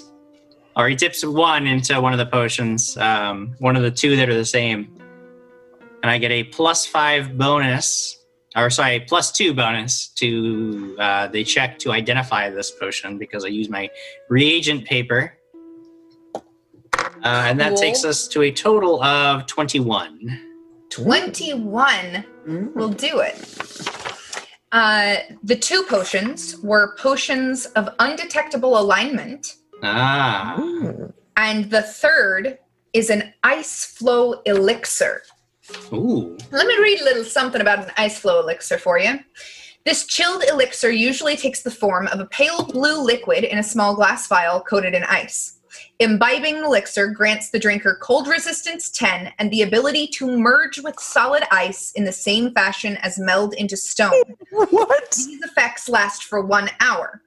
or he dips one into one of the potions, um, one of the two that are the same, and I get a plus five bonus, or sorry, plus two bonus to uh, the check to identify this potion because I use my reagent paper. Uh, and that Cool. takes us to a total of 21. 21 will do it. Uh, the two potions were potions of undetectable alignment, Ah. and the third is an ice flow elixir. Ooh. Let me read a little something about an ice flow elixir for you. This chilled elixir usually takes the form of a pale blue liquid in a small glass vial coated in ice. Imbibing the elixir grants the drinker cold resistance 10 and the ability to merge with solid ice in the same fashion as meld into stone. What? These effects last for one hour.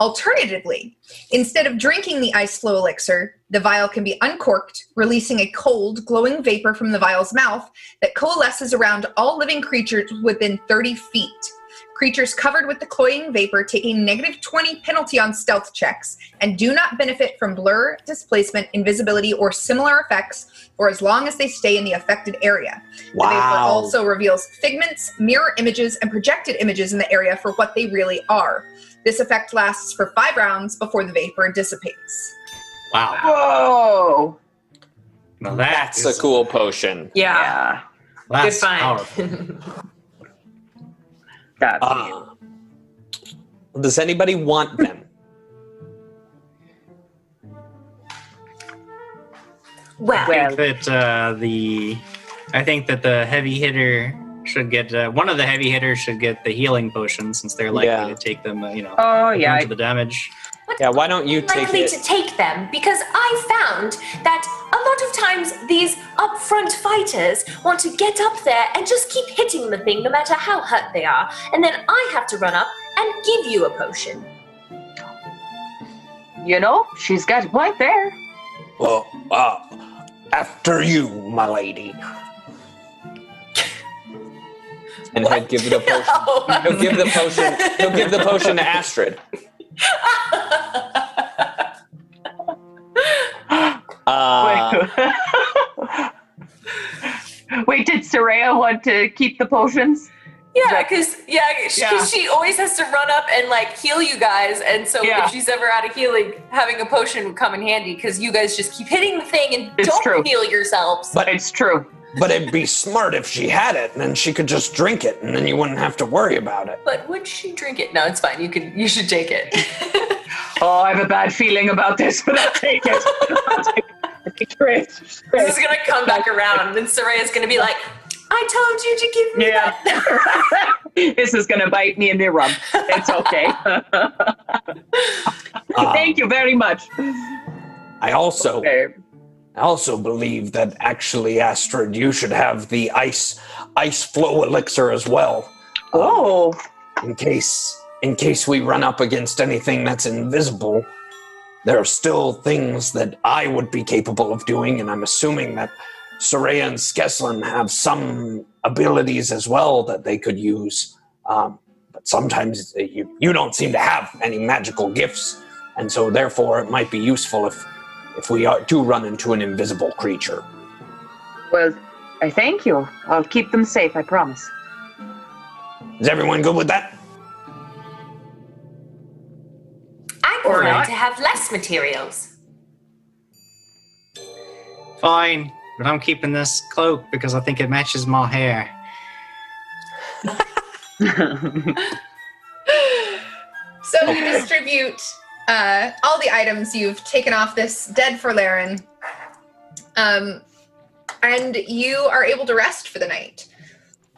Alternatively, instead of drinking the ice flow elixir, the vial can be uncorked, releasing a cold, glowing vapor from the vial's mouth that coalesces around all living creatures within 30 feet. Creatures covered with the cloying vapor take a negative 20 penalty on stealth checks and do not benefit from blur, displacement, invisibility, or similar effects for as long as they stay in the affected area. The vapor also reveals figments, mirror images, and projected images in the area for what they really are. This effect lasts for five rounds before the vapor dissipates. Wow. Whoa. Well, that That's a cool potion. Yeah. Yeah. Good That's find. powerful. That's Uh, does anybody want them? well, I think that uh, the I think that the heavy hitter should get uh, one of the heavy hitters should get the healing potion since they're likely Yeah. to take them. Uh, you know, Oh prone yeah. to the damage. Yeah, why don't you take likely it? to take them because I found that a lot of times these upfront fighters want to get up there and just keep hitting the thing no matter how hurt they are, and then I have to run up and give you a potion. You know, she's got a point there. Well, uh, after you, my lady. And he'll give it a potion. He'll give the potion. He'll give the potion to Astrid. Uh, Wait. Wait, did Soraya want to keep the potions? Yeah, because yeah, 'cause Yeah. she always has to run up and like heal you guys, and so Yeah. if she's ever out of healing, having a potion would come in handy because you guys just keep hitting the thing and It's don't true. heal yourselves. But It's true. But it'd be smart if she had it, and then she could just drink it, and then you wouldn't have to worry about it. But would she drink it? No, it's fine. You can. You should take it. Oh, I have a bad feeling about this, but I'll take it. I'll take it. This is gonna come back around, and Soraya's gonna be like, "I told you to give me Yeah. that." this is going to bite me in the rump. It's okay. Uh, Thank you very much. I also Okay. I also believe that actually, Astrid, you should have the ice ice flow elixir as well, Oh, in case in case we run up against anything that's invisible. There are still things that I would be capable of doing, and I'm assuming that Soraya and Skeslin have some abilities as well that they could use. Um, but sometimes you, you don't seem to have any magical gifts, and so therefore it might be useful if if we are, do run into an invisible creature. well, I thank you. I'll keep them safe, I promise. Is everyone good with that? I'm or not. to have less materials. Fine, but I'm keeping this cloak because I think it matches my hair. So you distribute uh, all the items you've taken off this dead Forlarren, um, and you are able to rest for the night.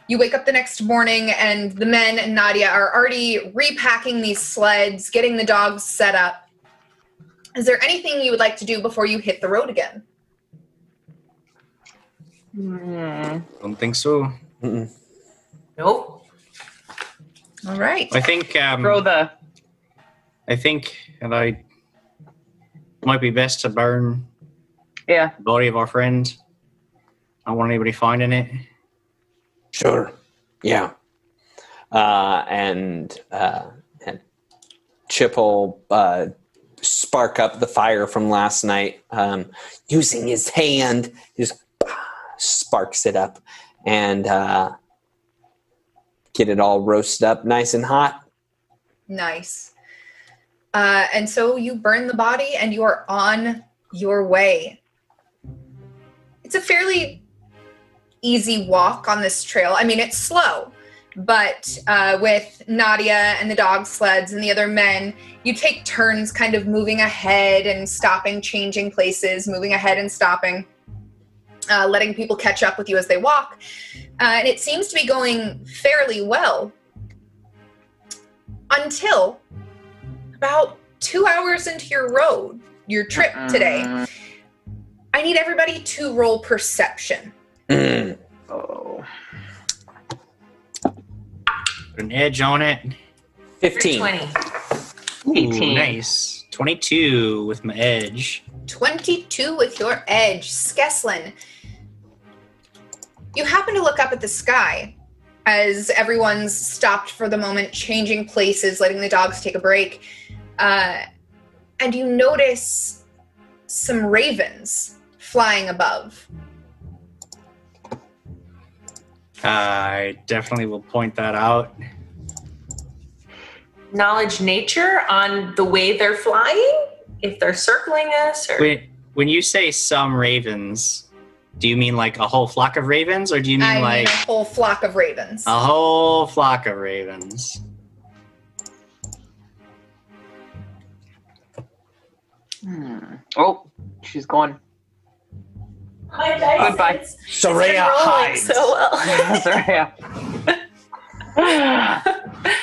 You wake up the next morning, and the men and Nadia are already repacking these sleds, getting the dogs set up. Is there anything you would like to do before you hit the road again? Hmm. Don't think so. Nope. All right. I think um, Throw the. I think that I might be best to burn Yeah. the body of our friend. I don't want anybody finding it. Sure. Yeah. Uh, and uh, and Chip will uh, spark up the fire from last night um, using his hand. He just sparks it up and uh, get it all roasted up nice and hot. Nice. Uh, and so you burn the body and you are on your way. It's a fairly easy walk on this trail. I mean, it's slow, but uh, with Nadia and the dog sleds and the other men, you take turns kind of moving ahead and stopping, changing places, moving ahead and stopping, uh, letting people catch up with you as they walk. Uh, and it seems to be going fairly well until about two hours into your road, your trip today. I need everybody to roll perception. Oh. Put an edge on it. 15. 20. Ooh, 18. nice. 22 with my edge. 22 with your edge. Skeslin, you happen to look up at the sky as everyone's stopped for the moment, changing places, letting the dogs take a break. Uh, and you notice some ravens flying above. I definitely will point that out. Knowledge nature on the way they're flying? If they're circling us or When, when you say some ravens, do you mean like a whole flock of ravens or do you mean I mean, like a whole flock of ravens. a whole flock of ravens? Hmm. Oh, she's gone. Hi, guys. Goodbye. It's- it's Soraya been hides. So well. Sorry.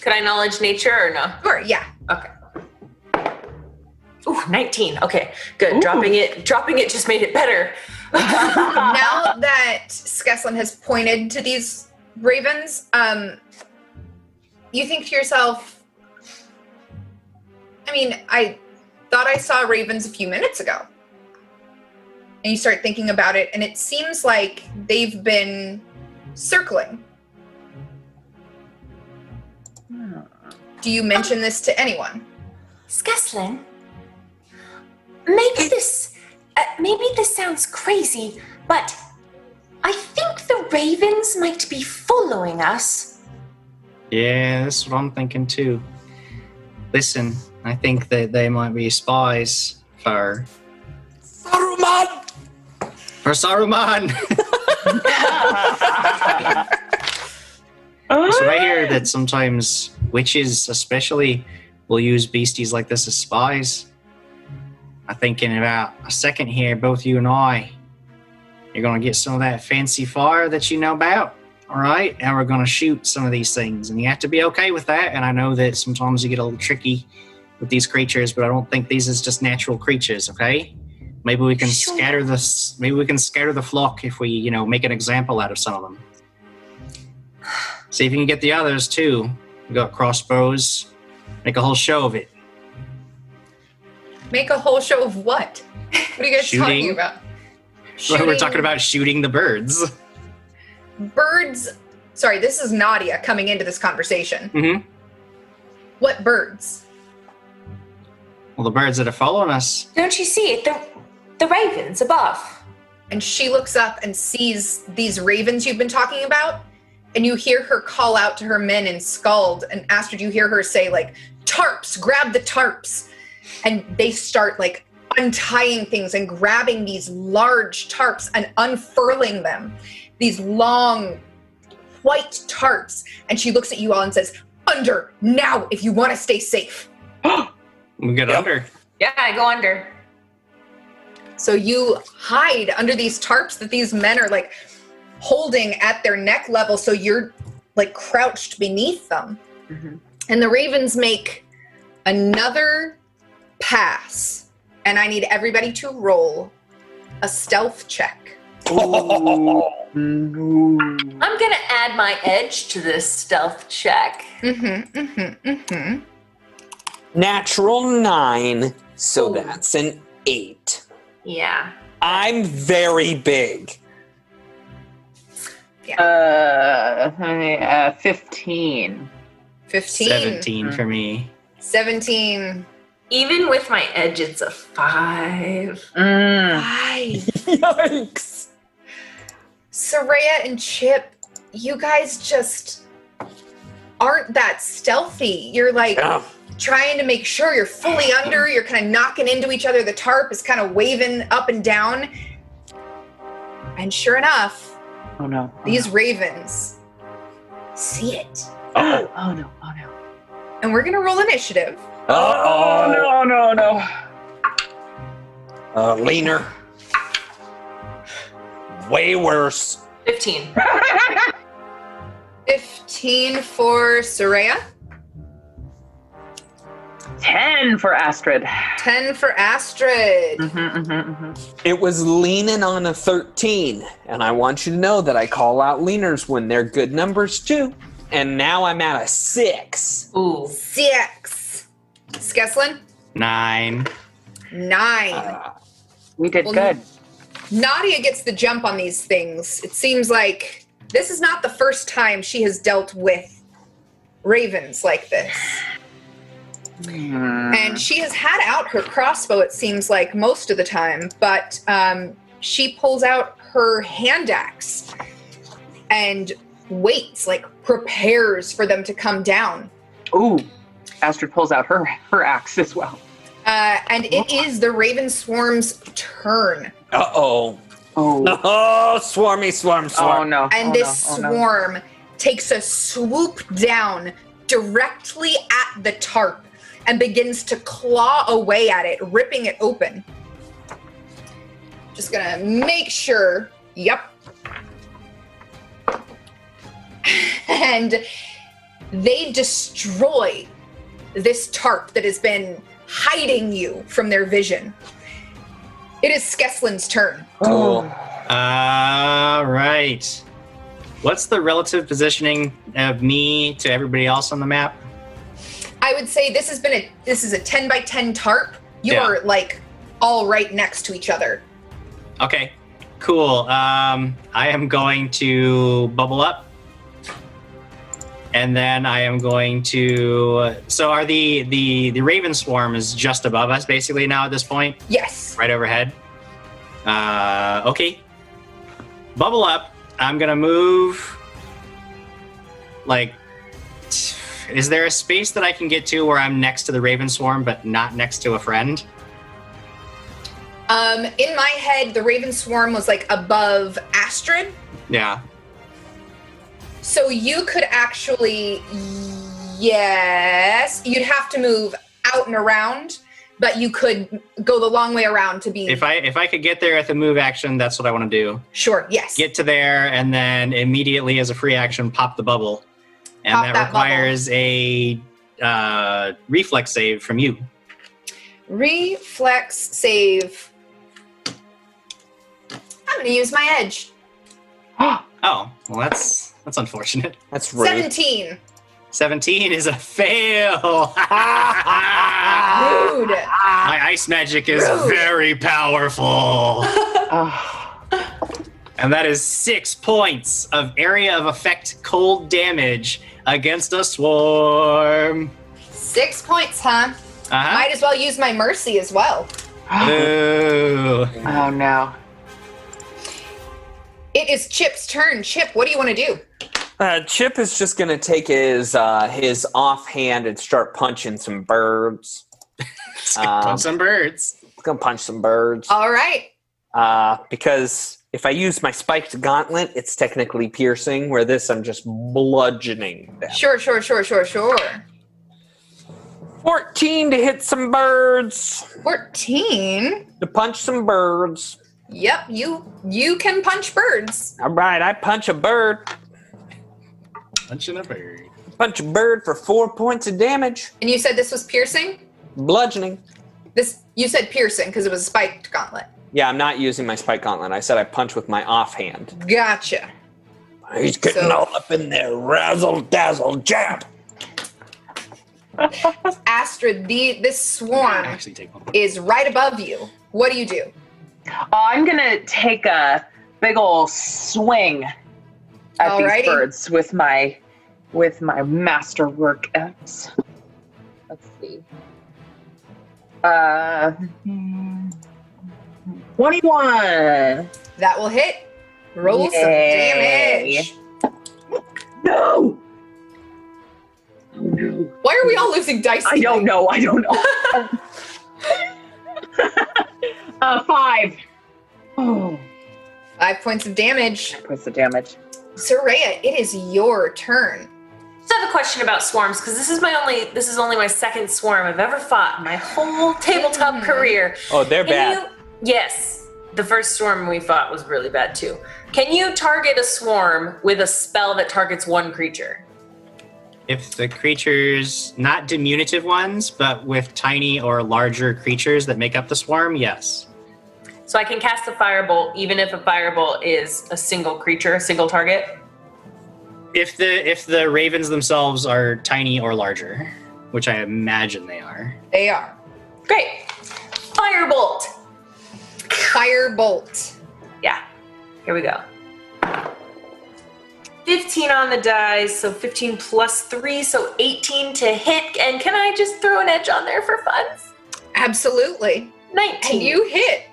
Could I knowledge nature or no? Sure, yeah. Okay. Ooh, 19. Okay, good. Ooh. Dropping it dropping it just made it better. now that Skeslin has pointed to these ravens, um, you think to yourself, I mean, I thought I saw ravens a few minutes ago. And you start thinking about it, and it seems like they've been circling. Do you mention this to anyone? Skeslin, maybe this uh, maybe this sounds crazy, but I think the ravens might be following us. Yeah, that's what I'm thinking too. Listen, I think that they might be spies for Saruman! for Saruman. so I hear that sometimes witches, especially, will use beasties like this as spies. I think in about a second here, both you and I, you're gonna get some of that fancy fire that you know about. All right, and we're gonna shoot some of these things, and you have to be okay with that. And I know that sometimes you get a little tricky with these creatures, but I don't think these is just natural creatures. Okay, maybe we can Sure. scatter this. Maybe we can scatter the flock if we, you know, make an example out of some of them. See if you can get the others too. We got crossbows. Make a whole show of it. Make a whole show of what? What are you guys talking Shooting. about? We're talking about shooting the birds. birds. Sorry, this is Nadia coming into this conversation. hmm What birds? Well, the birds that are following us. Don't you see it? The the ravens above. And she looks up and sees these ravens you've been talking about, and you hear her call out to her men and Skald. And Astrid, you hear her say, like, tarps, grab the tarps. And they start like untying things and grabbing these large tarps and unfurling them. These long white tarps. And she looks at you all and says, Under now if you want to stay safe. We get Yep. under. Yeah, I go under. So you hide under these tarps that these men are like holding at their neck level. So you're like crouched beneath them. Mhm. And the ravens make another pass. And I need everybody to roll a stealth check. No. I'm gonna add my edge to this stealth check. Mm-hmm, mm-hmm, mm-hmm. Natural nine, so Ooh. that's an eight. Yeah. I'm very big. Uh, uh, 15. 15. 17 for me. 17. Even with my edge, it's a five. Mm. Five. Yikes! Soraya and Chip, you guys just aren't that stealthy. You're like Yeah. Trying to make sure you're fully under, you're kind of knocking into each other. The tarp is kind of waving up and down. And sure enough, Oh no. Oh, these no. ravens see it. Uh-oh. Oh no. Oh no. And we're going to roll initiative. Uh-oh. no, no, no. Uh, leaner. Way worse. 15. 15 for Soraya, 10 for Astrid. 10 for Astrid. Mm-hmm, mm-hmm, mm-hmm. It was leaning on a 13, and I want you to know that I call out leaners when they're good numbers too. And now I'm at a six. Ooh. Six. Skeslin, Nine. nine. Uh, We did Well, good. Nadia gets the jump on these things. It seems like this is not the first time she has dealt with ravens like this. Mm. And she has had out her crossbow, it seems like, most of the time, but um, she pulls out her hand axe and waits, like prepares for them to come down. Ooh. Astrid pulls out her her axe as well. Uh, and it is the raven swarm's turn. Uh-oh. Oh. Oh, swarmy, swarm, swarm. Oh no. And oh, this no. Oh, no. swarm takes a swoop down directly at the tarp and begins to claw away at it, ripping it open. Just gonna make sure. Yep. And they destroy this tarp that has been hiding you from their vision. It is Skeslin's turn. Cool. Oh. All right. What's the relative positioning of me to everybody else on the map? I would say this has been a this is a 10 by 10 tarp. You Yeah. are like all right next to each other. Okay, cool. Um, I am going to bubble up, and then I am going to. So, are the the the Raven swarm is just above us, basically now at this point, Yes. right overhead. Uh, okay. Bubble up. I'm gonna move. Like, is there a space that I can get to where I'm next to the Raven swarm, but not next to a friend? Um in my head the raven swarm was like above Astrid. Yeah. So you could actually yes, you'd have to move out and around, but you could go the long way around to be If I if I could get there at the move action, that's what I want to do. sure. Yes. Get to there and then immediately as a free action pop the bubble, and Pop that, that bubble. requires a uh, reflex save from you. Reflex save. I'm going to use my edge. Oh, well that's that's unfortunate. That's rude. 17. Seventeen is a fail. Rude. My ice magic is Rude. very powerful. Oh. And that is six points of area of effect cold damage against a swarm. Six points, huh? Uh-huh. Might as well use my mercy as well. Ooh. oh no. It is Chip's turn. Chip, what do you want to do? Uh, Chip is just gonna take his uh, his offhand and start punching some birds. Um, Punch some birds. He's gonna punch some birds All right. uh, because if I use my spiked gauntlet, it's technically piercing. Where this, I'm just bludgeoning them. Sure, sure, sure, sure, sure. Fourteen to hit some birds. 14. To punch some birds. Yep, you you can punch birds. All right, I punch a bird. Punching a bird. Punch a bird for four points of damage. And you said this was piercing? Bludgeoning. This you said piercing because it was a spiked gauntlet. Yeah, I'm not using my spike gauntlet. I said I punch with my offhand. Gotcha. He's getting So- all up in there. Razzle dazzle jab. Astrid, the this swarm Actually, take one. is right above you. What do you do? Oh, I'm gonna take a big ol' swing at Alrighty. these birds with my with my masterwork axe. Let's see. Uh, twenty-one. That will hit. Roll some Yay. damage. No. Oh no. Why are we all losing dice? I don't know. I don't know. uh, five. Oh, Five points of damage. Five points of damage. Soraya, it is your turn. just have a question about swarms because this is my only this is only my second swarm I've ever fought in my whole tabletop Mhm. career. Oh, they're Can bad. you yes. The first swarm we fought was really bad too. Can you target a swarm with a spell that targets one creature? If the creatures, not diminutive ones, but with tiny or larger creatures that make up the swarm, yes. So I can cast a firebolt even if a firebolt is a single creature, a single target. If the if the ravens themselves are tiny or larger, which I imagine they are. They are. Great. Firebolt. Firebolt. Yeah. Here we go. 15 on the dice, so 15 plus 3, so 18 to hit. And can I just throw an edge on there for fun? Absolutely. 19. And you hit.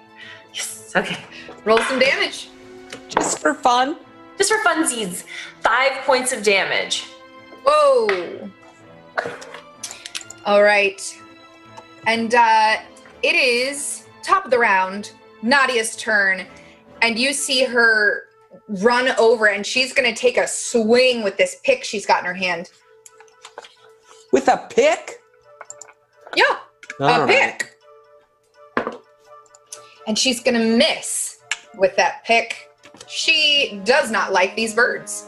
Yes. Okay. Roll some damage. Just for fun. Just for funsies, 5 points of damage. Whoa. All right. And uh, it is top of the round, Nadia's turn. And you see her run over, and she's going to take a swing with this pick she's got in her hand. With a pick? Yeah, All a right. pick. And she's going to miss with that pick. She does not like these birds.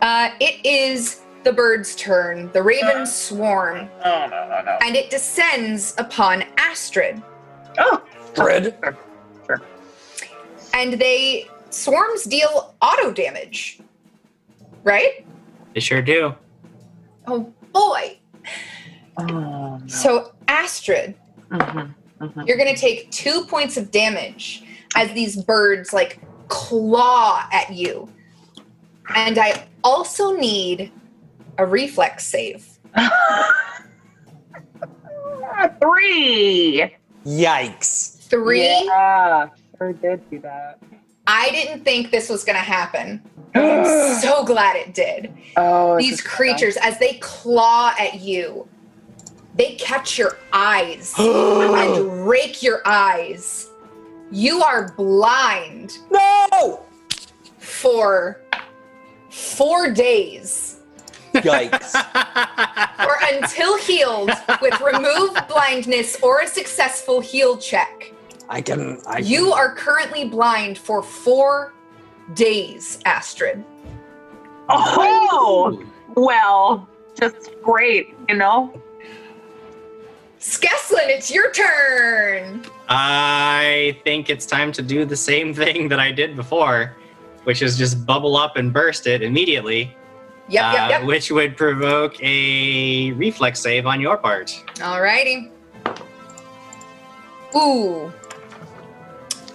Uh, it is the bird's turn. The ravens swarm. Oh no no no. and it descends upon Astrid. Oh. Dread. And they swarms deal auto damage. Right? They sure do. Oh boy. Oh no. So Astrid, Mhm, mhm. you're gonna take two points of damage as these birds like claw at you. And I also need a reflex save. Three. Yikes. Three. Yeah, sure did do that. I didn't think this was gonna happen. I'm so glad it did. Oh, these creatures as they claw at you they catch your eyes and rake your eyes you are blind No! for four days Yikes. or until healed with remove blindness or a successful heal check I can. I you are currently blind for four days astrid Oh, well, just great, you know. skeslin it's your turn I think it's time to do the same thing that I did before, which is just bubble up and burst it immediately, yep uh, yep yep which would provoke a reflex save on your part. Alrighty. Ooh.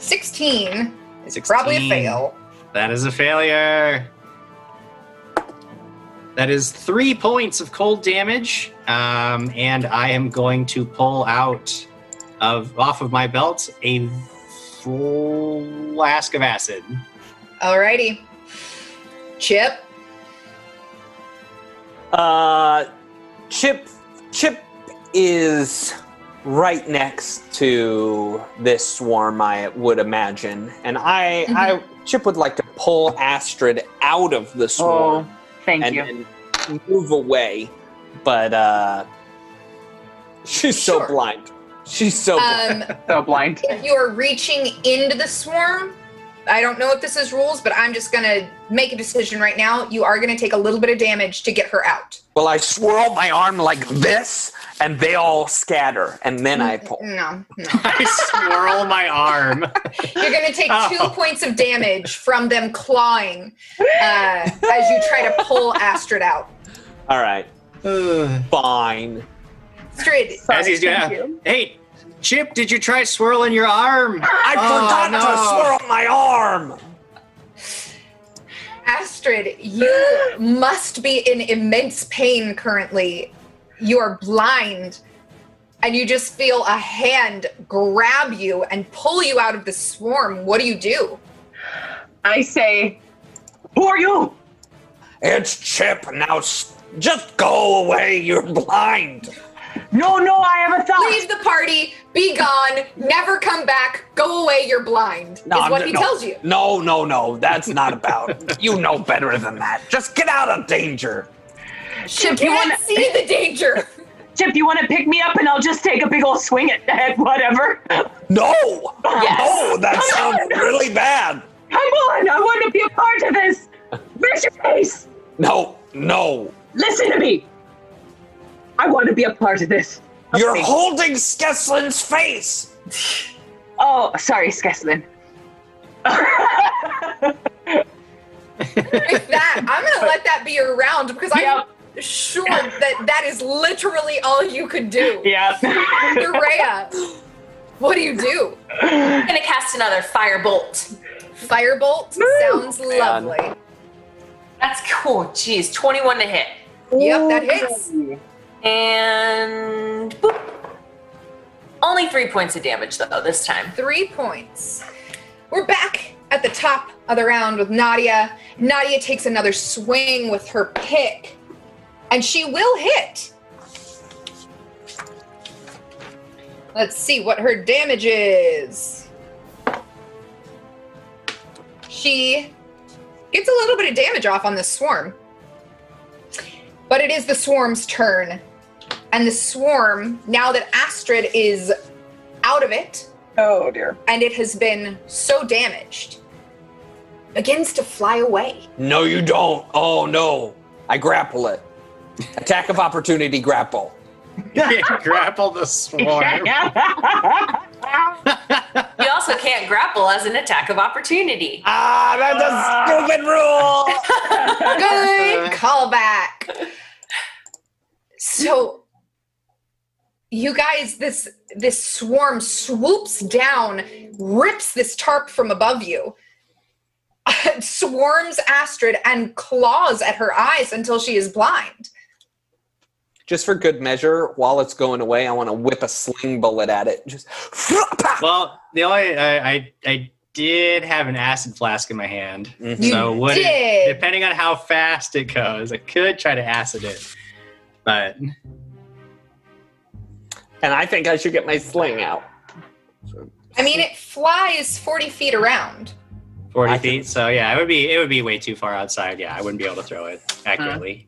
16 is probably a fail. That is a failure. That is three points of cold damage, um, and I am going to pull out of off of my belt a flask of acid. Alrighty. Chip. Uh, Chip, Chip is right next to this swarm. I would imagine, and I, I, Chip would like to pull Astrid out of the swarm Oh, thank and, you. and move away, but uh, she's so blind. She's so blind. Um, so blind. if you are reaching into the swarm, I don't know if this is rules, but I'm just gonna make a decision right now. You are gonna take a little bit of damage to get her out. Well, I swirl my arm like this, and they all scatter, and then I pull. No, no. I swirl my arm. You're gonna take two Oh. points of damage from them clawing uh, as you try to pull Astrid out. All right, fine. Astrid, As he's doing, Thank you. hey, Chip, did you try swirling your arm? I Oh, forgot no. to swirl my arm. Astrid, you must be in immense pain currently. You are blind, and you just feel a hand grab you and pull you out of the swarm. What do you do? I say, who are you? It's Chip. Now just go away. You're blind. No, no, I have a thought. Leave the party, be gone, never come back, go away, you're blind, is I'm- what he no, tells you. No, no, no. That's not about. you know better than that. Just get out of danger. She you can't wanna- see the danger. Chip, you want to pick me up and I'll just take a big old swing at that, whatever. No. Yes. No, that Come sounds on. really bad. Come on, I want to be a part of this. Where's your face? No, no. Listen to me. I want to be a part of this. You're holding Skeslin's face. Oh, sorry, Skeslin. With that, I'm gonna let that be your round because Yep. I'm sure that that is literally all you could do. yeah. Urea, what do you do? I'm gonna cast another firebolt. Firebolt sounds lovely. That's cool. Jeez, 21 to hit. Yep, that hits. And boop. Only three points of damage though this time. Three points. We're back at the top of the round with Nadia. Nadia takes another swing with her pick, and she will hit. Let's see what her damage is. She gets a little bit of damage off on this swarm. But it is the swarm's turn. And the swarm, now that Astrid is out of it, Oh dear. and it has been so damaged, begins to fly away. No, you don't. Oh no. I grapple it. Attack of opportunity grapple. Grapple the swarm. You also can't grapple as an attack of opportunity. Ah, that's a stupid rule. Good callback. So, you guys, this this swarm swoops down, rips this tarp from above you, swarms Astrid, and claws at her eyes until she is blind. Just for good measure, while it's going away, I want to whip a sling bullet at it. Just Well, the only I, I I did have an acid flask in my hand, Mhm. So would did. it, depending on how fast it goes, I could try to acid it, but and I think I should get my sling out. I mean, it flies 40 feet around. forty I can- feet. So yeah, it would be it would be way too far outside. Yeah, I wouldn't be able to throw it accurately.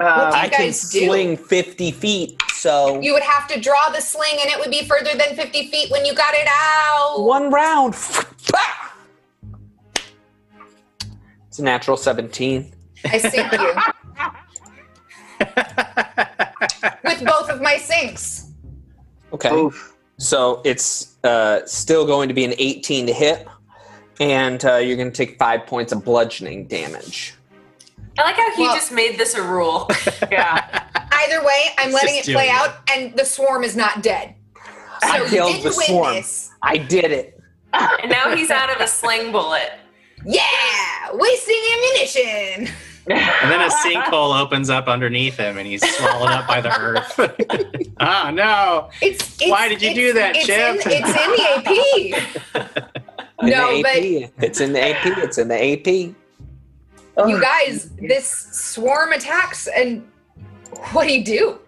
Um, I can guys do? sling 50 feet, so You would have to draw the sling, and it would be further than 50 feet when you got it out. one round. It's a natural 17. I sink you with both of my sinks. Okay. oof. So it's uh, still going to be an 18 to hit, and uh, you're going to take five points of bludgeoning damage. I like how he Well- just made this a rule. Yeah. Either way, I'm letting it play it. out, and the swarm is not dead. So I killed did the swarm. this. I did it. and now he's out of a sling bullet. Yeah, wasting ammunition. And then a sinkhole opens up underneath him, and he's swallowed up by the earth. oh no! It's, it's Why did you do that, it's Chip? In, it's in the AP. In no, the but It's in the AP. It's in the AP. You Oh, guys, this swarm attacks, and what do you do?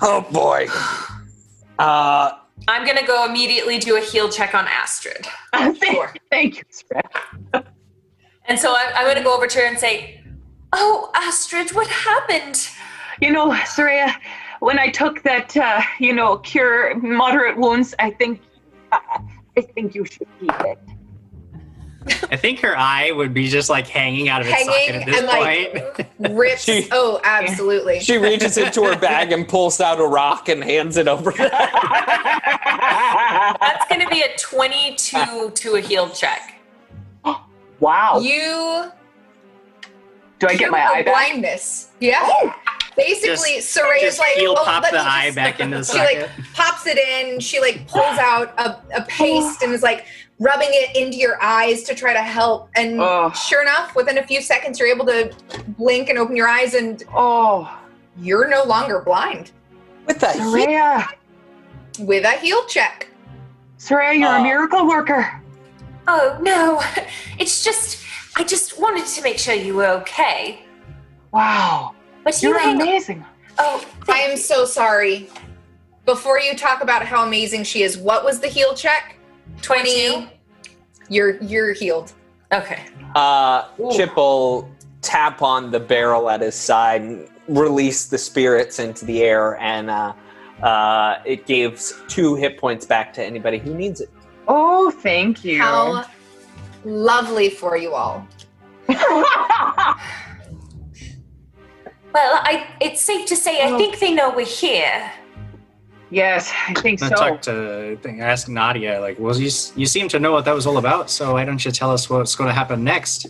Oh boy. Uh, I'm gonna go immediately do a heal check on Astrid. thank, Sure. thank you, Sarah. And so I, I'm gonna go over to her and say, Oh, Astrid, what happened? You know, Soraya, when I took that, uh, you know, cure moderate wounds, I think, I, I think you should keep it. I think her eye would be just like hanging out of its socket Hanging at this and point. like rips. She- oh, absolutely. she reaches into her bag and pulls out a rock and hands it over. That's gonna be a 22 to a heal check. Wow. you Do I get my eye back? blindness. Yeah. Oh. Basically, Just- Soraya's like, heal oh, pop let the me eye just- back into the She like pops it in. She like pulls out a, a paste and is like rubbing it into your eyes to try to help. And Oh. sure enough, within a few seconds, you're able to blink and open your eyes, and Oh, you're no longer blind With that Soraya. with a heal check. Soraya, you're Oh. a miracle worker. Oh no, it's just I just wanted to make sure you were okay. Wow. But you You're hang amazing. Oh, I am so sorry. Before you talk about how amazing she is, what was the heal check? 20. You're you're healed. Okay. Uh, Chip will tap on the barrel at his side and release the spirits into the air, and uh, uh, it gives two hit points back to anybody who needs it. Oh, thank you. How lovely for you all. Well, I it's safe to say I think they know we're here. yes, I think I so. talked to I think, ask Nadia like, well, you, you seem to know what that was all about, so why don't you tell us what's going to happen next?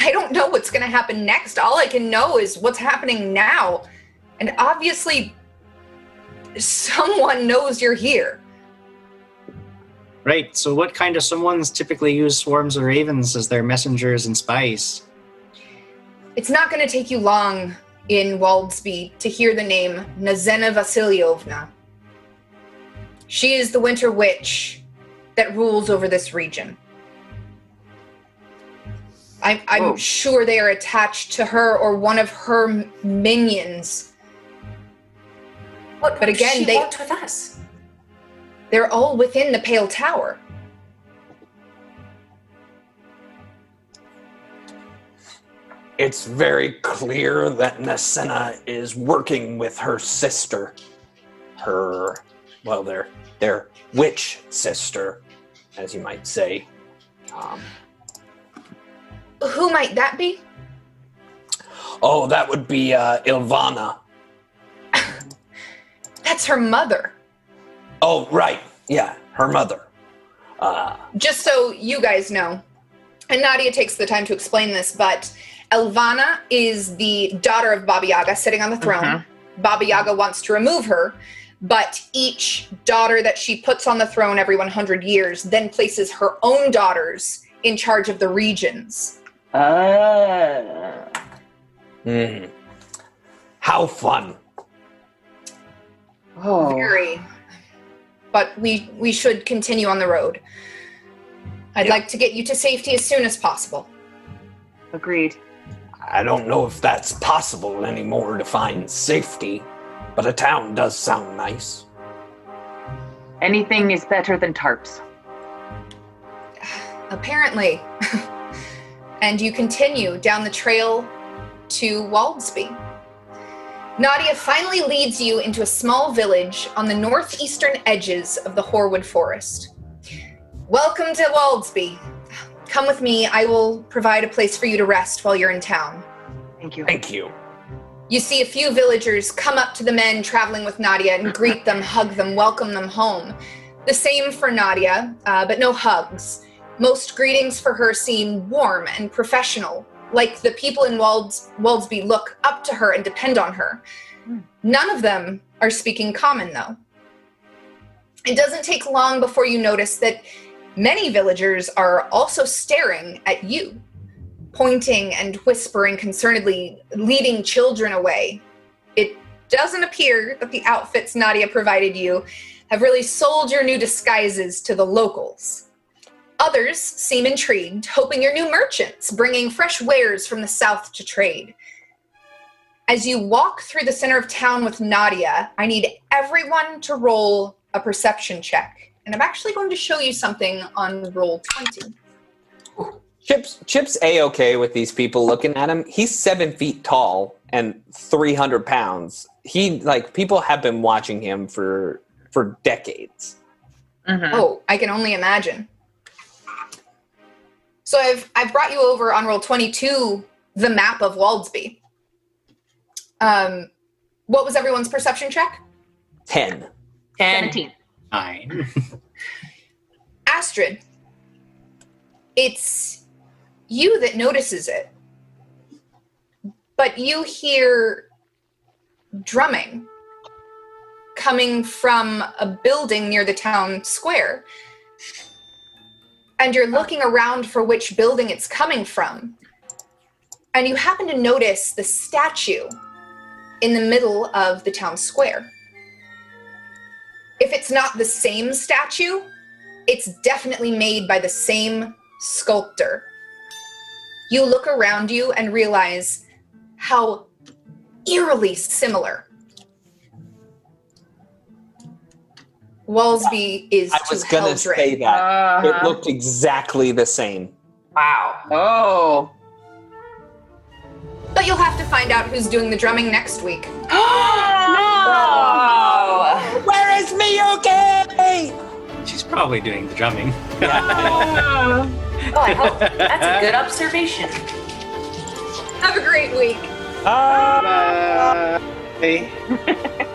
I don't know what's going to happen next. All I can know is what's happening now. And obviously, someone knows you're here. Right. So, what kind of someones typically use swarms of ravens as their messengers and spies? It's not going to take you long in Waldsby to hear the name Nazhena Vasilliovna. She is the Winter Witch that rules over this region. I, I'm oh. sure they are attached to her or one of her minions. What But would again, she they- want with us? They're all within the Pale Tower. it's very clear that Nazhena is working with her sister. Her, well, their their witch sister, as you might say. Um, Who might that be? oh, that would be uh, Elvanna. That's her mother. Oh, right. Yeah, her mother. Uh, just so you guys know, and Nadia takes the time to explain this, but Elvanna is the daughter of Baba Yaga sitting on the throne. Baba Yaga wants to remove her, but each daughter that she puts on the throne every 100 years then places her own daughters in charge of the regions. Ah. hmm. How fun. oh. Very. But we we should continue on the road. I'd Yeah. like to get you to safety as soon as possible. Agreed. I don't know if that's possible anymore to find safety, but a town does sound nice. Anything is better than tarps. apparently. and you continue down the trail to Waldsby. Nadia finally leads you into a small village on the northeastern edges of the Hoarwood Forest. Welcome to Waldsby. Come with me, I will provide a place for you to rest while you're in town. Thank you. Thank you. You see a few villagers come up to the men traveling with Nadia and greet them, hug them, welcome them home. The same for Nadia, uh, but no hugs. Most greetings for her seem warm and professional, like the people in Walds- Waldsby look up to her and depend on her. Hmm. None of them are speaking common, though. It doesn't take long before you notice that many villagers are also staring at you pointing and whispering concernedly, leading children away. It doesn't appear that the outfits Nadia provided you have really sold your new disguises to the locals. Others seem intrigued, hoping you're new merchants, bringing fresh wares from the south to trade. As you walk through the center of town with Nadia, I need everyone to roll a perception check. And I'm actually going to show you something on Roll20. Chip's Chip's a okay with these people looking at him. He's seven feet tall and three hundred pounds. He like people have been watching him for for decades. Mm-hmm. Oh, I can only imagine. So I've I've brought you over on roll 22 the map of Waldsby. Um what was everyone's perception check? Ten. Ten. 17. Nine. Astrid. It's you that notices it. But you hear drumming coming from a building near the town square. And you're ah. looking around for which building it's coming from. And you happen to notice the statue in the middle of the town square. If it's not the same statue, it's definitely made by the same sculptor. You look around you and realize how eerily similar Waldsby is I to was gonna Heldren. say that. It Uh-huh. looked exactly the same. Wow. Oh. But you'll have to find out who's doing the drumming next week. no! Where is Miyuki? She's probably doing the drumming. Oh, I hope. That's a good observation. Have a great week. Uh, Bye.